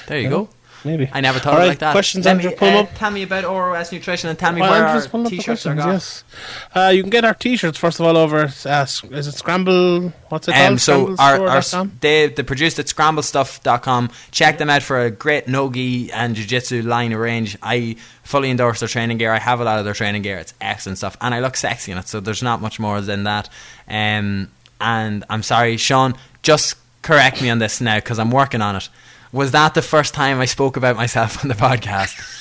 there you go Maybe. I never thought All of it like that questions, Let Andrew, me, pull uh, up. tell me about ORS nutrition and tell me Well, where I'm our just pulling up the t-shirts are got Yes. Uh, you can get our t-shirts first of all over. Uh, is it Scramble? What's it Um, called? so our, our they they produced at scramblestuff.com. Check them out for a great nogi and jiu-jitsu line of range. I fully endorse their training gear. I have a lot of their training gear. It's excellent stuff, and I look sexy in it. So there's not much more than that. Um, and I'm sorry, Sean. Just correct me on this now because I'm working on it. Was that the first time I spoke about myself on the podcast?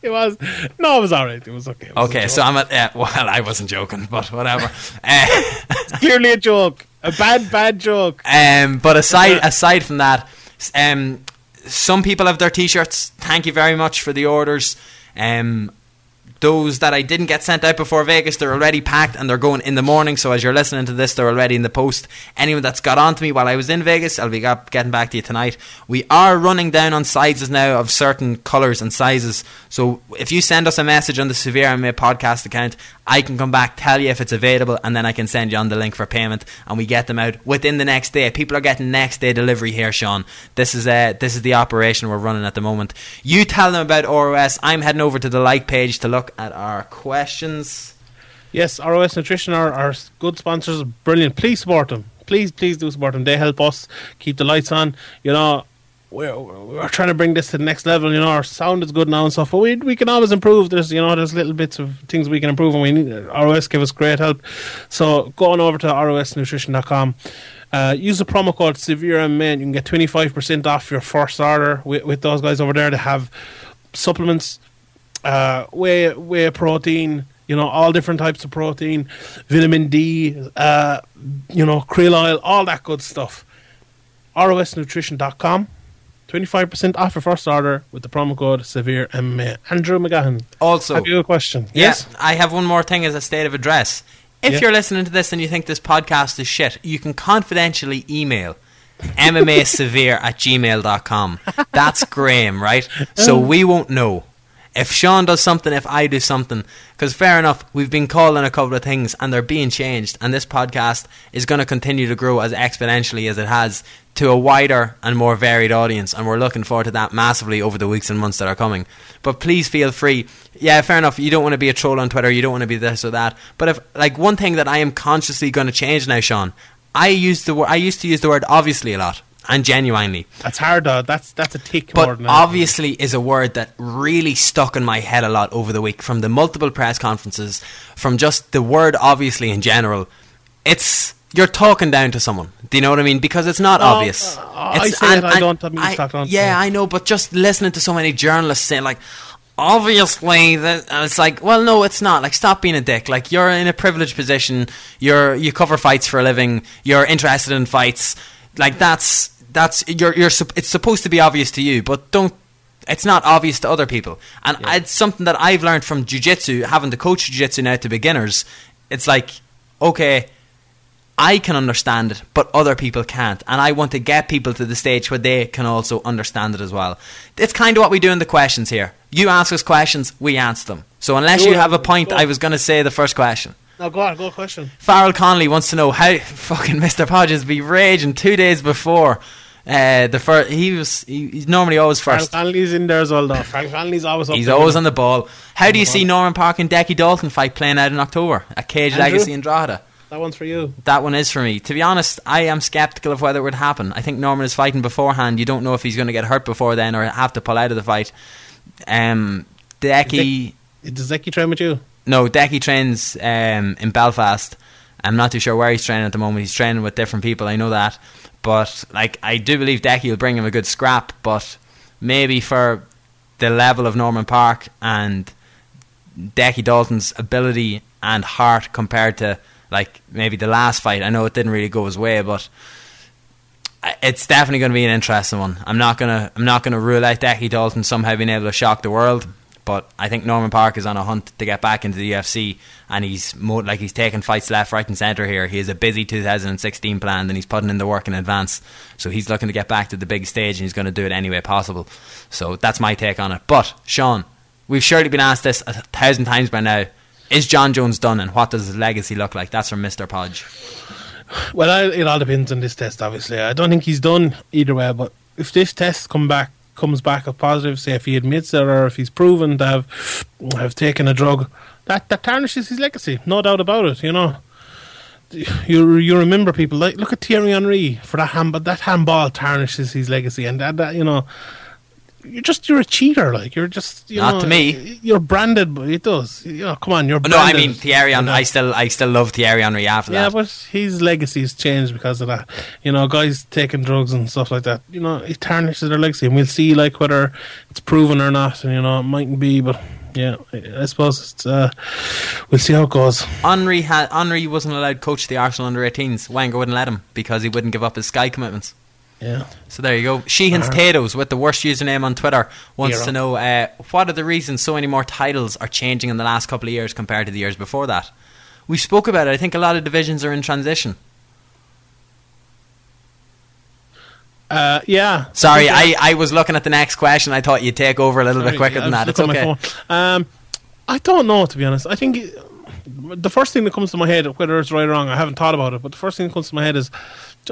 It was no, it was all right. It was okay. It was Okay, so I'm at. Uh, well, I wasn't joking, but whatever. Uh, clearly a joke, a bad, bad joke. Um, but aside aside from that, um, some people have their T-shirts. Thank you very much for the orders. Um, those that I didn't get sent out before Vegas, they're already packed and they're going in the morning. So as you're listening to this, they're already in the post. Anyone that's got on to me while I was in Vegas, I'll be getting back to you tonight. We are running down on sizes now of certain colours and sizes. So if you send us a message on the Severe MMA podcast account, I can come back, tell you if it's available, and then I can send you on the link for payment, and we get them out within the next day. People are getting next day delivery here, Sean. This is uh, this is the operation we're running at the moment. You tell them about ROS. I'm heading over to the like page to look at our questions. Yes, ROS Nutrition are, are good sponsors. Brilliant. Please support them. Please, please do support them. They help us keep the lights on. You know, we're, we're trying to bring this to the next level. You know, our sound is good now and stuff, but we we can always improve. There's you know there's little bits of things we can improve, and we need ROS give us great help. So go on over to rosnutrition.com. Uh, use the promo code Severe and You can get twenty five percent off your first order with, with those guys over there. They have supplements, uh, whey whey protein. You know, all different types of protein, vitamin D, uh, you know, krill oil, all that good stuff. rosnutrition.com. 25% off your first order with the promo code Severe MMA. Andrew McGahan, Also, have you a question? Yes, I have one more thing as a state of address. If Yeah. you're listening to this and you think this podcast is shit, you can confidentially email mmasevere at gmail.com. That's Graham, right? So um, we won't know. If Sean does something, if I do something, because fair enough, we've been calling a couple of things and they're being changed, and this podcast is going to continue to grow as exponentially as it has to a wider and more varied audience, and we're looking forward to that massively over the weeks and months that are coming. But please feel free. Yeah, fair enough. You don't want to be a troll on Twitter. You don't want to be this or that. But if like one thing that I am consciously going to change now, Sean, I use the word. I used to use the word obviously a lot and genuinely. That's hard, though. That's, that's a tick more But anything. obviously is a word that really stuck in my head a lot over the week from the multiple press conferences, from just the word obviously in general. It's you're talking down to someone. Do you know what I mean? Because it's not No, obvious. uh, I say it, I don't I- Yeah. I know, but just listening to so many journalists saying like obviously that it's like well no it's not like stop being a dick like you're in a privileged position you're you cover fights for a living you're interested in fights like that's that's you're you're it's supposed to be obvious to you but don't it's not obvious to other people and it's something that I've learned from jiu-jitsu having to coach jiu-jitsu now to beginners it's like okay I can understand it, but other people can't. And I want to get people to the stage where they can also understand it as well. It's kind of what we do in the questions here. You ask us questions, we answer them. So unless you have a point, I was going to say the first question. No, go on, go on, question. Farrell Connolly wants to know how fucking Mr. Podges be raging two days before uh, the first. He was he, he's normally always first. Frank Connolly's in there as well, though. Frank Connolly's always up He's always on the ball. How do you see ball. Norman Parke and Decky Dalton fight playing out in October at Cage Andrew? Legacy in Drogheda? That one's for you. That one is for me. To be honest, I am skeptical of whether it would happen. I think Norman is fighting beforehand. You don't know if he's going to get hurt before then or have to pull out of the fight. Um, Decky, Does Zeki train with you? No, Decky trains um, in Belfast. I'm not too sure where he's training at the moment. He's training with different people. I know that, but like I do believe Decky will bring him a good scrap. But maybe for the level of Norman Parke and Decky Dalton's ability and heart compared to like maybe the last fight. I know it didn't really go his way, but it's definitely going to be an interesting one. I'm not gonna I'm not gonna rule out Decky Dalton somehow being able to shock the world, but I think Norman Parke is on a hunt to get back into the UFC, and he's mo- like he's taking fights left, right, and centre here. He has a busy 2016 planned, and he's putting in the work in advance. So he's looking to get back to the big stage, and he's going to do it any way possible. So that's my take on it. But Sean, we've surely been asked this a thousand times by now. Is Jon Jones done, and what does his legacy look like? That's from Mister Podge. Well, I, it all depends on this test, obviously. I don't think he's done either way, but if this test come back comes back a positive, say if he admits it or if he's proven to have have taken a drug, that that tarnishes his legacy, no doubt about it. You know, you you remember people like look at Thierry Henry for that hand, but that handball tarnishes his legacy, and that, that you know. You're just you're a cheater, like you're just you Not know, to me. You're branded, but it does. You know, come on, you're. But no, I mean Thierry. you know. I still, I still love Thierry Henry after Yeah, that. but his legacy's changed because of that. You know, guys taking drugs and stuff like that. You know, it tarnishes their legacy, and we'll see like whether it's proven or not. And you know, it mightn't be, but yeah, I suppose it's. Uh, we'll see how it goes. Henry had Henry wasn't allowed to coach the Arsenal under 18s. Wenger wouldn't let him because he wouldn't give up his Sky commitments. Yeah, So there you go. Sheehan's Tatoes with the worst username on Twitter wants Hero. to know uh, what are the reasons so many more titles are changing in the last couple of years compared to the years before that. We spoke about it. I think a lot of divisions are in transition. uh, yeah. Sorry, I, I, I was looking at the next question. I thought you'd take over a little bit quicker I than that. It's looking at my okay. phone. Um, I don't know to be honest. I think it- the first thing that comes to my head, whether it's right or wrong, I haven't thought about it. But the first thing that comes to my head is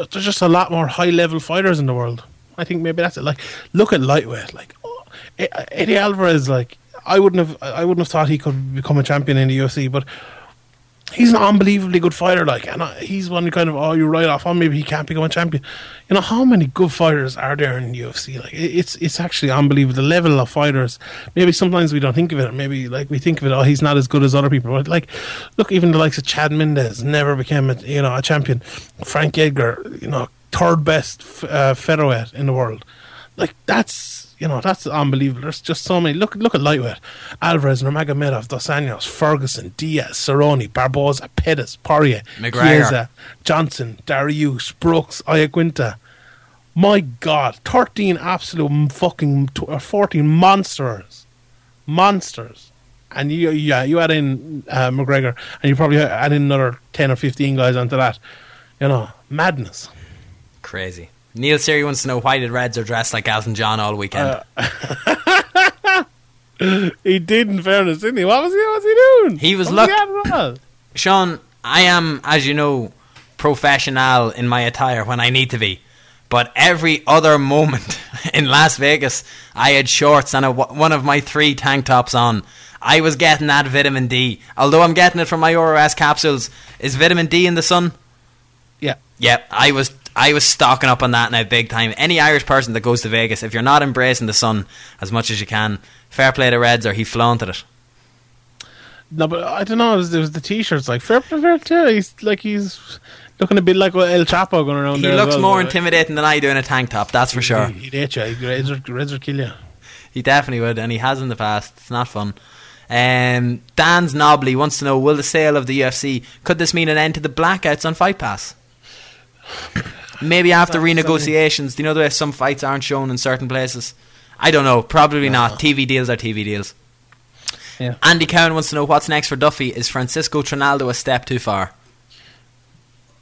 there's just a lot more high level fighters in the world. I think maybe that's it. Like, look at lightweight. Like oh, Eddie Alvarez. Like, I wouldn't have, I wouldn't have thought he could become a champion in the UFC, but he's an unbelievably good fighter. Like, and he's one kind of oh, you write off. Oh, maybe he can't become a champion. You know how many good fighters are there in UFC? Like, it, it's it's actually unbelievable. The level of fighters. Maybe sometimes we don't think of it. Maybe like we think of it. Oh, he's not as good as other people. But like, look, even the likes of Chad Mendes never became a you know a champion. Frank Edgar, you know, third best uh, featherweight in the world. Like that's you know that's unbelievable. There's just so many. Look look at lightweight: Alvarez, Nurmagomedov, Dos Anjos, Ferguson, Diaz, Cerrone, Barboza, Pettis, Poirier, McGregor. Chiesa, Johnson, Dariush, Brooks, Iaquinta. My God, thirteen absolute fucking tw- uh, fourteen monsters, monsters. And you, yeah, you add in uh, McGregor, and you probably add in another ten or fifteen guys onto that. You know, madness. Crazy. Neil Siri wants to know why did Reds are dressed like Elton John all weekend. Uh, he did, in fairness, didn't he? What was he? What was he doing? He was What look- at at all? Sean, I am, as you know, professional in my attire when I need to be. But every other moment in Las Vegas, I had shorts and a, one of my three tank tops on. I was getting that vitamin D. Although I'm getting it from my ORS capsules. Is vitamin D in the sun? Yeah. Yep, I was I was stocking up on that now big time. Any Irish person that goes to Vegas, if you're not embracing the sun as much as you can, fair play to Reds or he flaunted it. No, but I don't know. It was, it was the t-shirts. Like fair, fair, fair. He's like he's looking a bit like El Chapo going around He looks well, more intimidating than I do in a tank top, that's for sure. He, he'd hit you. Reds would- Reds would kill you. He definitely would, and he has in the past. It's not fun. Um, Dan's Knobley wants to know: Will the sale of the UFC could this mean an end to the blackouts on Fight Pass? Maybe after renegotiations. Do you know the way some fights aren't shown in certain places? I don't know. Probably not. TV deals are TV deals. Yeah. Andy Cowan wants to know what's next for Duffy. Is Francisco Trinaldo a step too far?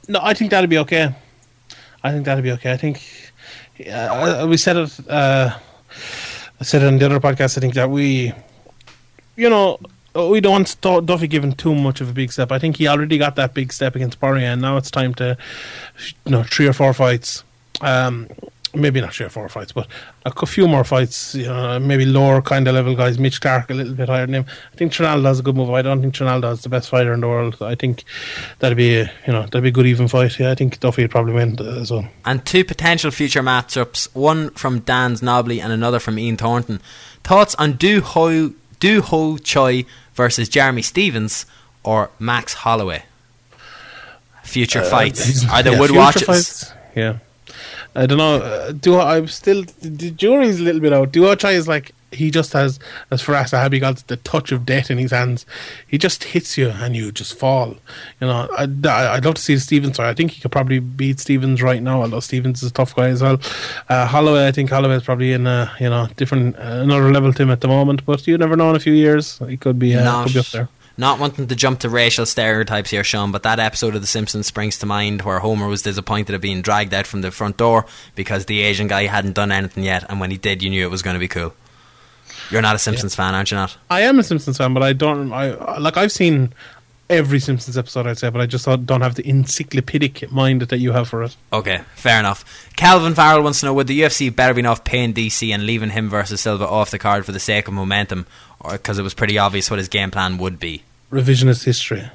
No, I think that'd be okay. I think that'd be okay. I think uh, we said it. Uh, I said it on the other podcast. I think that we, you know, we don't want Duffy given too much of a big step. I think he already got that big step against Poirier, and now it's time to, you know, three or four fights. Um, maybe not three or four fights, but a few more fights. You know, maybe lower kind of level guys. Mitch Clarke a little bit higher than him. I think Trinaldo is a good move. I don't think Trinaldo is the best fighter in the world. I think that'd be a, you know that'd be a good even fight. Yeah, I think Duffy would probably win as well. And two potential future matchups: one from Dan's Nobley and another from Ian Thornton. Thoughts on Doo Ho Doo Ho Choi versus Jeremy Stephens or Max Holloway? Future uh, fights. Are there yeah, would watches? Yeah. I don't know. Uh, do I'm still the jury's a little bit out. Doo Ho Choi is like he just has, as Firas Zahabi got the touch of death in his hands. He just hits you and you just fall. You know, I'd, I'd love to see Stephens. I think he could probably beat Stephens right now. Although Stephens is a tough guy as well. Uh, Holloway, I think Holloway is probably in a you know different uh, another level to him at the moment. But you never know in a few years he could be, uh, could be up there not wanting to jump to racial stereotypes here, Sean, but that episode of The Simpsons springs to mind where Homer was disappointed at being dragged out from the front door because the Asian guy hadn't done anything yet, and when he did, you knew it was going to be cool. You're not a Simpsons yeah. fan, aren't you? Not. I am a Simpsons fan, but I don't. I like. I've seen every Simpsons episode, I'd say, but I just don't have the encyclopedic mind that you have for it. Okay, fair enough. Calvin Farrell wants to know would the UFC better be off paying DC and leaving him versus Silva off the card for the sake of momentum, or because it was pretty obvious what his game plan would be? revisionist history.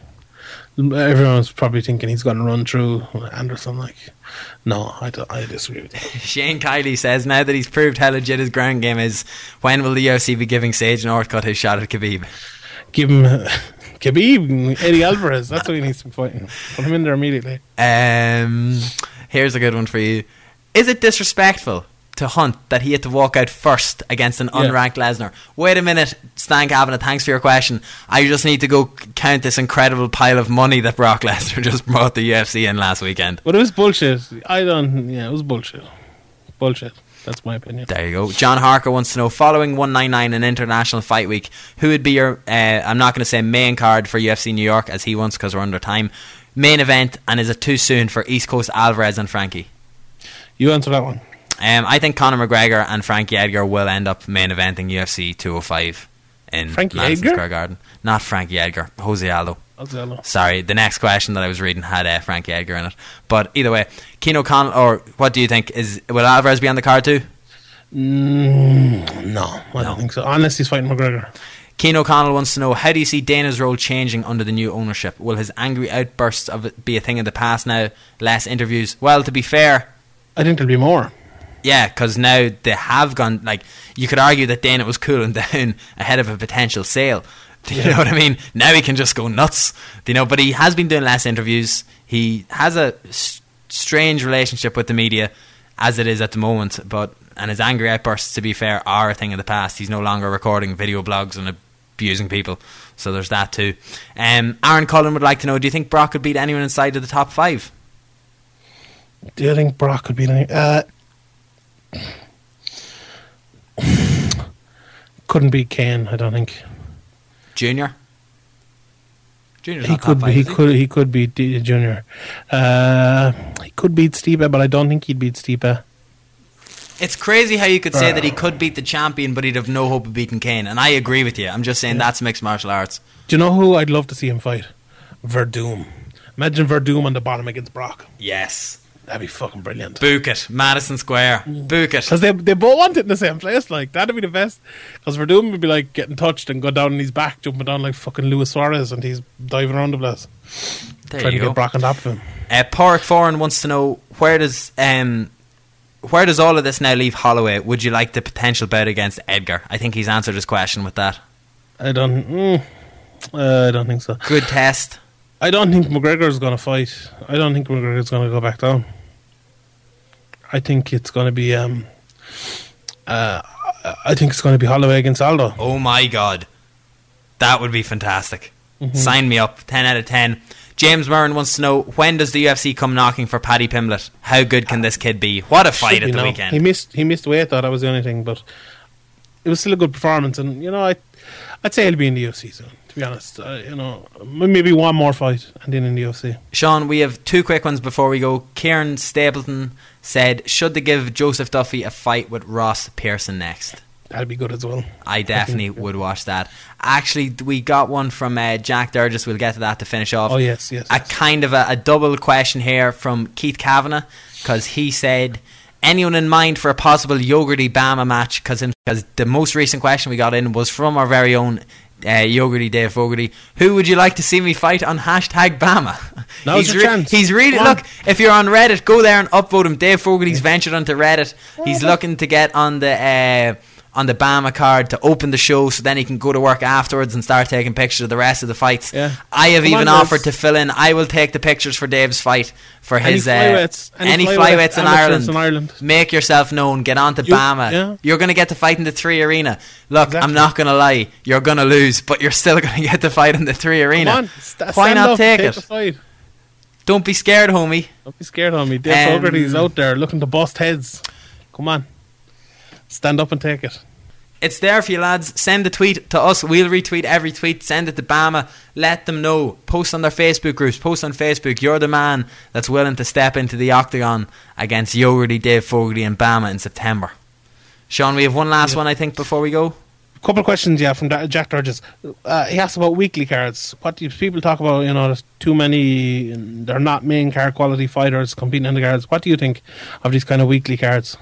Everyone's probably thinking he's going to run through Anderson. Like, no, I, I disagree with you. Shane Kiley says now that he's proved how legit his ground game is, when will the UFC be giving Sage Northcutt his shot at Khabib? Give him uh, Khabib, Eddie Alvarez. That's what he needs to be fighting. Put him in there immediately. Um, here's a good one for you. Is it disrespectful to Hunt that he had to walk out first against an yeah. unranked Lesnar. Wait a minute, Stan Kavanagh, thanks for your question. I just need to go count this incredible pile of money that Brock Lesnar just brought the UFC in last weekend. But it was bullshit. I don't, yeah, it was bullshit. Bullshit. That's my opinion. There you go. John Harker wants to know following 199 in International Fight Week, who would be your, uh, I'm not going to say main card for UFC New York as he wants because we're under time, main event, and is it too soon for East Coast Alvarez and Frankie? You answer that one. Um, I think Conor McGregor and Frankie Edgar will end up main eventing UFC 205 in Frankie Madison Edgar? Square Garden. Not Frankie Edgar, Jose Aldo. Sorry, the next question that I was reading had uh, Frankie Edgar in it. But either way, Keno Con or what do you think? Is will Alvarez be on the card too? Mm, no, I no. don't think so. Unless he's fighting McGregor. Keen O'Connell wants to know how do you see Dana's role changing under the new ownership? Will his angry outbursts of it be a thing of the past now? Less interviews. Well, to be fair, I think there'll be more. Yeah, because now they have gone. Like you could argue that then it was cooling down ahead of a potential sale. Do you yeah. know what I mean? Now he can just go nuts. Do you know? But he has been doing less interviews. He has a s- strange relationship with the media, as it is at the moment. But and his angry outbursts, to be fair, are a thing of the past. He's no longer recording video blogs and abusing people. So there's that too. Um, Aaron Cullen would like to know: Do you think Brock could beat anyone inside of the top five? Do you think Brock could beat anyone? Uh, couldn't beat Cain, I don't think. Junior. Junior's he could be, he, could he could beat Junior. Uh, he could beat Stipe, but I don't think he'd beat Stipe. It's crazy how you could say uh, that he could beat the champion, but he'd have no hope of beating Cain. And I agree with you. I'm just saying yeah. that's mixed martial arts. Do you know who I'd love to see him fight? Werdum. Imagine Werdum on the bottom against Brock. Yes. That'd be fucking brilliant. Book it, Madison Square. Book it. Because they, they both want it in the same place. Like that'd be the best. Because Werdum would be like getting touched and go down on his back, jumping down like fucking Luis Suarez, and he's diving around the place. There trying to go. get Brock on top of him. Uh, Pork Foreign wants to know where does um where does all of this now leave Holloway? Would you like the potential bet against Edgar? I think he's answered his question with that. I don't. Mm, uh, I don't think so. Good test. I don't think McGregor's going to fight. I don't think McGregor's going to go back down. I think it's going to be. Um, uh, I think it's going to be Holloway against Aldo. Oh my god, that would be fantastic! Mm-hmm. Sign me up. Ten out of ten. James Murren wants to know when does the UFC come knocking for Paddy Pimblett? How good can this kid be? What a fight at the weekend! He missed. He missed weight. Thought that was the only thing, but it was still a good performance. And you know, I, I'd say he'll be in the UFC soon. Be honest, uh, you know, maybe one more fight and then in the UFC. Sean, we have two quick ones before we go. Kieran Stapleton said, "Should they give Joseph Duffy a fight with Ross Pearson next?" That'd be good as well. I definitely would watch that. Actually, we got one from uh, Jack Durgis. We'll get to that to finish off. Oh yes, yes. a yes. kind of a, a double question here from Keith Kavanagh because he said anyone in mind for a possible Yogurty BAMMA match because the most recent question we got in was from our very own uh, Yogurty Dave Fogarty. Who would you like to see me fight on hashtag BAMMA? Now's he's your chance. He's really look. If you're on Reddit, go there and upvote him. Dave Fogarty's ventured onto Reddit. He's looking to get on the. Uh, on the BAMMA card to open the show so then he can go to work afterwards and start taking pictures of the rest of the fights. Yeah. I have Come even on, offered to fill in. I will take the pictures for Dave's fight for Any his uh, any any flyweight flyweights in Ireland. in Ireland. Make yourself known. Get on to You- BAMMA. yeah. You're going to get to fight in the three arena. Look, I'm not going to lie. You're going to lose, but you're still going to get to fight in the three arena. Come on, st- Why not up, take take it? Don't be scared, homie. Don't be scared me. Dave Um, Fogarty's out there looking to bust heads. Come on, stand up and take it. It's there for you lads. Send a tweet to us. We'll retweet every tweet. Send it to BAMMA. Let them know. Post on their Facebook groups. Post on Facebook. You're the man that's willing to step into the octagon against Yogerty, Dave Fogarty, and BAMMA in September. Sean, we have one last one, I think, before we go. A couple of questions, yeah, from Jack Durgis. Uh, he asked about weekly cards. What do people talk about? You know, there's too many. They're not main card quality fighters competing in the cards. What do you think of these kind of weekly cards?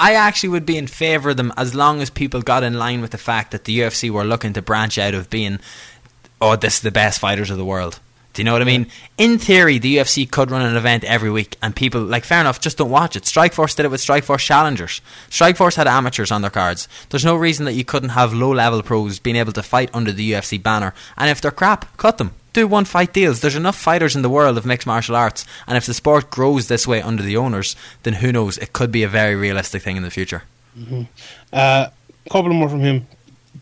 I actually would be in favour of them as long as people got in line with the fact that the UFC were looking to branch out of being, oh, this is the best fighters of the world. Do you know what I mean? In theory, the UFC could run an event every week, and people, like, fair enough, just don't watch it. Strikeforce did it with Strikeforce challengers. Strikeforce had amateurs on their cards. There's no reason that you couldn't have low level pros being able to fight under the UFC banner, and if they're crap, cut them. Do one fight deals. There's enough fighters in the world of mixed martial arts, and if the sport grows this way under the owners, then who knows? It could be a very realistic thing in the future. Uh, couple more from him.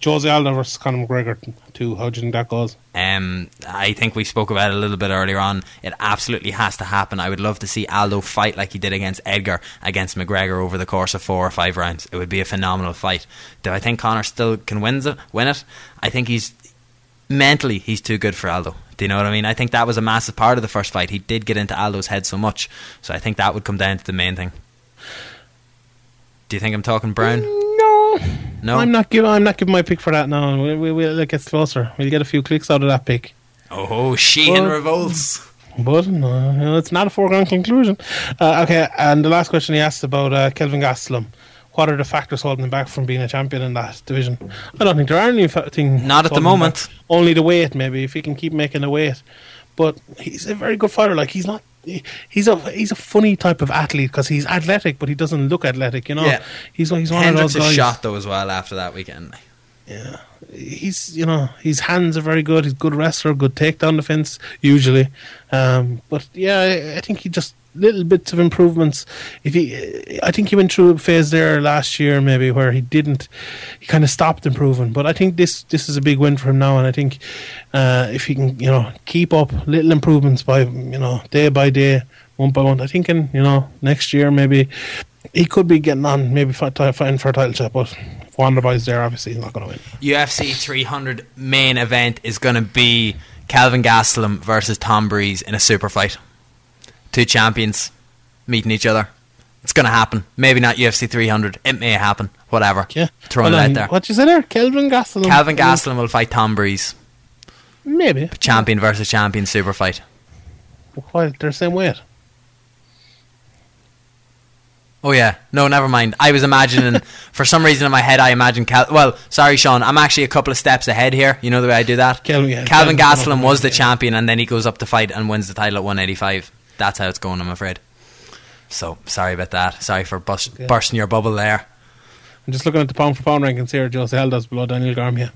Jose Aldo versus Conor McGregor. Too. How do you think that goes? Um, I think we spoke about it a little bit earlier on. It absolutely has to happen. I would love to see Aldo fight like he did against Edgar against McGregor over the course of four or five rounds. It would be a phenomenal fight. Do I think Conor still can win it? Win it? I think he's mentally he's too good for Aldo. Do you know what I mean? I think that was a massive part of the first fight. He did get into Aldo's head so much, so I think that would come down to the main thing. Do you think I'm talking Brown? No, No. I'm not giving. I'm not giving my pick for that now. We, we, we'll, it gets closer. We'll get a few clicks out of that pick. Oh, Sheehan Well- revolts. But no, no, it's not a foregone conclusion. Uh, okay, and the last question he asked about uh, Kelvin Gastelum. What are the factors holding him back from being a champion in that division? I don't think there are any anything. Not at the moment. Only the weight, maybe if he can keep making the weight. But he's a very good fighter. Like he's not. He's a he's a funny type of athlete because he's athletic, but he doesn't look athletic. You know, Yeah. he's he's one Hendricks of those guys. shot though as well after that weekend. Yeah, he's you know his hands are very good. He's a good wrestler, good takedown defense usually. Um, but yeah, I, I think he just little bits of improvements. If he, I think he went through a phase there last year maybe where he didn't, he kind of stopped improving. But I think this this is a big win for him now, and I think uh, if he can you know keep up little improvements by you know day by day, one by one, I think in you know next year maybe. He could be getting on, maybe fighting for a title shot, but if Wonderboy's there, obviously he's not going to win. UFC 300 main event is going to be Calvin Gastelum versus Tom Breese in a super fight. Two champions meeting each other. It's going to happen. Maybe not UFC 300. It may happen. Whatever. Yeah. Throwing Hold it out there. What you say there? Kelvin Gastelum. Calvin Gastelum will fight Tom Breese. Maybe. Champion versus champion super fight. Why they're the same weight. Oh yeah, no, never mind. I was imagining, for some reason in my head, I imagined Cal. Well, sorry, Sean. I'm actually a couple of steps ahead here. You know the way I do that. Kelvin- yeah, Calvin Gastelum was the champion, and then he goes up to fight and wins the title at 185. That's how it's going. I'm afraid. So sorry about that. Sorry for Yeah. bursting your bubble there. I'm just looking at the pound for pound rankings here. Jose Aldo's below Daniel Cormier.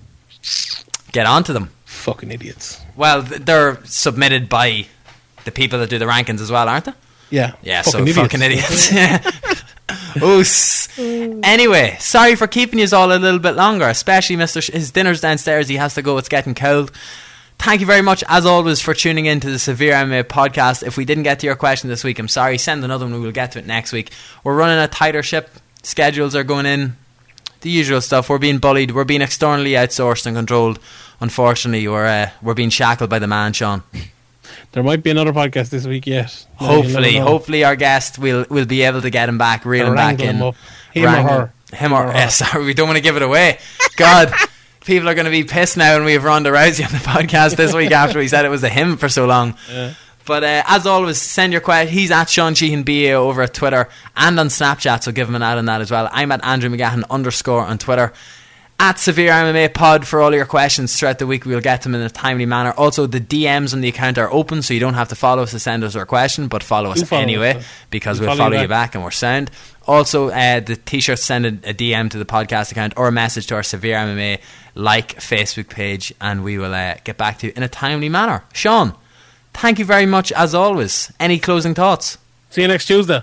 Get on to them. Fucking idiots. Well, they're submitted by the people that do the rankings as well, aren't they? Yeah. Yeah, fucking so fucking idiots. Oos. Anyway, sorry for keeping you all a little bit longer, especially Mr. Sh- his dinner's downstairs. He has to go. It's getting cold. Thank you very much, as always, for tuning in to the Severe MMA podcast. If we didn't get to your question this week, I'm sorry. Send another one. We will get to it next week. We're running a tighter ship. Schedules are going in. the usual stuff. We're being bullied. We're being externally outsourced and controlled. Unfortunately, we're uh, we're being shackled by the man, Sean. There might be another podcast this week yet. No, Hopefully, hopefully our guest will will be able to get him back, reel him back in. him or Wrangle- her. Him or, or yeah, her. sorry, we don't want to give it away. God, people are going to be pissed now when we have Ronda Rousey on the podcast this week after we said it was a him for so long. But uh, as always, send your question. He's at Sean Sheehan BA over at Twitter and on Snapchat, so give him an ad on that as well. I'm at Andrew McGahan underscore on Twitter. At Severe MMA Pod for all your questions throughout the week. We'll get them in a timely manner. Also, the DMs on the account are open, so you don't have to follow us to send us our question, but follow us follow anyway us, because we'll we'll follow follow you you back and we're sound. Also, uh, the t-shirts send a, a DM to the podcast account or a message to our Severe MMA like Facebook page, and we will uh, get back to you in a timely manner. Sean, thank you very much as always. Any closing thoughts? See you next Tuesday.